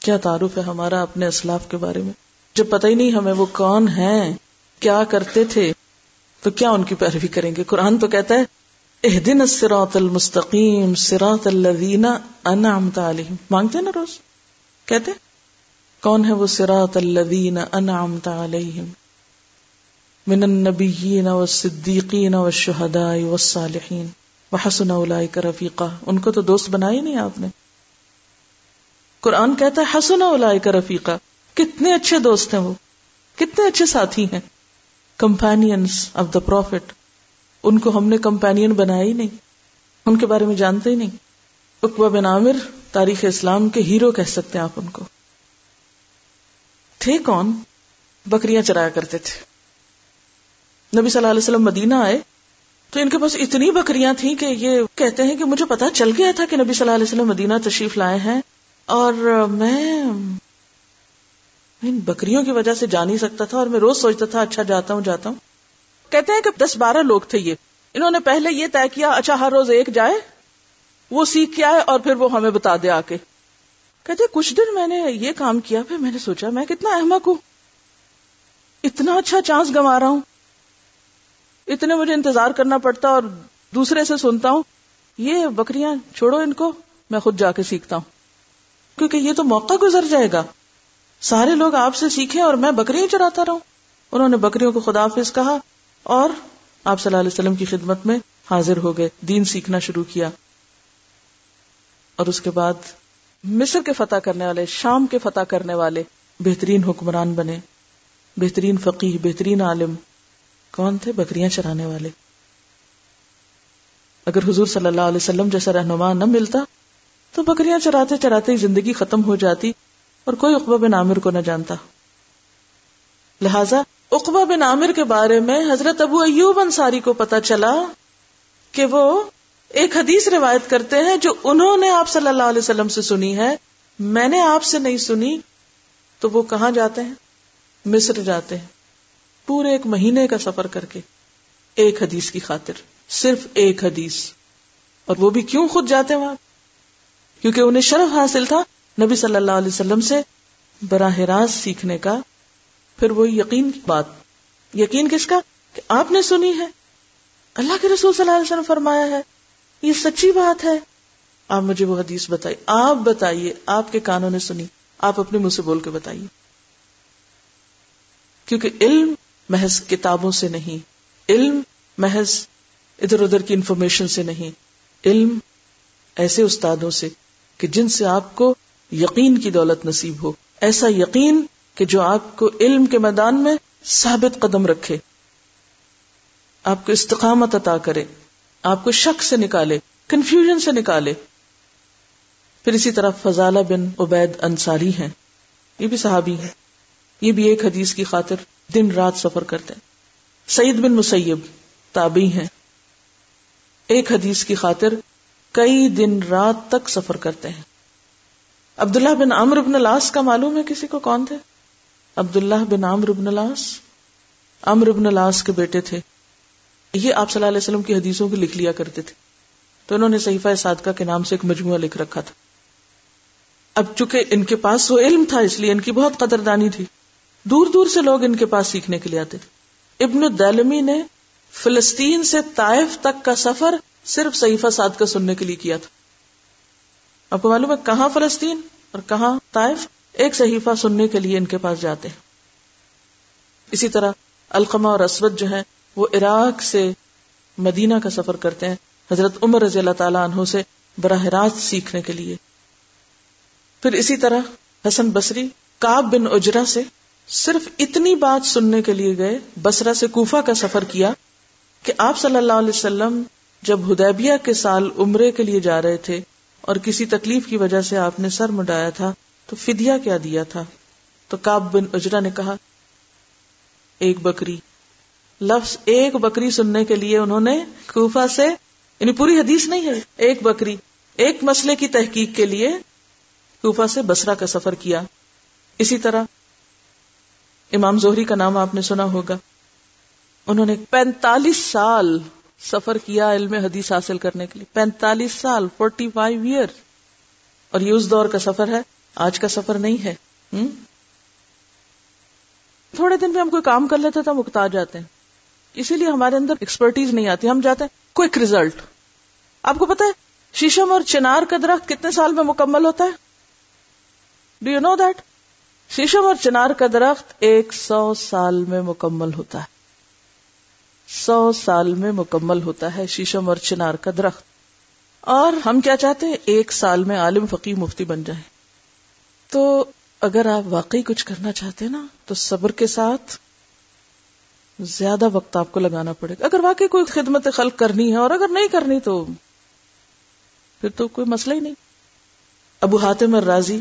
کیا تعارف ہے ہمارا اپنے اسلاف کے بارے میں؟ جب پتہ ہی نہیں ہمیں وہ کون ہیں، کیا کرتے تھے۔ تو کیا ان کی پیروی کریں گے؟ قرآن تو کہتا ہے اح دن سراط المستقیم سراط الذین انعمت علیہم۔ مانگتے نا روز؟ کہتے کون ہے وہ سراط الذین انعمت علیہم؟ من النبیین والصدیقین والشہداء والصالحین۔ وحسن اولئک رفیقا ان کو تو دوست بنائی نہیں آپ نے۔ قرآن کہتا ہے، حسن اولئک رفیقا کتنے اچھے دوست ہیں وہ۔ کتنے اچھے ساتھی ہیں۔ کمپینئنس آف دا پروفٹ ان کو ہم نے کمپینین بنایا ہی نہیں. ان کے بارے میں جانتے ہی نہیں. اقبا بن عامر تاریخ اسلام کے ہیرو کہہ سکتے ہیں آپ ان کو. تھے کون؟ بکریاں چرایا کرتے تھے. نبی صلی اللہ علیہ وسلم مدینہ آئے تو ان کے پاس اتنی بکریاں تھیں کہ یہ کہتے ہیں کہ مجھے پتا چل گیا تھا کہ نبی صلی اللہ علیہ وسلم مدینہ تشریف لائے ہیں اور میں ان بکریوں کی وجہ سے جا نہیں سکتا تھا اور میں روز سوچتا تھا اچھا جاتا ہوں جاتا ہوں۔ کہتے ہیں کہ دس بارہ لوگ تھے یہ۔ انہوں نے پہلے یہ طے کیا اچھا ہر روز ایک جائے، وہ سیکھ کے آئے اور پھر وہ ہمیں بتا دے آ کے کہتے کچھ دن میں نے یہ کام کیا، پھر میں نے سوچا، میں کتنا احمق ہوں۔ اتنا اچھا چانس گنوا رہا ہوں۔ اتنے مجھے انتظار کرنا پڑتا اور دوسرے سے سنتا ہوں۔ یہ بکریاں، چھوڑو ان کو، میں خود جا کے سیکھتا ہوں۔ کیونکہ یہ تو موقع گزر جائے گا۔ سارے لوگ آپ سے سیکھیں اور میں بکریاں چراتا رہوں۔ انہوں نے بکریوں کو خدا حافظ کہا اور آپ صلی اللہ علیہ وسلم کی خدمت میں حاضر ہو گئے، دین سیکھنا شروع کیا۔ اور اس کے بعد مصر کے فتح کرنے والے، شام کے فتح کرنے والے بہترین حکمران بنے۔ بہترین فقیر بہترین عالم۔ کون تھے؟ بکریاں چرانے والے۔ اگر حضور صلی اللہ علیہ وسلم جیسا رہنما نہ ملتا تو بکریاں چراتے چراتے زندگی ختم ہو جاتی۔ اور کوئی اقبا بن عامر کو نہ جانتا۔ لہذا اقبا بن عامر کے بارے میں حضرت ابو ایوب انصاری کو پتا چلا کہ وہ ایک حدیث روایت کرتے ہیں جو انہوں نے آپ صلی اللہ علیہ وسلم سے سنی ہے۔ میں نے آپ سے نہیں سنی تو وہ کہاں جاتے ہیں؟ مصر جاتے ہیں۔ پورے ایک مہینے کا سفر کر کے ایک حدیث کی خاطر، صرف ایک حدیث۔ اور وہ بھی کیوں خود جاتے وہاں؟ کیونکہ انہیں شرف حاصل تھا نبی صلی اللہ علیہ وسلم سے براہ راست سیکھنے کا پھر وہ یقین کی بات، یقین کس کا؟ کہ آپ نے سنی ہے۔ اللہ کے رسول صلی اللہ علیہ وسلم فرمایا ہے، یہ سچی بات ہے۔ آپ مجھے وہ حدیث بتائیے۔ آپ بتائیے، آپ کے کانوں نے سنی۔ آپ اپنے منہ سے بول کے بتائیے۔ کیونکہ علم محض کتابوں سے نہیں۔ علم محض ادھر ادھر کی انفارمیشن سے نہیں۔ علم ایسے استادوں سے کہ جن سے آپ کو یقین کی دولت نصیب ہو۔ ایسا یقین کہ جو آپ کو علم کے میدان میں ثابت قدم رکھے۔ آپ کو استقامت عطا کرے۔ آپ کو شک سے نکالے کنفیوژن سے نکالے۔ پھر اسی طرح فضالہ بن عبید انصاری ہیں۔ یہ بھی صحابی ہیں۔ یہ بھی ایک حدیث کی خاطر دن رات سفر کرتے ہیں۔ سعید بن مسیب تابی ہیں۔ ایک حدیث کی خاطر کئی دن رات تک سفر کرتے ہیں۔ عبداللہ بن عمر بن لاس کا معلوم ہے کسی کو کون تھے؟ عبداللہ بن عمر بن لاس عمر بن لاس کے بیٹے تھے۔ یہ آپ صلی اللہ علیہ وسلم کی حدیثوں کو لکھ لیا کرتے تھے۔ تو انہوں نے صحیفہ صادقہ کے نام سے ایک مجموعہ لکھ رکھا تھا۔ اب چونکہ ان کے پاس وہ علم تھا، اس لیے ان کی بہت قدردانی تھی۔ دور دور سے لوگ ان کے پاس سیکھنے کے لیے آتے تھے۔ ابن الدلمی نے فلسطین سے طائف تک کا سفر صرف صحیفہ صادقہ سننے کے لیے کیا تھا۔ آپ کو معلوم ہے کہاں فلسطین اور کہاں طائف ایک صحیفہ سننے کے لیے ان کے پاس جاتے ہیں۔ اسی طرح القمہ اور اسود جو ہے وہ عراق سے مدینہ کا سفر کرتے ہیں، حضرت عمر رضی اللہ تعالیٰ عنہ سے براہ راست سیکھنے کے لیے۔ پھر اسی طرح حسن بصری کاب بن اجرا سے صرف اتنی بات سننے کے لیے گئے بسرا سے کوفہ کا سفر کیا کہ آپ صلی اللہ علیہ وسلم جب ہدیبیہ کے سال عمرے کے لیے جا رہے تھے اور کسی تکلیف کی وجہ سے آپ نے سر مڈایا تھا، تو فدیا کیا دیا تھا؟ تو کاب بن اجرا نے کہا، ایک بکری۔ لفظ ایک بکری سننے کے لیے انہوں نے کوفہ سے یعنی پوری حدیث نہیں ہے، ایک بکری، ایک مسئلے کی تحقیق کے لیے کوفہ سے بسرا کا سفر کیا۔ اسی طرح امام زہری کا نام آپ نے سنا ہوگا۔ انہوں نے پینتالیس سال سفر کیا علم حدیث حاصل کرنے کے لیے۔ پینتالیس سال فورٹی فائیو ایئر اور یہ اس دور کا سفر ہے۔ آج کا سفر نہیں ہے۔ تھوڑے دن میں ہم کوئی کام کر لیتے تو ہم اکتا جاتے ہیں۔ اسی لیے ہمارے اندر ایکسپرٹیز نہیں آتی۔ ہم جاتے ہیں۔ کوئک ریزلٹ آپ کو پتا ہے، شیشم اور چنار کا درخت کتنے سال میں مکمل ہوتا ہے؟ ڈو یو نو دیٹ شیشم اور چنار کا درخت ایک سو سال میں مکمل ہوتا ہے۔ سو سال میں مکمل ہوتا ہے شیشم اور چنار کا درخت۔ اور ہم کیا چاہتے ہیں؟ ایک سال میں عالم فقی مفتی بن جائیں۔ تو اگر آپ واقعی کچھ کرنا چاہتے ہیں نا، تو صبر کے ساتھ زیادہ وقت آپ کو لگانا پڑے گا۔ اگر واقعی کوئی خدمت خلق کرنی ہے اور اگر نہیں کرنی تو پھر تو کوئی مسئلہ ہی نہیں۔ ابو حاتم الرازی،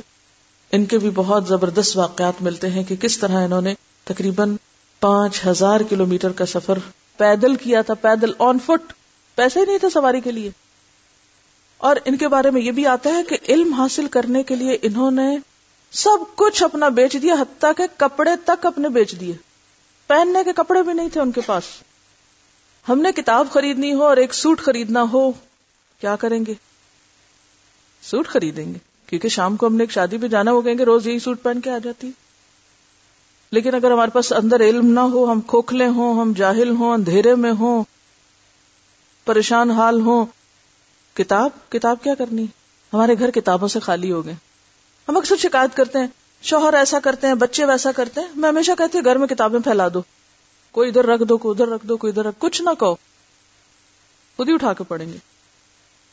ان کے بھی بہت زبردست واقعات ملتے ہیں کہ کس طرح انہوں نے تقریباً پانچ ہزار کلو میٹر کا سفر پیدل کیا تھا، پیدل آن فٹ پیسے ہی نہیں تھے سواری کے لیے۔ اور ان کے بارے میں یہ بھی آتا ہے کہ علم حاصل کرنے کے لیے انہوں نے سب کچھ اپنا بیچ دیا، حتیٰ کہ کپڑے تک اپنے بیچ دیے۔ پہننے کے کپڑے بھی نہیں تھے ان کے پاس۔ ہم نے کتاب خریدنی ہو اور ایک سوٹ خریدنا ہو، کیا کریں گے؟ سوٹ خریدیں گے۔ کیونکہ شام کو ہم نے ایک شادی پہ جانا ہو گئے روز یہی سوٹ پہن کے آ جاتی۔ ہے لیکن اگر ہمارے پاس اندر علم نہ ہو، ہم کھوکھلے ہوں، ہم جاہل ہوں، اندھیرے میں ہوں، پریشان حال ہوں، کتاب کتاب کیا کرنی؟ ہمارے گھر کتابوں سے خالی ہو گئے۔ ہم اکثر شکایت کرتے ہیں، شوہر ایسا کرتے ہیں، بچے ویسا کرتے ہیں، میں ہمیشہ کہتی ہوں، گھر میں کتابیں پھیلا دو۔ کوئی ادھر رکھ دو، کوئی ادھر رکھ دو، کوئی ادھر رکھ، کچھ نہ کہو۔ خود ہی اٹھا کے پڑیں گے۔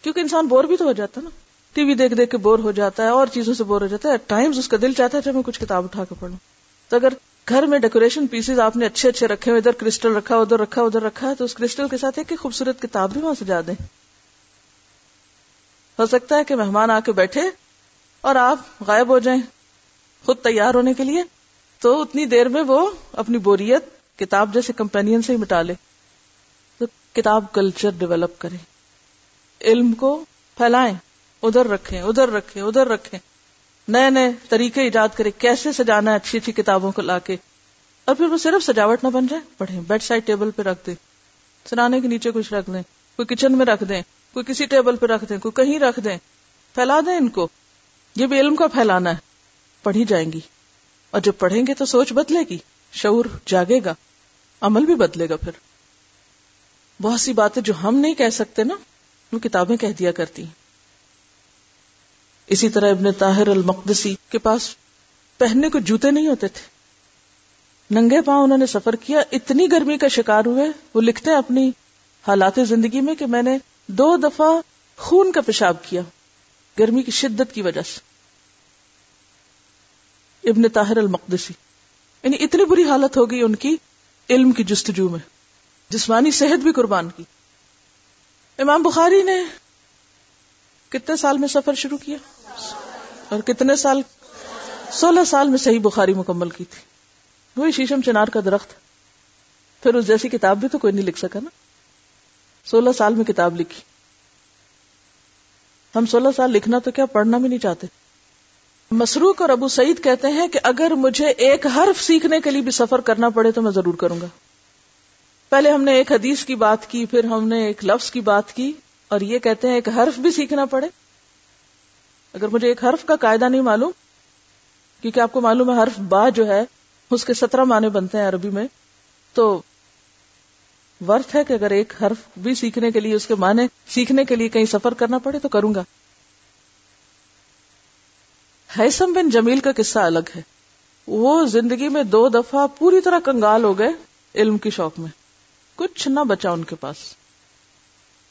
کیونکہ انسان بور بھی تو ہو جاتا نا۔ ٹی وی دیکھ دیکھ کے بور ہو جاتا ہے، اور چیزوں سے بور ہو جاتا ہے۔ ٹائمز اس کا دل چاہتا ہے جب میں کچھ کتاب اٹھا کے پڑھوں۔ تو اگر گھر میں ڈیکوریشن پیسز آپ نے اچھے اچھے رکھے ہوئے، ادھر کرسٹل رکھا، ادھر رکھا ادھر رکھا، تو اس کرسٹل کے ساتھ ایک خوبصورت کتاب بھی وہاں سجا دیں۔ ہو سکتا ہے کہ مہمان آ کے بیٹھے اور آپ غائب ہو جائیں خود تیار ہونے کے لیے، تو اتنی دیر میں وہ اپنی بوریت کتاب جیسے کمپینین سے ہی مٹا لے۔ تو کتاب کلچر ڈیولپ کرے علم کو پھیلائیں۔ ادھر رکھیں ادھر رکھیں ادھر رکھیں۔ نئے نئے طریقے ایجاد کرے، کیسے سجانا ہے اچھی اچھی کتابوں کو لا کے۔ اور پھر وہ صرف سجاوٹ نہ بن جائے پڑھیں بیڈ سائڈ ٹیبل پہ رکھ دیں۔ سرانے کے نیچے کچھ رکھ دیں، کوئی کچن میں رکھ دیں، کوئی کسی ٹیبل پہ رکھ دیں، کوئی کہیں رکھ دیں۔ پھیلا دیں ان کو۔ یہ بھی علم کا پھیلانا ہے۔ پڑھی جائیں گی۔ اور جب پڑھیں گے تو سوچ بدلے گی۔ شعور جاگے گا۔ عمل بھی بدلے گا پھر۔ بہت سی باتیں جو ہم نہیں کہہ سکتے نا، وہ کتابیں کہہ دیا کرتی۔ ہیں اسی طرح ابن طاہر المقدسی کے پاس پہننے کو جوتے نہیں ہوتے تھے۔ ننگے پاؤں انہوں نے سفر کیا۔ اتنی گرمی کا شکار ہوئے۔ وہ لکھتے ہیں اپنی حالات زندگی میں کہ میں نے دو دفعہ خون کا پیشاب کیا۔ گرمی کی شدت کی وجہ سے۔ ابن طاہر المقدسی۔ یعنی اتنی بری حالت ہو گئی ان کی علم کی جستجو میں۔ جسمانی صحت بھی قربان کی۔ امام بخاری نے کتنے سال میں سفر شروع کیا؟ اور کتنے سال؟ سولہ سال میں صحیح بخاری مکمل کی تھی۔ وہی شیشم چنار کا درخت۔ پھر اس جیسی کتاب بھی تو کوئی نہیں لکھ سکا نا۔ سولہ سال میں کتاب لکھی۔ ہم سولہ سال لکھنا تو کیا پڑھنا بھی نہیں چاہتے۔ مسروق اور ابو سعید کہتے ہیں کہ اگر مجھے ایک حرف سیکھنے کے لیے بھی سفر کرنا پڑے تو میں ضرور کروں گا۔ پہلے ہم نے ایک حدیث کی بات کی، پھر ہم نے ایک لفظ کی بات کی۔ اور یہ کہتے ہیں ایک حرف بھی سیکھنا پڑے۔ اگر مجھے ایک حرف کا قاعدہ نہیں معلوم، کیونکہ آپ کو معلوم ہے حرف با جو ہے، اس کے سترہ معنی بنتے ہیں عربی میں، تو ورتھ ہے کہ اگر ایک حرف بھی سیکھنے کے لیے، اس کے معنی سیکھنے کے لیے کہیں سفر کرنا پڑے تو کروں گا۔ حیثم بن جمیل کا قصہ الگ ہے۔ وہ زندگی میں دو دفعہ پوری طرح کنگال ہو گئے، علم کی شوق میں۔ کچھ نہ بچا ان کے پاس۔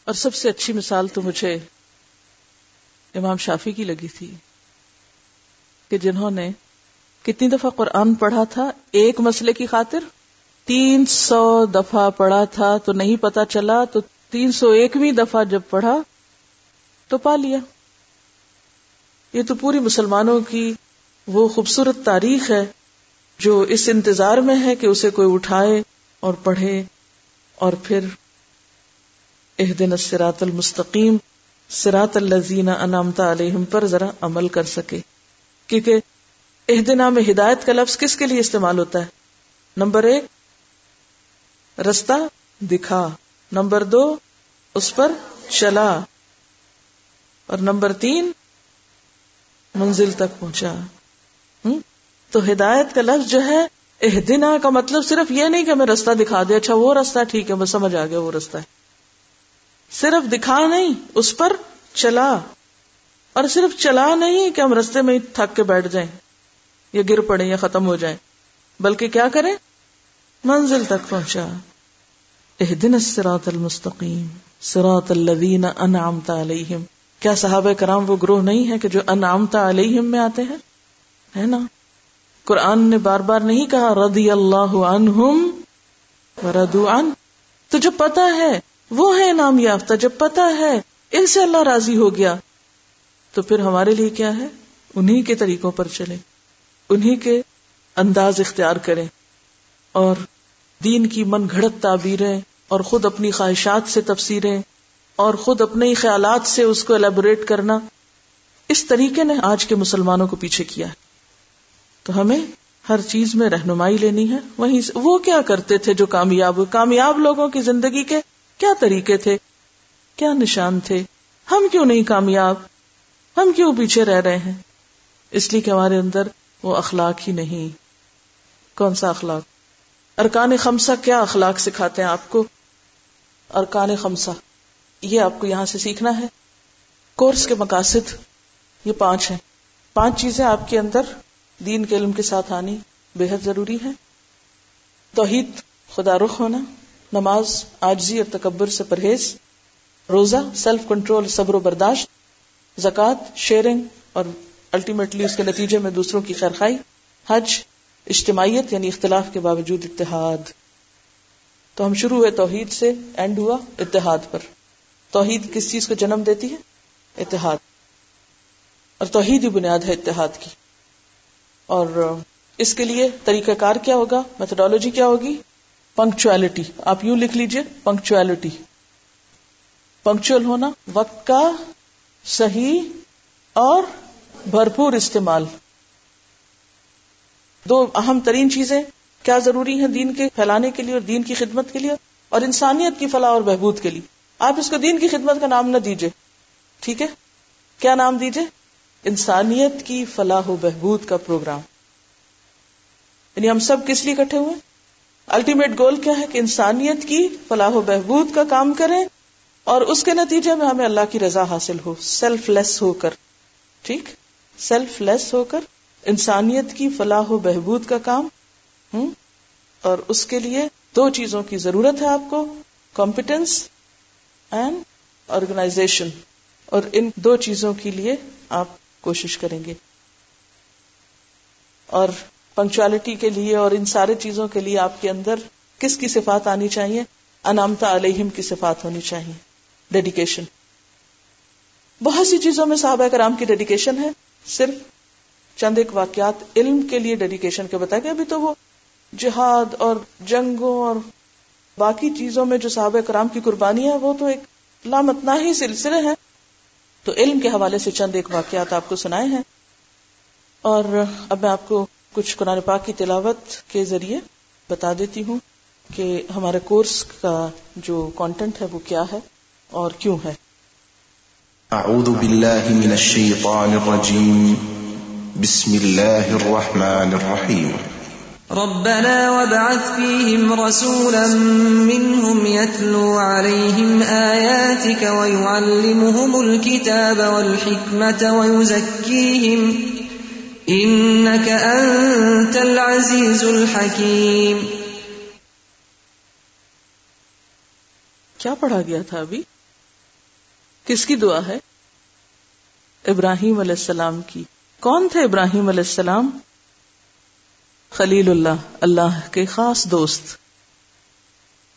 اور سب سے اچھی مثال تو مجھے امام شافی کی لگی تھی کہ جنہوں نے کتنی دفعہ قرآن پڑھا تھا ایک مسئلے کی خاطر، تین سو دفعہ پڑھا تھا تو نہیں پتا چلا، تو تین سو ایکویں دفعہ جب پڑھا تو پا لیا۔ یہ تو پوری مسلمانوں کی وہ خوبصورت تاریخ ہے جو اس انتظار میں ہے کہ اسے کوئی اٹھائے اور پڑھے اور پھر اح دن سرات المستقیم سرات الزین انامتا علیہم پر ذرا عمل کر سکے۔ کیونکہ اہدنا میں ہدایت کا لفظ کس کے لیے استعمال ہوتا ہے؟ نمبر ایک، رستہ دکھا۔ نمبر دو، اس پر چلا۔ اور نمبر تین، منزل تک پہنچا۔ تو ہدایت کا لفظ جو ہے اہدنا کا مطلب صرف یہ نہیں کہ ہمیں رستہ دکھا دے اچھا وہ رستہ ٹھیک ہے میں سمجھ آ گیا وہ رستہ ہے۔ صرف دکھا نہیں، اس پر چلا۔ اور صرف چلا نہیں کہ ہم رستے میں تھک کے بیٹھ جائیں، یا گر پڑے یا ختم ہو جائیں۔ بلکہ کیا کریں؟ منزل تک پہنچا۔ دن سراط المستقیم سراط الذین انعمت علیہم۔ کیا صحابہ کرام وہ گروہ نہیں ہے کہ جو انعمت علیہم میں آتے ہیں؟ ہے نا؟ قرآن نے بار بار نہیں کہا رضی اللہ عنہم وردو عن۔ تو جو پتا ہے وہ ہے انعام یافتہ، جب پتا ہے ان سے اللہ راضی ہو گیا، تو پھر ہمارے لیے کیا ہے؟ انہی کے طریقوں پر چلے انہی کے انداز اختیار کریں اور دین کی من گھڑت تعبیریں اور خود اپنی خواہشات سے تفسیریں اور خود اپنے خیالات سے اس کو الیبوریٹ کرنا۔ اس طریقے نے آج کے مسلمانوں کو پیچھے کیا ہے۔ تو ہمیں ہر چیز میں رہنمائی لینی ہے۔ وہیں وہ کیا کرتے تھے جو کامیاب کامیاب لوگوں کی زندگی کے کیا طریقے تھے؟ کیا نشان تھے؟ ہم کیوں نہیں کامیاب؟ ہم کیوں پیچھے رہ رہے ہیں؟ اس لیے کہ ہمارے اندر وہ اخلاق ہی نہیں۔ کون سا اخلاق؟ ارکان خمسہ کیا اخلاق سکھاتے ہیں آپ کو؟ ارکان خمسہ۔ یہ آپ کو یہاں سے سیکھنا ہے۔ کورس کے مقاصد یہ پانچ ہیں۔ پانچ چیزیں آپ کے اندر دین کے علم کے ساتھ آنی بے حد ضروری ہے توحید، خدا رخ ہونا۔ نماز آجزی اور تکبر سے پرہیز، روزہ سیلف کنٹرول صبر و برداشت، زکوٰۃ شیئرنگ اور الٹیمیٹلی اس کے نتیجے میں دوسروں کی خیرخائی، حج، اجتماعیت یعنی اختلاف کے باوجود اتحاد۔ تو ہم شروع ہوئے توحید سے اینڈ ہوا اتحاد پر۔ توحید کس چیز کو جنم دیتی ہے؟ اتحاد۔ اور توحید ہی بنیاد ہے اتحاد کی۔ اور اس کے لیے طریقہ کار کیا ہوگا؟ میتھڈالوجی کیا ہوگی؟ پنکچویلٹی آپ یوں لکھ لیجیے پنکچویلٹی پنکچل ہونا وقت کا صحیح اور بھرپور استعمال۔ دو اہم ترین چیزیں کیا ضروری ہیں دین کے پھیلانے کے لیے اور دین کی خدمت کے لیے اور انسانیت کی فلاح اور بہبود کے لیے۔ آپ اس کو دین کی خدمت کا نام نہ دیجیے ٹھیک ہے؟ کیا نام دیجیے انسانیت کی فلاح و بہبود کا پروگرام۔ یعنی ہم سب کس لیے اکٹھے ہوئے؟ الٹیمیٹ گول کیا ہے کہ انسانیت کی فلاح و بہبود کا کام کریں اور اس کے نتیجے میں ہمیں اللہ کی رضا حاصل ہو سیلف لیس ہو کر ٹھیک؟ سیلف لیس ہو کر انسانیت کی فلاح و بہبود کا کام۔ ہوں اور اس کے لیے دو چیزوں کی ضرورت ہے آپ کو کمپیٹنس اینڈ آرگنائزیشن اور ان دو چیزوں کے لیے آپ کوشش کریں گے۔ اور پنکچوالٹی کے لیے اور ان سارے چیزوں کے لیے آپ کے اندر کس کی صفات آنی چاہیے؟ انامتا علیہم کی صفات ہونی چاہیے۔ ڈیڈیکیشن بہت سی چیزوں میں صحابہ کرام کی ڈیڈیکیشن ہے۔ صرف چند ایک واقعات علم کے لیے ڈیڈیکیشن کے بتایا گیا ابھی تو وہ جہاد اور جنگوں اور باقی چیزوں میں جو صحابہ کرام کی قربانی ہے، وہ تو ایک لامتنا ہی سلسلے ہیں۔ تو علم کے حوالے سے چند ایک واقعات آپ کو سنائے ہیں۔ اور اب میں آپ کو کچھ قرآن پاک کی تلاوت کے ذریعے بتا دیتی ہوں کہ ہمارے کورس کا جو کانٹینٹ ہے وہ کیا ہے اور کیوں ہے۔ اعوذ باللہ من الشیطان الرجیم۔ بسم اللہ الرحمن الرحیم۔ ربنا وابعث فيهم رسولا منهم يتلو عليهم آياتك ويعلمهم الكتاب والحكمة ويزكيهم إنك أنت العزيز الحكيم. کیا پڑھا گیا تھا ابھی؟ کس کی دعا ہے؟ ابراہیم علیہ السلام کی۔ کون تھے ابراہیم علیہ السلام؟ خلیل اللہ اللہ کے خاص دوست۔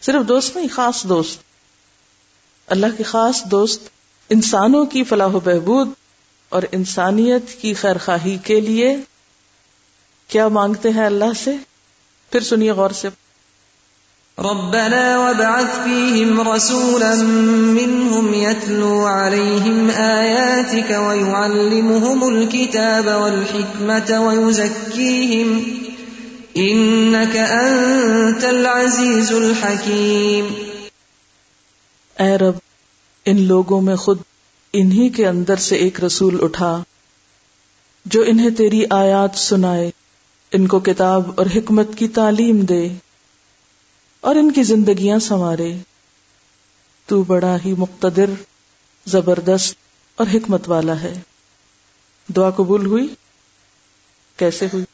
صرف دوست نہیں، خاص دوست۔ اللہ کے خاص دوست، انسانوں کی فلاح و بہبود۔ اور انسانیت کی خیر خواہی کے لیے کیا مانگتے ہیں اللہ سے؟ پھر سنیے غور سے۔ ربنا وابعث فيهم رسولا منهم يتلو عليهم آياتك ويعلمهم الكتاب والحكمة ويزكيهم انك انت العزيز الحكيم اے رب ان لوگوں میں خود انہی کے اندر سے ایک رسول اٹھا جو انہیں تیری آیات سنائے، ان کو کتاب اور حکمت کی تعلیم دے اور ان کی زندگیاں سنوارے۔ تو بڑا ہی مقتدر، زبردست اور حکمت والا ہے۔ دعا قبول ہوئی؟ کیسے ہوئی؟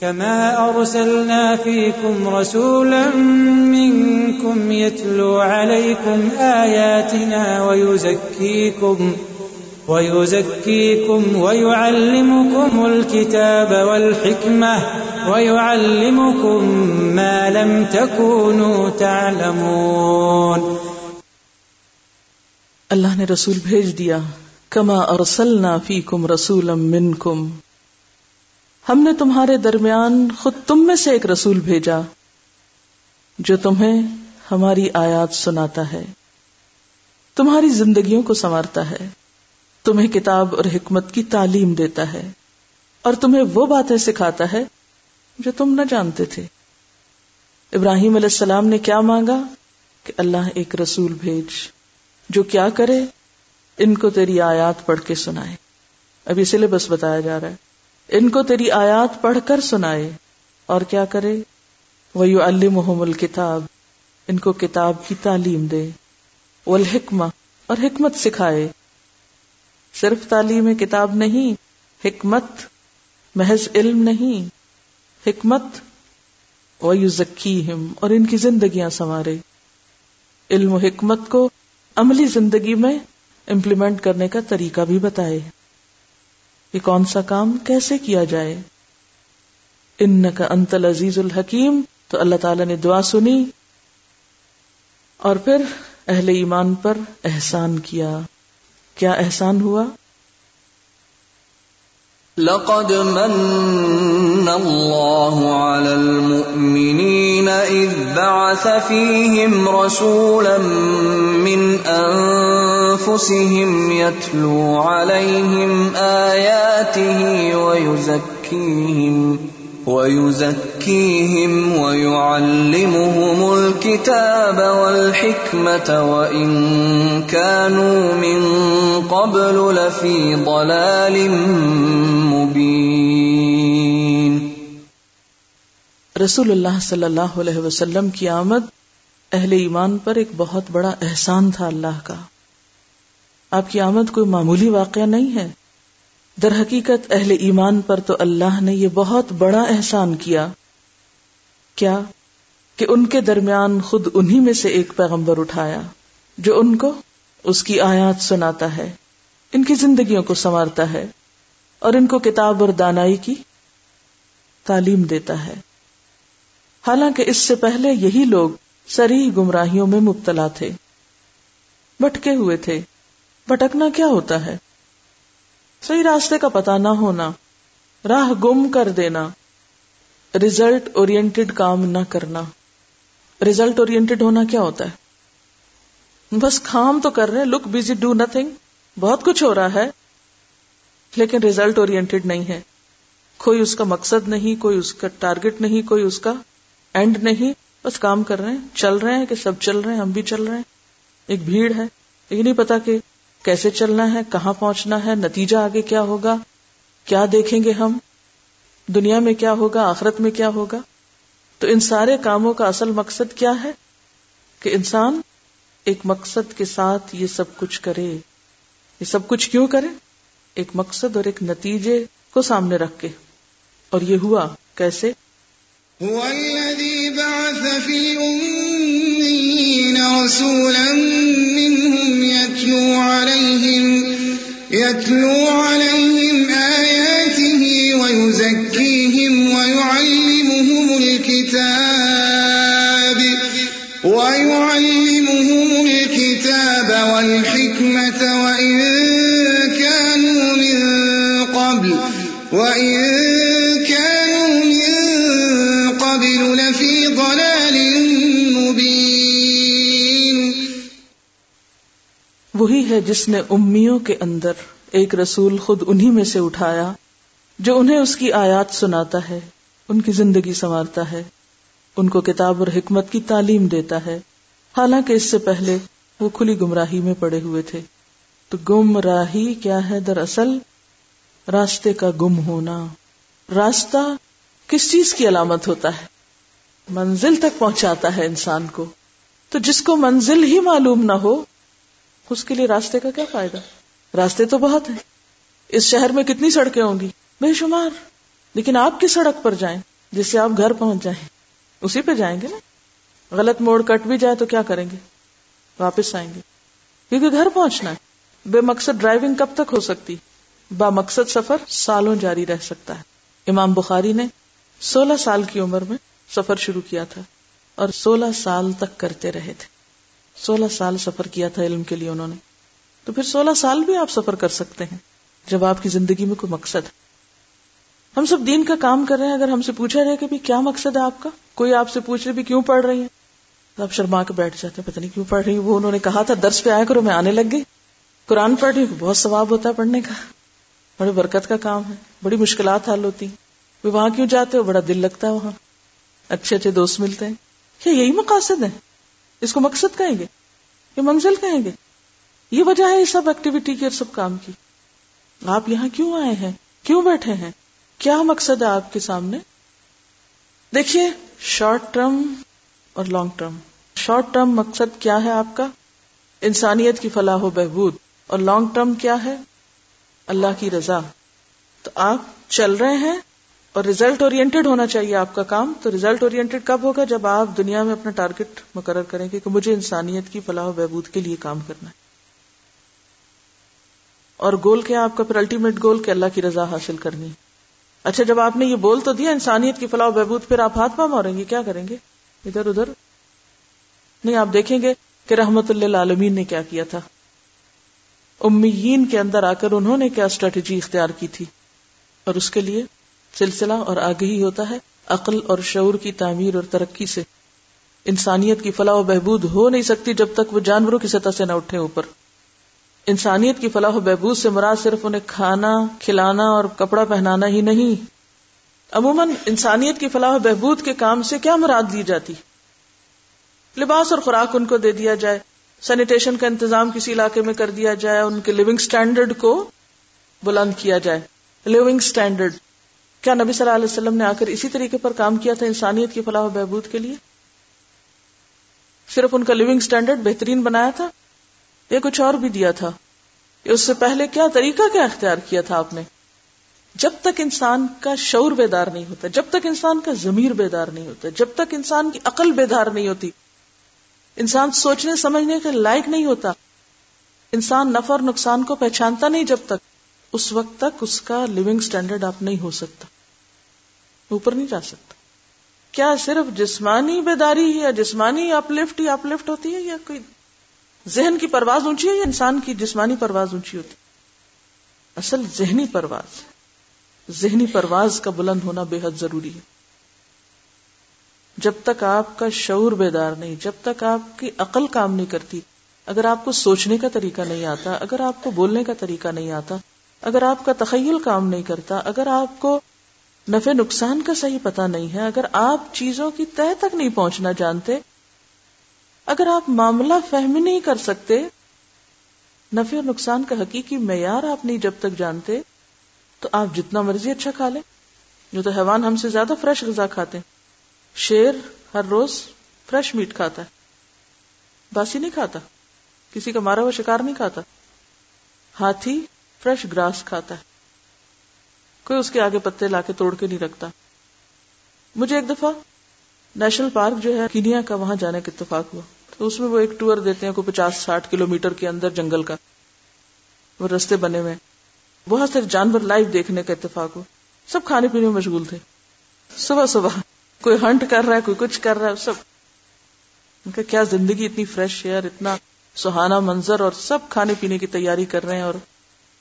كما أرسلنا فيكم رسولا منكم يتلو عليكم آياتنا ويزكيكم ويزكيكم ويعلمكم الكتاب والحكمة ويعلمكم ما لم تكونوا تعلمون اللہ نے رسول بھیج دیا، کما ارسلنا فیکم رسولا منکم ہم نے تمہارے درمیان خود تم میں سے ایک رسول بھیجا جو تمہیں ہماری آیات سناتا ہے، تمہاری زندگیوں کو سنوارتا ہے، تمہیں کتاب اور حکمت کی تعلیم دیتا ہے اور تمہیں وہ باتیں سکھاتا ہے جو تم نہ جانتے تھے۔ ابراہیم علیہ السلام نے کیا مانگا؟ کہ اللہ ایک رسول بھیج، جو کیا کرے، ان کو تیری آیات پڑھ کے سنائے۔ ابھی سلیبس بتایا جا رہا ہے۔ ان کو تیری آیات پڑھ کر سنائے اور کیا کرے؟ وہ یو المحم الکتاب ان کو کتاب کی تعلیم دے۔ وہ الحکمہ اور حکمت سکھائے۔ صرف تعلیم کتاب نہیں، حکمت، محض علم نہیں۔ حکمت۔ وہ یو ذکی اور ان کی زندگیاں سنوارے۔ علم و حکمت کو عملی زندگی میں امپلیمنٹ کرنے کا طریقہ بھی بتائے۔ یہ کون سا کام کیسے کیا جائے۔ ان کا انتل عزیز الحکیم، تو اللہ تعالی نے دعا سنی اور پھر اہل ایمان پر احسان کیا۔ کیا احسان ہوا؟ لقد من الله على المؤمنين إذ بعث فيهم رسولا من أنفسهم يتلو عليهم آياته ويزكيهم ويزكيهم ويعلمهم الكتاب والحكمة وإن كانوا من قبل لفي ضلال مبين رسول اللہ صلی اللہ علیہ وسلم کی آمد اہل ایمان پر ایک بہت بڑا احسان تھا اللہ کا۔ آپ کی آمد کوئی معمولی واقعہ نہیں ہے۔ در حقیقت اہل ایمان پر تو اللہ نے یہ بہت بڑا احسان کیا۔ کیا؟ کہ ان کے درمیان خود انہی میں سے ایک پیغمبر اٹھایا جو ان کو اس کی آیات سناتا ہے، ان کی زندگیوں کو سنوارتا ہے اور ان کو کتاب اور دانائی کی تعلیم دیتا ہے۔ حالانکہ اس سے پہلے یہی لوگ سری گمراہیوں میں مبتلا تھے۔ بٹکے ہوئے تھے۔ بھٹکنا کیا ہوتا ہے؟ صحیح راستے کا پتا نہ ہونا۔ راہ گم کر دینا۔ ریزلٹ اورینٹڈ کام نہ کرنا۔ ریزلٹ اورینٹڈ ہونا کیا ہوتا ہے؟ بس کام تو کر رہے لک بزی ڈو نتنگ بہت کچھ ہو رہا ہے۔ لیکن ریزلٹ اورینٹڈ نہیں ہے۔ کوئی اس کا مقصد نہیں، کوئی اس کا ٹارگٹ نہیں، کوئی اس کا اینڈ نہیں، بس کام کر رہے ہیں، چل رہے ہیں کہ سب چل رہے ہیں، ہم بھی چل رہے ہیں۔ ایک بھیڑ ہے، یہ نہیں پتا کہ کیسے چلنا ہے، کہاں پہنچنا ہے، نتیجہ آگے کیا ہوگا، کیا دیکھیں گے ہم، دنیا میں کیا ہوگا، آخرت میں کیا ہوگا۔ تو ان سارے کاموں کا اصل مقصد کیا ہے؟ کہ انسان ایک مقصد کے ساتھ یہ سب کچھ کرے۔ یہ سب کچھ کیوں کرے؟ ایک مقصد اور ایک نتیجے کو سامنے رکھ کے۔ اور یہ ہوا کیسے؟ هو الذي بعث في الأمين رسولا منهم يتلو عليهم يتلو عليهم آياته ويزكيهم ويعلمهم الكتاب. وہی ہے جس نے امیوں کے اندر ایک رسول خود انہی میں سے اٹھایا، جو انہیں اس کی آیات سناتا ہے، ان کی زندگی سنوارتا ہے، ان کو کتاب اور حکمت کی تعلیم دیتا ہے۔ حالانکہ اس سے پہلے وہ کھلی گمراہی میں پڑے ہوئے تھے۔ تو گم راہی کیا ہے دراصل؟ راستے کا گم ہونا۔ راستہ کس چیز کی علامت ہوتا ہے؟ منزل تک پہنچاتا ہے انسان کو۔ تو جس کو منزل ہی معلوم نہ ہو اس کے لیے راستے کا کیا فائدہ؟ راستے تو بہت ہیں۔ اس شہر میں کتنی سڑکیں ہوں گی؟ بے شمار۔ لیکن آپ کس سڑک پر جائیں جس سے آپ گھر پہنچ جائیں؟ اسی پہ جائیں گے نا۔ غلط موڑ کٹ بھی جائے تو کیا کریں گے؟ واپس آئیں گے۔ کیونکہ گھر پہنچنا ہے۔ بے مقصد ڈرائیونگ کب تک ہو سکتی؟ با مقصد سفر سالوں جاری رہ سکتا ہے۔ امام بخاری نے سولہ سال کی عمر میں سفر شروع کیا تھا اور سولہ سال تک کرتے رہے تھے۔ سولہ سال سفر کیا تھا علم کے لیے انہوں نے۔ تو پھر سولہ سال بھی آپ سفر کر سکتے ہیں۔ جب آپ کی زندگی میں کوئی مقصد۔ ہے ہم سب دین کا کام کر رہے ہیں، اگر ہم سے پوچھا جائے کہ کیا مقصد ہے آپ کا؟ کوئی آپ سے پوچھ رہے بھی کیوں پڑھ رہی ہیں؟ تو آپ شرما کے بیٹھ جاتے ہیں، پتہ نہیں کیوں پڑھ رہی وہ انہوں نے کہا تھا، درس پہ آیا کرو، میں آنے لگ گئی۔ قرآن پڑھ رہی ہوں، بہت ثواب ہوتا ہے پڑھنے کا۔ بڑے برکت کا کام ہے، بڑی مشکلات حل ہوتی ہیں۔ وہاں کیوں جاتے ہو؟ بڑا دل لگتا ہے وہاں۔ اچھے اچھے دوست ملتے ہیں۔ کیا یہی مقاصد ہے؟ اس کو مقصد کہیں گے؟ یہ منزل کہیں گے؟ یہ وجہ ہے سب ایکٹیویٹی کی اور سب کام کی۔ آپ یہاں کیوں آئے ہیں؟ کیوں بیٹھے ہیں؟ کیا مقصد ہے آپ کے سامنے؟ دیکھیے شارٹ ٹرم اور لانگ ٹرم شارٹ ٹرم مقصد کیا ہے آپ کا؟ انسانیت کی فلاح و بہبود۔ اور لانگ ٹرم کیا ہے؟ اللہ کی رضا۔ تو آپ چل رہے ہیں اور ریزلٹ اورینٹیڈ ہونا چاہیے آپ کا کام، تو ریزلٹ اورینٹیڈ کب ہوگا؟ جب آپ دنیا میں اپنا ٹارگیٹ مقرر کریں گے کہ مجھے انسانیت کی فلاح و بہبود کے لیے کام کرنا ہے۔ اور گول کیا آپ کا؟ پھر الٹیمیٹ گول کہ اللہ کی رضا حاصل کرنی اچھا جب آپ نے یہ بول تو دیا، انسانیت کی فلاح و بہبود، پھر آپ ہاتھ پا ماریں گے، کیا کریں گے؟ ادھر ادھر۔ نہیں، آپ دیکھیں گے کہ رحمت اللہ عالمین نے کیا کیا تھا۔ امیین کے اندر آ کر انہوں نے کیا اسٹریٹجی اختیار کی تھی۔ اور اس کے لیے سلسلہ اور آگے ہی ہوتا ہے عقل اور شعور کی تعمیر اور ترقی سے۔ انسانیت کی فلاح و بہبود ہو نہیں سکتی جب تک وہ جانوروں کی سطح سے نہ اٹھے اوپر۔ انسانیت کی فلاح و بہبود سے مراد صرف انہیں کھانا، کھلانا اور کپڑا پہنانا ہی نہیں۔ عموماً انسانیت کی فلاح و بہبود کے کام سے کیا مراد دی جاتی؟ لباس اور خوراک ان کو دے دیا جائے۔ سینیٹیشن کا انتظام کسی علاقے میں کر دیا جائے۔ ان کے لیونگ اسٹینڈرڈ کو بلند کیا جائے۔ لیونگ اسٹینڈرڈ کیا نبی صلی اللہ علیہ وسلم نے آ کر اسی طریقے پر کام کیا تھا انسانیت کی فلاح و بہبود کے لیے؟ صرف ان کا لیونگ اسٹینڈرڈ بہترین بنایا تھا؟ یا کچھ اور بھی دیا تھا؟ اس سے پہلے کیا طریقہ کیا اختیار کیا تھا آپ نے؟ جب تک انسان کا شعور بیدار نہیں ہوتا، جب تک انسان کا ضمیر بیدار نہیں ہوتا، جب تک انسان کی عقل بیدار نہیں ہوتی، انسان سوچنے، سمجھنے کے لائق نہیں ہوتا، انسان نفع اور نقصان کو پہچانتا نہیں جب تک اس وقت تک اس کا لیونگ اسٹینڈرڈ آپ نہیں ہو سکتا۔ اوپر نہیں جا سکتا۔ کیا صرف جسمانی بیداری یا جسمانی اپ لفٹ یا اپ لفٹ ہوتی ہے یا کوئی ذہن کی پرواز اونچی ہے یا انسان کی جسمانی پرواز اونچی ہوتی اصل ذہنی پرواز۔ ذہنی پرواز کا بلند ہونا بے حد ضروری ہے۔ جب تک آپ کا شعور بیدار نہیں، جب تک آپ کی عقل کام نہیں کرتی، اگر آپ کو سوچنے کا طریقہ نہیں آتا، اگر آپ کو بولنے کا طریقہ نہیں آتا اگر آپ کا تخیل کام نہیں کرتا، اگر آپ کو نفع نقصان کا صحیح پتا نہیں ہے، اگر آپ چیزوں کی تہ تک نہیں پہنچنا جانتے، اگر آپ معاملہ فہم نہیں کر سکتے، نفع اور نقصان کا حقیقی معیار آپ نہیں جب تک جانتے، تو آپ جتنا مرضی اچھا کھا لیں۔ جو تو حیوان ہم سے زیادہ فریش غذا کھاتے ہیں۔ شیر ہر روز فریش میٹ کھاتا ہے۔ باسی نہیں کھاتا۔ کسی کا مارا ہوا شکار نہیں کھاتا۔ ہاتھی فریش گراس کھاتا ہے۔ کوئی اس کے آگے پتے لا کے توڑ کے نہیں رکھتا۔ مجھے ایک دفعہ نیشنل پارک جو ہے، کینیا کا، وہاں جانے کا اتفاق ہوا۔ تو اس میں وہ ایک ٹور دیتے ہیں، کوئی پچاس، ساٹھ کلو میٹر کے اندر جنگل کا۔ وہ رستے بنے ہوئے۔ بہت سارے جانور لائیو دیکھنے کا اتفاق ہوا۔ سب کھانے پینے میں مشغول تھے۔ صبح صبح۔ کوئی ہنٹ کر رہا ہے، کوئی کچھ کر رہا ہے، سب۔ ان کا کیا زندگی اتنی فریش ہے اور اتنا سہانا منظر اور سب کھانے پینے کی تیاری کر رہے ہیں اور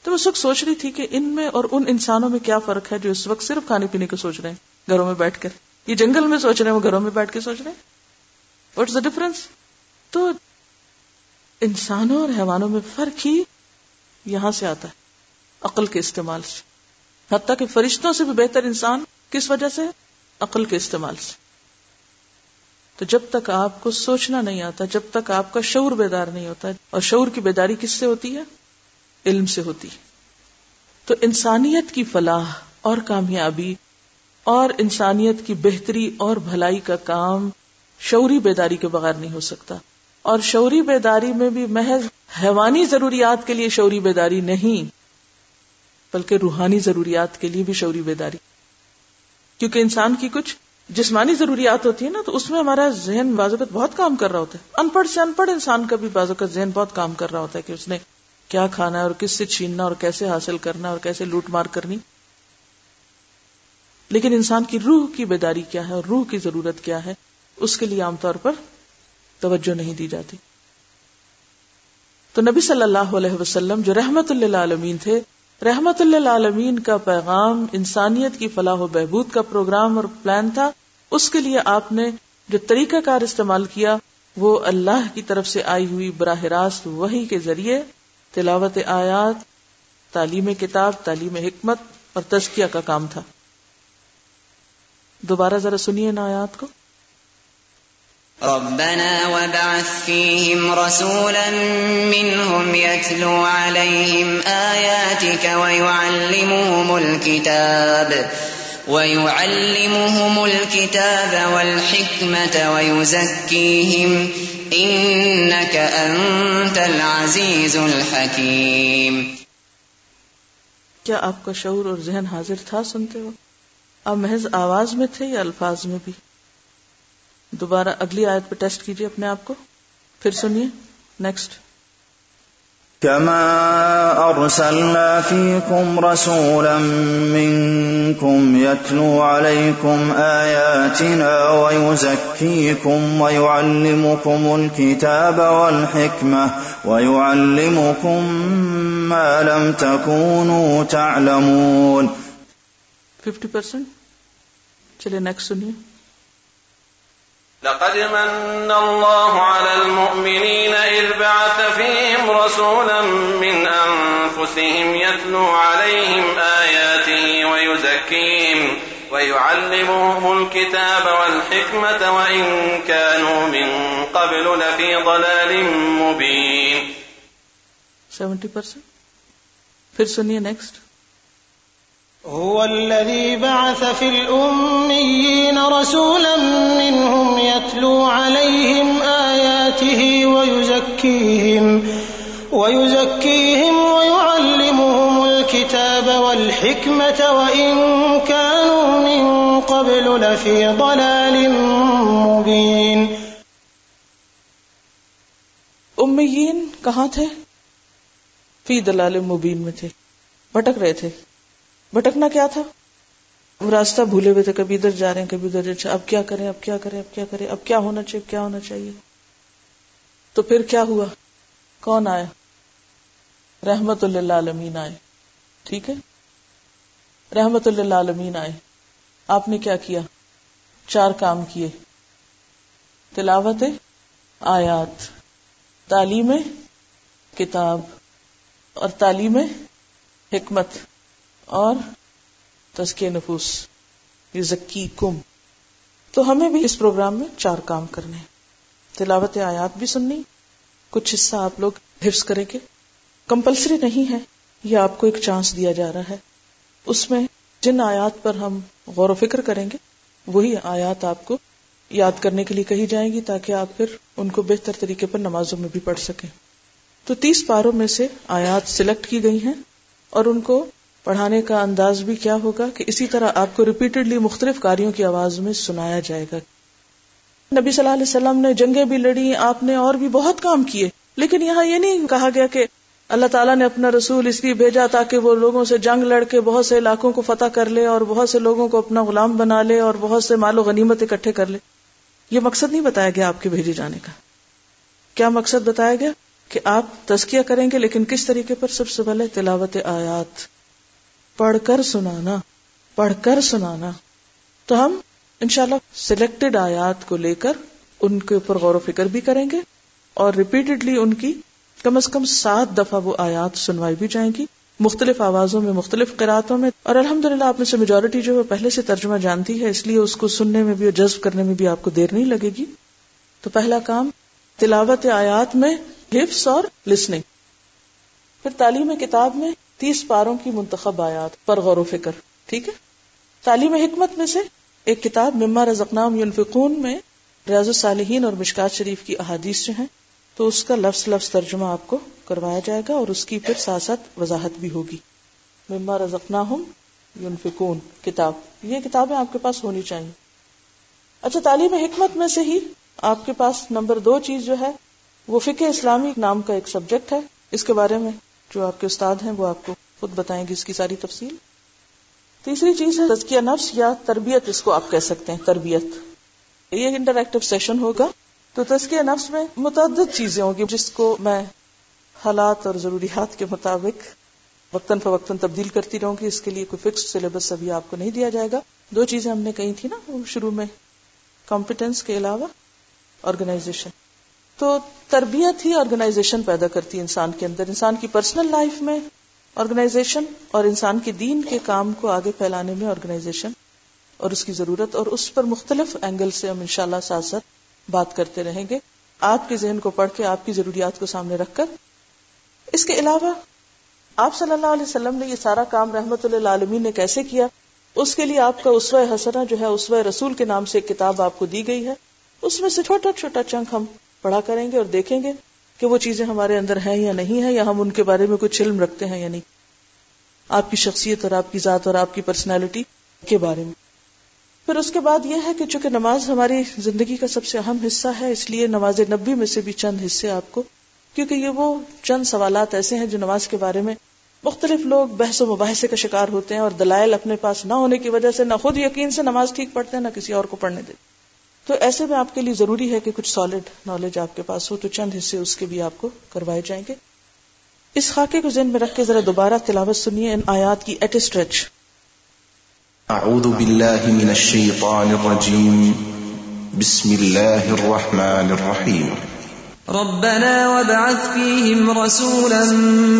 تو میں سکھ سوچ رہی تھی کہ ان میں اور ان انسانوں میں کیا فرق ہے جو اس وقت صرف کھانے پینے کو سوچ رہے ہیں، گھروں میں بیٹھ کر۔ یہ جنگل میں سوچ رہے ہیں، وہ گھروں میں بیٹھ کے سوچ رہے ہیں۔ واٹس دا ڈفرنس تو انسانوں اور حیوانوں میں فرق ہی یہاں سے آتا ہے، عقل کے استعمال سے۔ حتیٰ کہ فرشتوں سے بھی بہتر انسان کس وجہ سے؟ عقل کے استعمال سے۔ تو جب تک آپ کو سوچنا نہیں آتا، جب تک آپ کا شعور بیدار نہیں ہوتا، اور شعور کی بیداری کس سے ہوتی ہے؟ علم سے ہوتی۔ تو انسانیت کی فلاح اور کامیابی اور انسانیت کی بہتری اور بھلائی کا کام شعوری بیداری کے بغیر نہیں ہو سکتا۔ اور شعوری بیداری میں بھی محض حیوانی ضروریات کے لیے شعوری بیداری نہیں، بلکہ روحانی ضروریات کے لیے بھی شعوری بیداری۔ کیونکہ انسان کی کچھ جسمانی ضروریات ہوتی ہے نا، تو اس میں ہمارا ذہن بازوقت بہت کام کر رہا ہوتا ہے۔ ان پڑھ سے ان پڑھ انسان کا بھی بازوقت ذہن بہت کام کر رہا ہوتا ہے کہ اس نے کیا کھانا ہے اور کس سے چھیننا اور کیسے حاصل کرنا اور کیسے لوٹ مار کرنی لیکن انسان کی روح کی بیداری کیا ہے اور روح کی ضرورت کیا ہے اس کے لیے عام طور پر توجہ نہیں دی جاتی تو نبی صلی اللہ علیہ وسلم جو رحمت اللہ عالمین تھے، رحمت اللہ عالمین کا پیغام انسانیت کی فلاح و بہبود کا پروگرام اور پلان تھا، اس کے لیے آپ نے جو طریقہ کار استعمال کیا، وہ اللہ کی طرف سے آئی ہوئی براہ راست وہی کے ذریعے تلاوت آیات، تعلیم کتاب، تعلیم حکمت اور تزکیہ کا کام تھا۔ دوبارہ ذرا سنیے نا آیات کو۔ ربنا وبعث فيهم رسولا منهم يتلو عليهم آياتك ويعلمهم الكتاب ويعلمهم الكتاب والحكمة ويزكيهم انك انت العزيز الحكيم۔ کیا آپ کا شعور اور ذہن حاضر تھا سنتے ہو آپ محض آواز میں تھے یا الفاظ میں بھی؟ دوبارہ اگلی آیت پہ ٹیسٹ کیجیے اپنے آپ کو۔ پھر سنیے۔ نیکسٹ كما أرسلنا فيكم رسولا منكم يتلو عليكم آياتنا ويزكيكم ويعلمكم الكتاب والحكمة ويعلمكم ما لم تكونوا تعلمون 50% چلے نیکسٹ سنیے۔ لقد من الله على المؤمنين إذ بعث فيهم رسولا من أنفسهم يتلو عليهم آياته ويزكيهم ويعلمهم الكتاب والحكمة وإن كانوا من قبل لفي ضلال مبين. 70% پھر سنیے نیکسٹ هو الذي بعث في الأميين رسولا منهم يتلو عليهم آياته ويزكيهم ويزكيهم ويعلمهم الكتاب والحكمة وإن كانوا من قبل لفي ضلال مبين. امیین کہاں تھے؟ فی دلال مبین میں تھے، بھٹک رہے تھے۔ بھٹکنا کیا تھا؟ وہ راستہ بھولے ہوئے تھے، کبھی ادھر جا رہے ہیں، کبھی ادھر اچھا اب کیا کریں، اب کیا کریں، اب کیا کریں، اب کیا ہونا چاہیے، کیا ہونا چاہیے؟ تو پھر کیا ہوا؟ کون آئے رحمت اللہ عالمین آئے۔ ٹھیک ہے؟ رحمت اللہ عالمین آئے۔ آپ نے کیا کیا؟ چار کام کیے۔ تلاوت، آیات، تعلیم، کتاب اور تعلیم، حکمت۔ اور تزکیہ نفوس یہ ذکی کم تو ہمیں بھی اس پروگرام میں چار کام کرنے تلاوت آیات بھی سننی، کچھ حصہ آپ لوگ حفظ کریں گے۔ کمپلسری نہیں ہے، یہ آپ کو ایک چانس دیا جا رہا ہے۔ اس میں جن آیات پر ہم غور و فکر کریں گے، وہی آیات آپ کو یاد کرنے کے لیے کہی جائیں گی تاکہ آپ پھر ان کو بہتر طریقے پر نمازوں میں بھی پڑھ سکیں۔ تو تیس پاروں میں سے آیات سلیکٹ کی گئی ہیں اور ان کو پڑھانے کا انداز بھی کیا ہوگا کہ اسی طرح آپ کو ریپیٹڈلی مختلف کاریوں کی آواز میں سنایا جائے گا۔ نبی صلی اللہ علیہ وسلم نے جنگیں بھی لڑی آپ نے اور بھی بہت کام کیے۔ لیکن یہاں یہ نہیں کہا گیا کہ اللہ تعالیٰ نے اپنا رسول اس لیے بھیجا تاکہ وہ لوگوں سے جنگ لڑ کے بہت سے علاقوں کو فتح کر لے اور بہت سے لوگوں کو اپنا غلام بنا لے اور بہت سے مال و غنیمت اکٹھے کر لے۔ یہ مقصد نہیں بتایا گیا آپ کے بھیجے جانے کا۔ کیا مقصد بتایا گیا کہ آپ تزکیہ کریں گے، لیکن کس طریقے پر؟ سب سے پہلے تلاوت آیات۔ پڑھ کر سنانا، پڑھ کر سنانا۔ تو ہم انشاءاللہ سلیکٹڈ آیات کو لے کر ان کے اوپر غور و فکر بھی کریں گے اور ریپیٹڈلی ان کی کم از کم سات دفعہ وہ آیات سنوائی بھی جائیں گی۔ مختلف آوازوں میں، مختلف قرآتوں میں۔ اور الحمد للہ آپ میں سے میجورٹی جو ہے پہلے سے ترجمہ جانتی ہے، اس لیے اس کو سننے میں بھی اور جذب کرنے میں بھی آپ کو دیر نہیں لگے گی۔ تو پہلا کام، تلاوت آیات میں حفظ اور لسننگ پھر تعلیم کتاب میں تیس پاروں کی منتخب آیات پر غور و فکر، ٹھیک ہے؟ تعلیم حکمت میں سے ایک کتاب مما رزقنام یونفقون میں ریاض الصالحین اور مشکات شریف کی احادیث جو ہیں، تو اس کا لفظ لفظ ترجمہ آپ کو کروایا جائے گا اور اس کی پھر ساتھ ساتھ وضاحت بھی ہوگی۔ مما رزقنا ہوں یونفکون کتاب۔ یہ کتابیں آپ کے پاس ہونی چاہیے۔ اچھا تعلیم حکمت میں سے ہی آپ کے پاس نمبر دو چیز جو ہے، وہ فقہ اسلامی نام کا ایک سبجیکٹ ہے۔ اس کے بارے میں جو آپ کے استاد ہیں، وہ آپ کو خود بتائیں گے اس کی ساری تفصیل۔ تیسری چیز ہے، تزکیہ نفس یا تربیت، اس کو آپ کہہ سکتے ہیں، تربیت۔ یہ انٹریکٹو سیشن ہوگا۔ تو تزکیہ نفس میں متعدد چیزیں ہوں گی، جس کو میں حالات اور ضروریات کے مطابق وقتاً فوقتاً تبدیل کرتی رہوں گی۔ اس کے لیے کوئی فکس سلیبس ابھی آپ کو نہیں دیا جائے گا۔ دو چیزیں ہم نے کہی تھی نا شروع میں کمپیٹنس کے علاوہ آرگنائزیشن تو تربیت ہی آرگنائزیشن پیدا کرتی ہے انسان کے اندر، انسان کی پرسنل لائف میں آرگنائزیشن اور انسان کے دین کے کام کو آگے پھیلانے میں آرگنائزیشن اور اس کی ضرورت اور اس پر مختلف اینگل سے ہم انشاءاللہ ساتھ ساتھ بات کرتے رہیں گے۔ آپ کے ذہن کو پڑھ کے آپ کی ضروریات کو سامنے رکھ کر۔ اس کے علاوہ، آپ صلی اللہ علیہ وسلم نے یہ سارا کام رحمت اللہ عالمین نے کیسے کیا؟ اس کے لیے آپ کا اسوہ حسنا جو ہے، اسوہ رسول کے نام سے ایک کتاب آپ کو دی گئی ہے۔ اس میں سے چھوٹا چھوٹا چنک ہم پڑھا کریں گے اور دیکھیں گے کہ وہ چیزیں ہمارے اندر ہیں یا نہیں ہے یا ہم ان کے بارے میں کچھ علم رکھتے ہیں یا نہیں۔ آپ کی شخصیت اور آپ کی ذات اور آپ کی پرسنالٹی کے بارے میں۔ پھر اس کے بعد یہ ہے کہ چونکہ نماز ہماری زندگی کا سب سے اہم حصہ ہے، اس لیے نماز نبی میں سے بھی چند حصے آپ کو، کیونکہ یہ وہ چند سوالات ایسے ہیں جو نماز کے بارے میں مختلف لوگ بحث و مباحثے کا شکار ہوتے ہیں اور دلائل اپنے پاس نہ ہونے کی وجہ سے نہ خود یقین سے نماز ٹھیک پڑھتے ہیں، نہ کسی اور کو پڑھنے دیتے تو ایسے میں آپ کے لیے ضروری ہے کہ کچھ سالڈ نالج آپ کے پاس ہو تو چند حصے اس کے بھی آپ کو کروائے جائیں گے۔ اس خاکے کو ذہن میں رکھ کے ذرا دوبارہ تلاوت سنیے ان آیات کی ایٹ اسٹریچ أعوذ بالله من الشيطان الرجيم بسم الله الرحمن الرحيم ربنا وابعث فيهم رسولا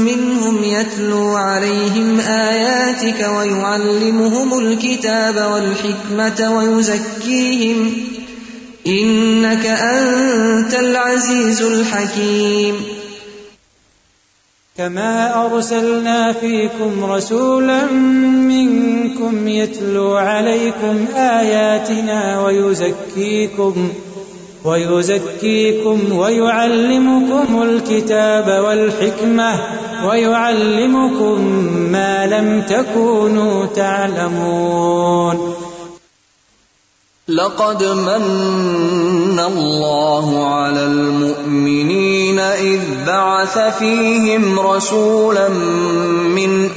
منهم يتلو عليهم آياتك ويعلمهم الكتاب والحكمة ويزكيهم إنك أنت العزيز الحكيم. كما أرسلنا فيكم رسولا منكم يتلو عليكم آياتنا ويزكيكم ويزكيكم ويعلمكم الكتاب والحكمة، ويعلمكم ما لم تكونوا تعلمون. لقد من الله على المؤمنين إذ بعث فيهم رسولا من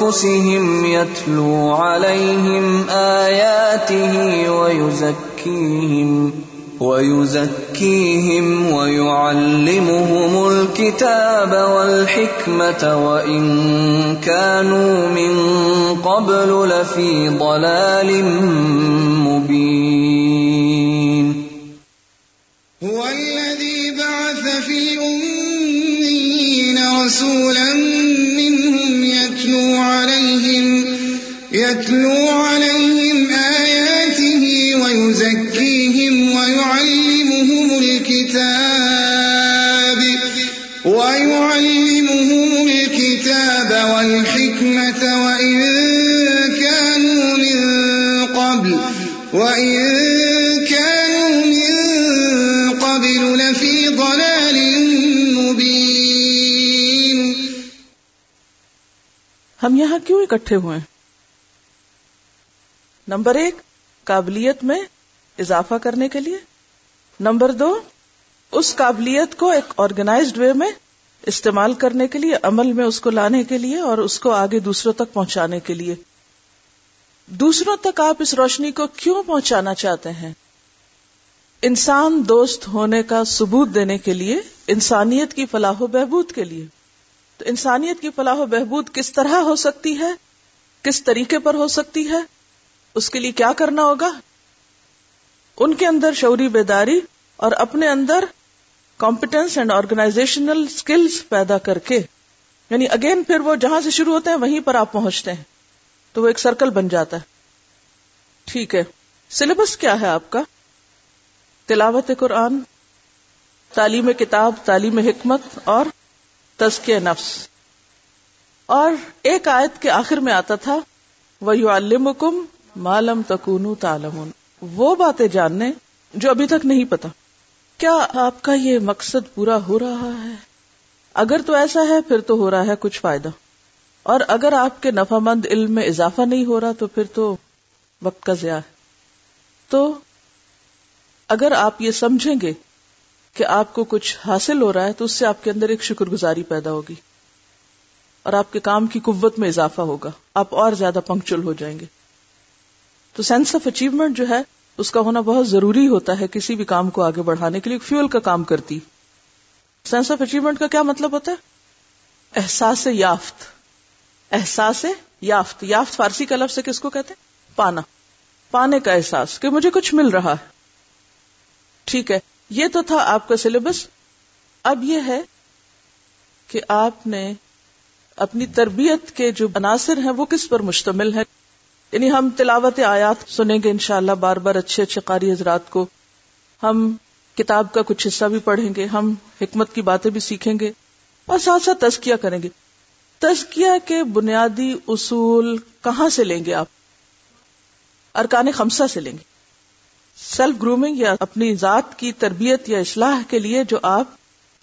أنفسهم يتلو عليهم آياته ويزكيهم ويزكيهم ويعلمهم الكتاب والحكمة وإن كانوا من قبل لفي ضلال مبين هو الذي بعث في الأميين رسولا منهم يتلو عليهم يتلو عليهم آياته ويزكيهم ويعلمهم الكتاب ويعلمهم الكتاب والحكمة وإن كانوا من قبل وإن كانوا من قبل لفي ضلال مبين. ہم یہاں کیوں اکٹھے ہوئے ہیں؟ نمبر ایک، قابلیت میں اضافہ کرنے کے لیے۔ نمبر دو، اس قابلیت کو ایک آرگنائزڈ وے میں استعمال کرنے کے لیے، عمل میں اس کو لانے کے لیے اور اس کو آگے دوسروں تک پہنچانے کے لیے۔ دوسروں تک آپ اس روشنی کو کیوں پہنچانا چاہتے ہیں؟ انسان دوست ہونے کا ثبوت دینے کے لیے، انسانیت کی فلاح و بہبود کے لیے۔ تو انسانیت کی فلاح و بہبود کس طرح ہو سکتی ہے؟ کس طریقے پر ہو سکتی ہے؟ اس کے لیے کیا کرنا ہوگا؟ ان کے اندر شعوری بیداری اور اپنے اندر کمپٹنس اینڈ آرگنائزیشنل اسکلس پیدا کر کے یعنی اگین پھر وہ جہاں سے شروع ہوتے ہیں، وہیں پر آپ پہنچتے ہیں۔ تو وہ ایک سرکل بن جاتا ہے۔ ٹھیک ہے۔ سلیبس کیا ہے آپ کا؟ تلاوت قرآن، تعلیم کتاب، تعلیم حکمت اور تزکیہ نفس۔ اور ایک آیت کے آخر میں آتا تھا وہ المکم معلوم تکون تالمون وہ باتیں جاننے جو ابھی تک نہیں پتا کیا آپ کا یہ مقصد پورا ہو رہا ہے؟ اگر تو ایسا ہے، پھر تو ہو رہا ہے کچھ فائدہ۔ اور اگر آپ کے نفع مند علم میں اضافہ نہیں ہو رہا، تو پھر تو وقت کا ضیاع ہے۔ تو اگر آپ یہ سمجھیں گے کہ آپ کو کچھ حاصل ہو رہا ہے، تو اس سے آپ کے اندر ایک شکر گزاری پیدا ہوگی۔ اور آپ کے کام کی قوت میں اضافہ ہوگا۔ آپ اور زیادہ پنکچل ہو جائیں گے۔ تو سینس آف اچیومنٹ جو ہے اس کا ہونا بہت ضروری ہوتا ہے کسی بھی کام کو آگے بڑھانے کے لیے فیول کا کام کرتی۔ سینس آف اچیومنٹ کا کیا مطلب ہوتا ہے؟ احساس یافت۔ احساس یافت۔ یافت فارسی کا لفظ سے کس کو کہتے ہیں؟ پانا۔ پانے کا احساس کہ مجھے کچھ مل رہا ہے۔ ٹھیک ہے، یہ تو تھا آپ کا سلیبس اب یہ ہے کہ آپ نے اپنی تربیت کے جو عناصر ہیں، وہ کس پر مشتمل ہے یعنی ہم تلاوت آیات سنیں گے انشاءاللہ بار بار اچھے اچھے قاری حضرات کو۔ ہم کتاب کا کچھ حصہ بھی پڑھیں گے، ہم حکمت کی باتیں بھی سیکھیں گے اور ساتھ ساتھ تزکیہ کریں گے۔ تزکیہ کے بنیادی اصول کہاں سے لیں گے آپ؟ ارکان خمسہ سے لیں گے۔ سیلف گرومنگ یا اپنی ذات کی تربیت یا اصلاح کے لیے جو آپ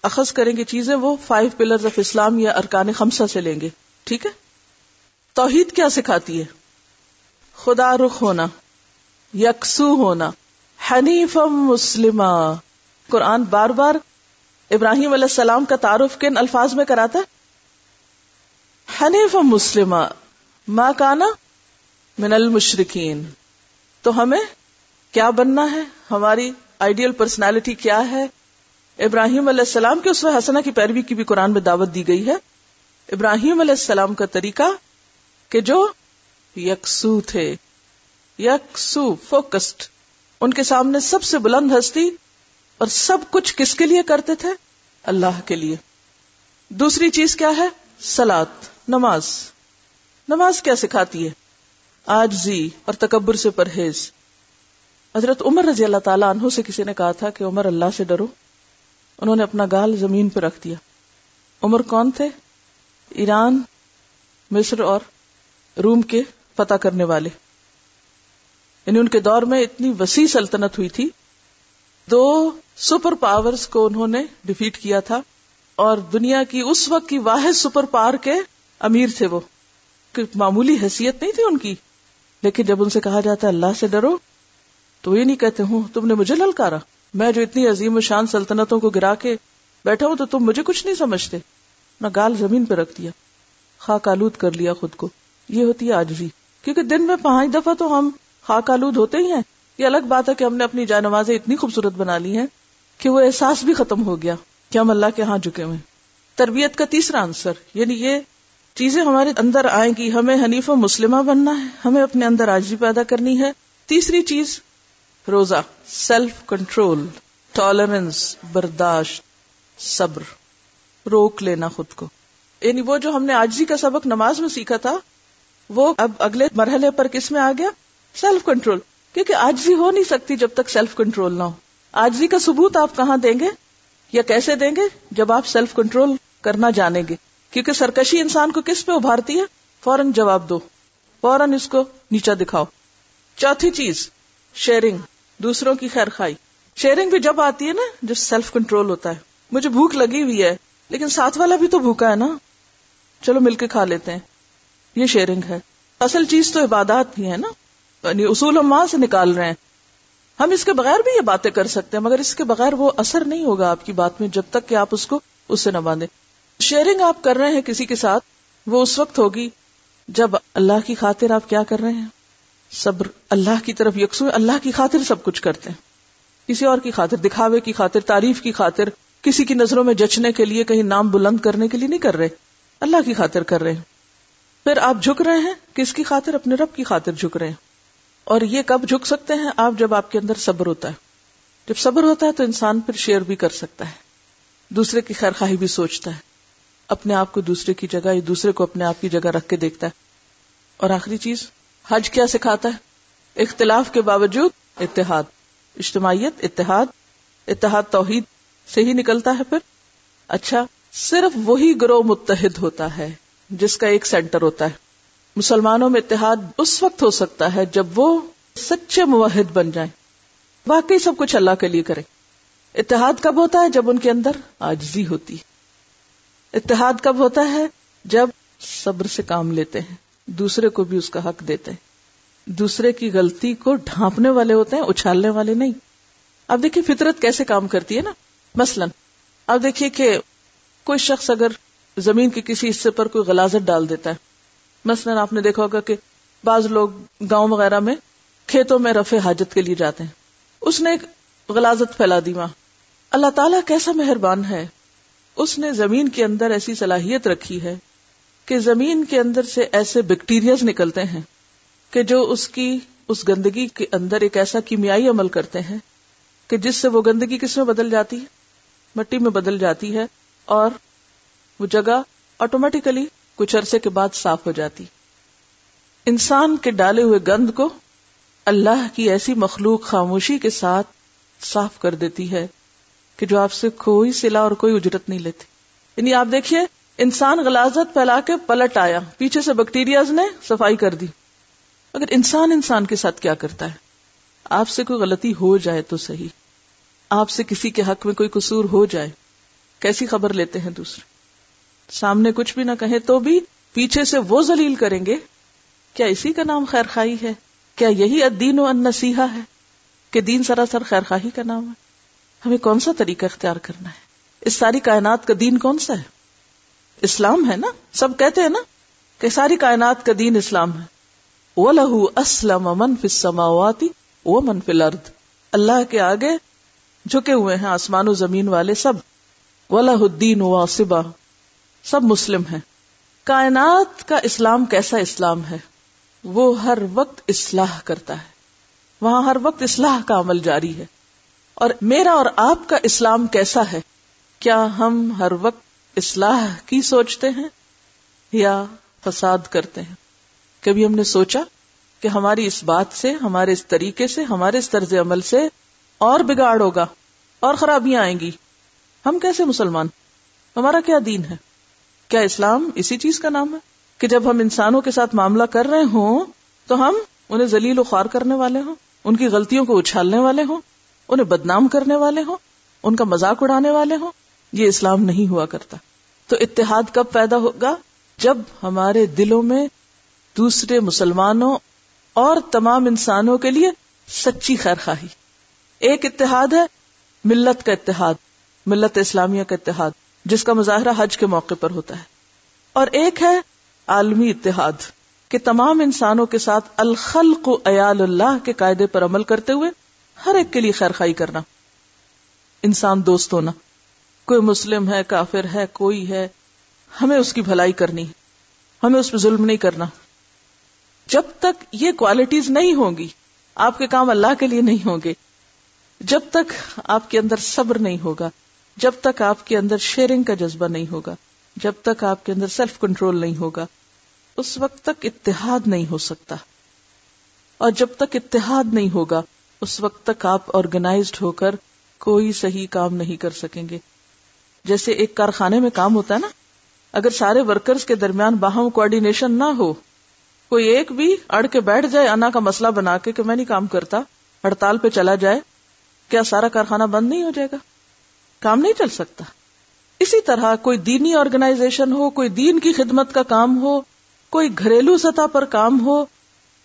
اخذ کریں گے چیزیں، وہ فائیو پلرز آف اسلام یا ارکان خمسہ سے لیں گے۔ ٹھیک ہے؟ توحید کیا سکھاتی ہے؟ خدا رخ ہونا، یکسو ہونا حنیف مسلم قرآن بار بار ابراہیم علیہ السلام کا تعارف کن الفاظ میں کراتا ہے؟ حنیف مسلم ماں کانا من المشرقین تو ہمیں کیا بننا ہے؟ ہماری آئیڈیل پرسنالٹی کیا ہے؟ ابراہیم علیہ السلام کے اس حسنا کی پیروی کی بھی قرآن میں دعوت دی گئی ہے۔ ابراہیم علیہ السلام کا طریقہ کہ جو یکسو تھے۔ یکسو فوکسڈ۔ ان کے سامنے سب سے بلند ہستی اور سب کچھ کس کے لیے کرتے تھے؟ اللہ کے لیے۔ دوسری چیز کیا ہے؟ سلاد، نماز۔ نماز کیا سکھاتی ہے؟ آج زی اور تکبر سے پرہیز۔ حضرت عمر رضی اللہ تعالیٰ عنہ سے کسی نے کہا تھا کہ عمر، اللہ سے ڈرو۔ انہوں نے اپنا گال زمین پہ رکھ دیا۔ عمر کون تھے؟ ایران، مصر اور روم کے۔ فتح کرنے والے۔ یعنی ان کے دور میں اتنی وسیع سلطنت ہوئی تھی۔ دو سپر پاورز کو انہوں نے ڈیفیٹ کیا تھا اور دنیا کی اس وقت کی واحد سپر پاور کے امیر تھے وہ۔ معمولی حیثیت نہیں تھی ان کی۔ لیکن جب ان سے کہا جاتا ہے اللہ سے ڈرو، تو یہ نہیں کہتے، ہوں، تم نے مجھے للکارا۔ میں جو اتنی عظیم و شان سلطنتوں کو گرا کے بیٹھا ہوں، تو تم مجھے کچھ نہیں سمجھتے۔ نہ گال زمین پہ رکھ دیا، خاک آلود کر لیا خود کو۔ یہ ہوتی ہے آجزی۔ کیونکہ دن میں پانچ دفعہ تو ہم خاک آلود ہوتے ہی ہیں۔ یہ الگ بات ہے کہ ہم نے اپنی جائے نمازیں اتنی خوبصورت بنا لی ہیں کہ وہ احساس بھی ختم ہو گیا کہ ہم اللہ کے ہاں جھکے ہوئے تربیت کا تیسرا آنسر یعنی یہ چیزیں ہمارے اندر آئیں گی، ہمیں حنیف و مسلمہ بننا ہے، ہمیں اپنے اندر آجی پیدا کرنی ہے۔ تیسری چیز، روزہ سیلف کنٹرول ٹالرنس برداشت، صبر، روک لینا خود کو۔ یعنی وہ جو ہم نے آجی کا سبق نماز میں سیکھا تھا وہ اب اگلے مرحلے پر کس میں آ گیا؟ سیلف کنٹرول کیونکہ آجزی ہو نہیں سکتی جب تک سیلف کنٹرول نہ ہو۔ آجزی کا ثبوت آپ کہاں دیں گے؟ یا کیسے دیں گے؟ جب آپ سیلف کنٹرول کرنا جانیں گے۔ کیونکہ سرکشی انسان کو کس پہ ابھارتی ہے؟ فوراً جواب دو۔ فوراً اس کو نیچا دکھاؤ۔ چوتھی چیز شیئرنگ دوسروں کی خیر خائی شیئرنگ بھی جب آتی ہے نا جو سیلف کنٹرول ہوتا ہے۔ مجھے بھوک لگی ہوئی ہے، لیکن ساتھ والا بھی تو بھوکا ہے نا۔ چلو مل کے کھا لیتے ہیں۔ یہ شیئرنگ ہے۔ اصل چیز تو عبادات بھی ہے نا۔ یعنی اصول ہم وہاں سے نکال رہے ہیں۔ ہم اس کے بغیر بھی یہ باتیں کر سکتے ہیں، مگر اس کے بغیر وہ اثر نہیں ہوگا آپ کی بات میں جب تک کہ آپ اس کو اس سے نہ باندھے شیئرنگ آپ کر رہے ہیں کسی کے ساتھ، وہ اس وقت ہوگی جب اللہ کی خاطر آپ کیا کر رہے ہیں۔ صبر اللہ کی طرف یکسو، اللہ کی خاطر سب کچھ کرتے ہیں۔ کسی اور کی خاطر، دکھاوے کی خاطر، تعریف کی خاطر، کسی کی نظروں میں جچنے کے لیے، کہیں نام بلند کرنے کے لیے نہیں کر رہے۔ اللہ کی خاطر کر رہے ہیں۔ پھر آپ جھک رہے ہیں؟ کس کی خاطر؟ اپنے رب کی خاطر جھک رہے ہیں۔ اور یہ کب جھک سکتے ہیں؟ آپ جب آپ کے اندر صبر ہوتا ہے۔ جب صبر ہوتا ہے تو انسان پھر شیئر بھی کر سکتا ہے۔ دوسرے کی خیر خواہی بھی سوچتا ہے۔ اپنے آپ کو دوسرے کی جگہ یا دوسرے کو اپنے آپ کی جگہ رکھ کے دیکھتا ہے۔ اور آخری چیز، حج کیا سکھاتا ہے؟ اختلاف کے باوجود اتحاد۔ اجتماعیت، اتحاد۔ اتحاد توحید سے ہی نکلتا ہے پھر۔ اچھا صرف وہی گروہ متحد ہوتا ہے۔ جس کا ایک سینٹر ہوتا ہے۔ مسلمانوں میں اتحاد اس وقت ہو سکتا ہے جب وہ سچے موحد بن جائیں۔ واقعی سب کچھ اللہ کے لیے کرے اتحاد کب ہوتا ہے؟ جب ان کے اندر آجزی ہوتی ہے۔ اتحاد کب ہوتا ہے؟ جب صبر سے کام لیتے ہیں۔ دوسرے کو بھی اس کا حق دیتے ہیں۔ دوسرے کی غلطی کو ڈھانپنے والے ہوتے ہیں، اچھالنے والے نہیں۔ اب دیکھیے فطرت کیسے کام کرتی ہے نا؟ مثلا، اب دیکھیے کہ کوئی شخص اگر زمین کے کسی حصے پر کوئی غلازت ڈال دیتا ہے۔ مثلا آپ نے دیکھا ہوگا کہ بعض لوگ گاؤں وغیرہ میں کھیتوں میں رفع حاجت کے لیے جاتے ہیں۔ اس نے ایک غلازت پھیلا دی وہاں۔ اللہ تعالیٰ کیسا مہربان ہے۔ اس نے زمین کے اندر ایسی صلاحیت رکھی ہے کہ زمین کے اندر سے ایسے بیکٹیریاز نکلتے ہیں کہ جو اس کی، اس گندگی کے اندر ایک ایسا کیمیائی عمل کرتے ہیں کہ جس سے وہ گندگی کس میں بدل جاتی ہے؟ مٹی میں بدل جاتی ہے اور وہ جگہ آٹومیٹیکلی کچھ عرصے کے بعد صاف ہو جاتی۔ انسان کے ڈالے ہوئے گند کو اللہ کی ایسی مخلوق خاموشی کے ساتھ صاف کر دیتی ہے کہ جو آپ سے کوئی سلا اور کوئی اجرت نہیں لیتی یعنی آپ دیکھیے، انسان غلازت پھیلا کے پلٹ آیا۔ پیچھے سے بیکٹیریاز نے صفائی کر دی۔ اگر انسان انسان کے ساتھ کیا کرتا ہے؟ آپ سے کوئی غلطی ہو جائے تو صحیح۔ آپ سے کسی کے حق میں کوئی قصور ہو جائے۔ کیسی خبر لیتے ہیں دوسرے؟ سامنے کچھ بھی نہ کہے تو بھی پیچھے سے وہ ذلیل کریں گے۔ کیا اسی کا نام خیر خائی ہے؟ کیا یہی ادین و ان ہے کہ دین سراسر خیر خواہی کا نام ہے؟ ہمیں کون سا طریقہ اختیار کرنا ہے؟ اس ساری کائنات کا دین کون سا ہے؟ اسلام ہے نا؟ سب کہتے ہیں نا کہ ساری کائنات کا دین اسلام ہے۔ وہ لہو اسلم من فماواتی وہ من الارض اللہ کے آگے جھکے ہوئے ہیں آسمان و زمین والے سب۔ ولہ الدین واسبا سب مسلم ہیں۔ کائنات کا اسلام کیسا اسلام ہے؟ وہ ہر وقت اصلاح کرتا ہے۔ وہاں ہر وقت اصلاح کا عمل جاری ہے۔ اور میرا اور آپ کا اسلام کیسا ہے؟ کیا ہم ہر وقت اصلاح کی سوچتے ہیں یا فساد کرتے ہیں؟ کبھی ہم نے سوچا کہ ہماری اس بات سے، ہمارے اس طریقے سے، ہمارے اس طرز عمل سے اور بگاڑ ہوگا اور خرابیاں آئیں گی۔ ہم کیسے مسلمان؟ ہمارا کیا دین ہے؟ کیا اسلام اسی چیز کا نام ہے کہ جب ہم انسانوں کے ساتھ معاملہ کر رہے ہوں تو ہم انہیں ذلیل و خوار کرنے والے ہوں، ان کی غلطیوں کو اچھالنے والے ہوں، انہیں بدنام کرنے والے ہوں، ان کا مذاق اڑانے والے ہوں، یہ اسلام نہیں ہوا کرتا۔ تو اتحاد کب پیدا ہوگا؟ جب ہمارے دلوں میں دوسرے مسلمانوں اور تمام انسانوں کے لیے سچی خیر خواہی ایک اتحاد ہے، ملت کا اتحاد، ملت اسلامیہ کا اتحاد۔ جس کا مظاہرہ حج کے موقع پر ہوتا ہے۔ اور ایک ہے عالمی اتحاد، کہ تمام انسانوں کے ساتھ الخلق ایال اللہ کے قاعدے پر عمل کرتے ہوئے ہر ایک کے لیے خیر خائی کرنا۔ انسان دوست ہونا، کوئی مسلم ہے، کافر ہے، کوئی ہے، ہمیں اس کی بھلائی کرنی ہمیں اس پہ ظلم نہیں کرنا۔ جب تک یہ کوالٹیز نہیں ہوں گی، آپ کے کام اللہ کے لیے نہیں ہوں گے۔ جب تک آپ کے اندر صبر نہیں ہوگا جب تک آپ کے اندر شیئرنگ کا جذبہ نہیں ہوگا، جب تک آپ کے اندر سیلف کنٹرول نہیں ہوگا، اس وقت تک اتحاد نہیں ہو سکتا۔ اور جب تک اتحاد نہیں ہوگا، اس وقت تک آپ آرگنائزڈ ہو کر کوئی صحیح کام نہیں کر سکیں گے۔ جیسے ایک کارخانے میں کام ہوتا ہے نا، اگر سارے ورکرز کے درمیان باہم کوآڈینیشن نہ ہو، کوئی ایک بھی اڑ کے بیٹھ جائے، انا کا مسئلہ بنا کے کہ میں نہیں کام کرتا، ہڑتال پہ چلا جائے، کیا سارا کارخانہ بند نہیں ہو جائے گا؟ کام نہیں چل سکتا۔ اسی طرح کوئی دینی آرگنائزیشن ہو، کوئی دین کی خدمت کا کام ہو، کوئی گھریلو سطح پر کام ہو،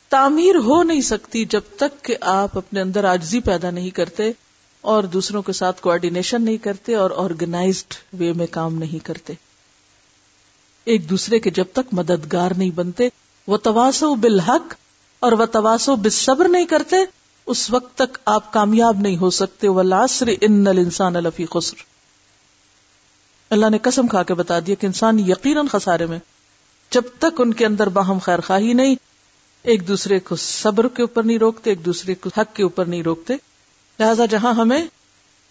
تعمیر ہو نہیں سکتی جب تک کہ آپ اپنے اندر آجزی پیدا نہیں کرتے اور دوسروں کے ساتھ کوآڈینیشن نہیں کرتے اور آرگنائزڈ وے میں کام نہیں کرتے۔ ایک دوسرے کے جب تک مددگار نہیں بنتے وہ تواسو بالحق اور وہ تواسو بصبر نہیں کرتے اس وقت تک آپ کامیاب نہیں ہو سکتے وہ لاسر ان انسان الفی خسر۔ اللہ نے قسم کھا کے بتا دیا کہ انسان یقیناً خسارے میں، جب تک ان کے اندر باہم خیر خواہی نہیں، ایک دوسرے کو صبر کے اوپر نہیں روکتے، ایک دوسرے کو حق کے اوپر نہیں روکتے۔ لہذا جہاں ہمیں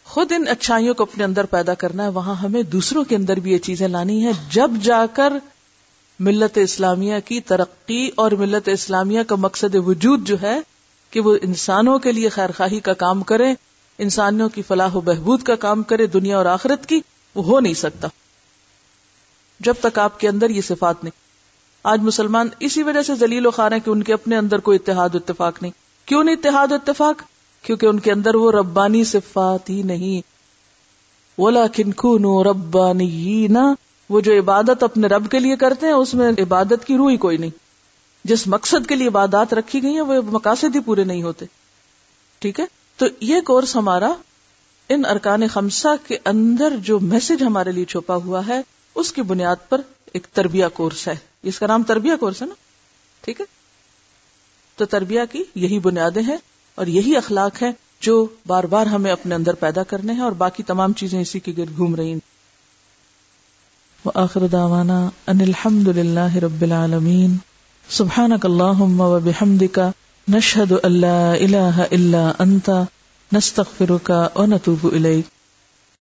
خود ان اچھائیوں کو اپنے اندر پیدا کرنا ہے، وہاں ہمیں دوسروں کے اندر بھی یہ چیزیں لانی ہیں۔ جب جا کر ملت اسلامیہ کی ترقی اور ملت اسلامیہ کا مقصد وجود جو ہے کہ وہ انسانوں کے لیے خیر خواہی کا کام کرے، انسانوں کی فلاح و بہبود کا کام کرے دنیا اور آخرت کی، وہ ہو نہیں سکتا۔ جب تک آپ کے اندر یہ صفات نہیں۔ آج مسلمان اسی وجہ سے ذلیل و خار ہیں کہ ان کے اپنے اندر کوئی اتحاد و اتفاق نہیں۔ کیوں نہیں اتحاد و اتفاق؟ کیونکہ ان کے اندر وہ ربانی صفات ہی نہیں۔ ولا کنکھو ربانی وہ جو عبادت اپنے رب کے لیے کرتے ہیں، اس میں عبادت کی روح ہی کوئی نہیں۔ جس مقصد کے لیے عبادات رکھی گئی ہیں، وہ مقاصد ہی پورے نہیں ہوتے۔ ٹھیک ہے؟ تو یہ کورس ہمارا ان ارکان خمسہ کے اندر جو میسج ہمارے لیے چھپا ہوا ہے، اس کی بنیاد پر ایک تربیہ کورس ہے۔ اس کا نام تربیہ کورس ہے نا؟ ٹھیک ہے؟ تو تربیہ کی یہی بنیادیں ہیں اور یہی اخلاق ہے جو بار بار ہمیں اپنے اندر پیدا کرنے ہیں اور باقی تمام چیزیں اسی کے گرد گھوم رہی ہیں۔ وآخر دعوانا ان الحمد للہ رب العالمین۔ سبحانك اللهم وبحمدك نشهد نشہد ان لا الہ الا انت نستغفرك ونتوب نتوب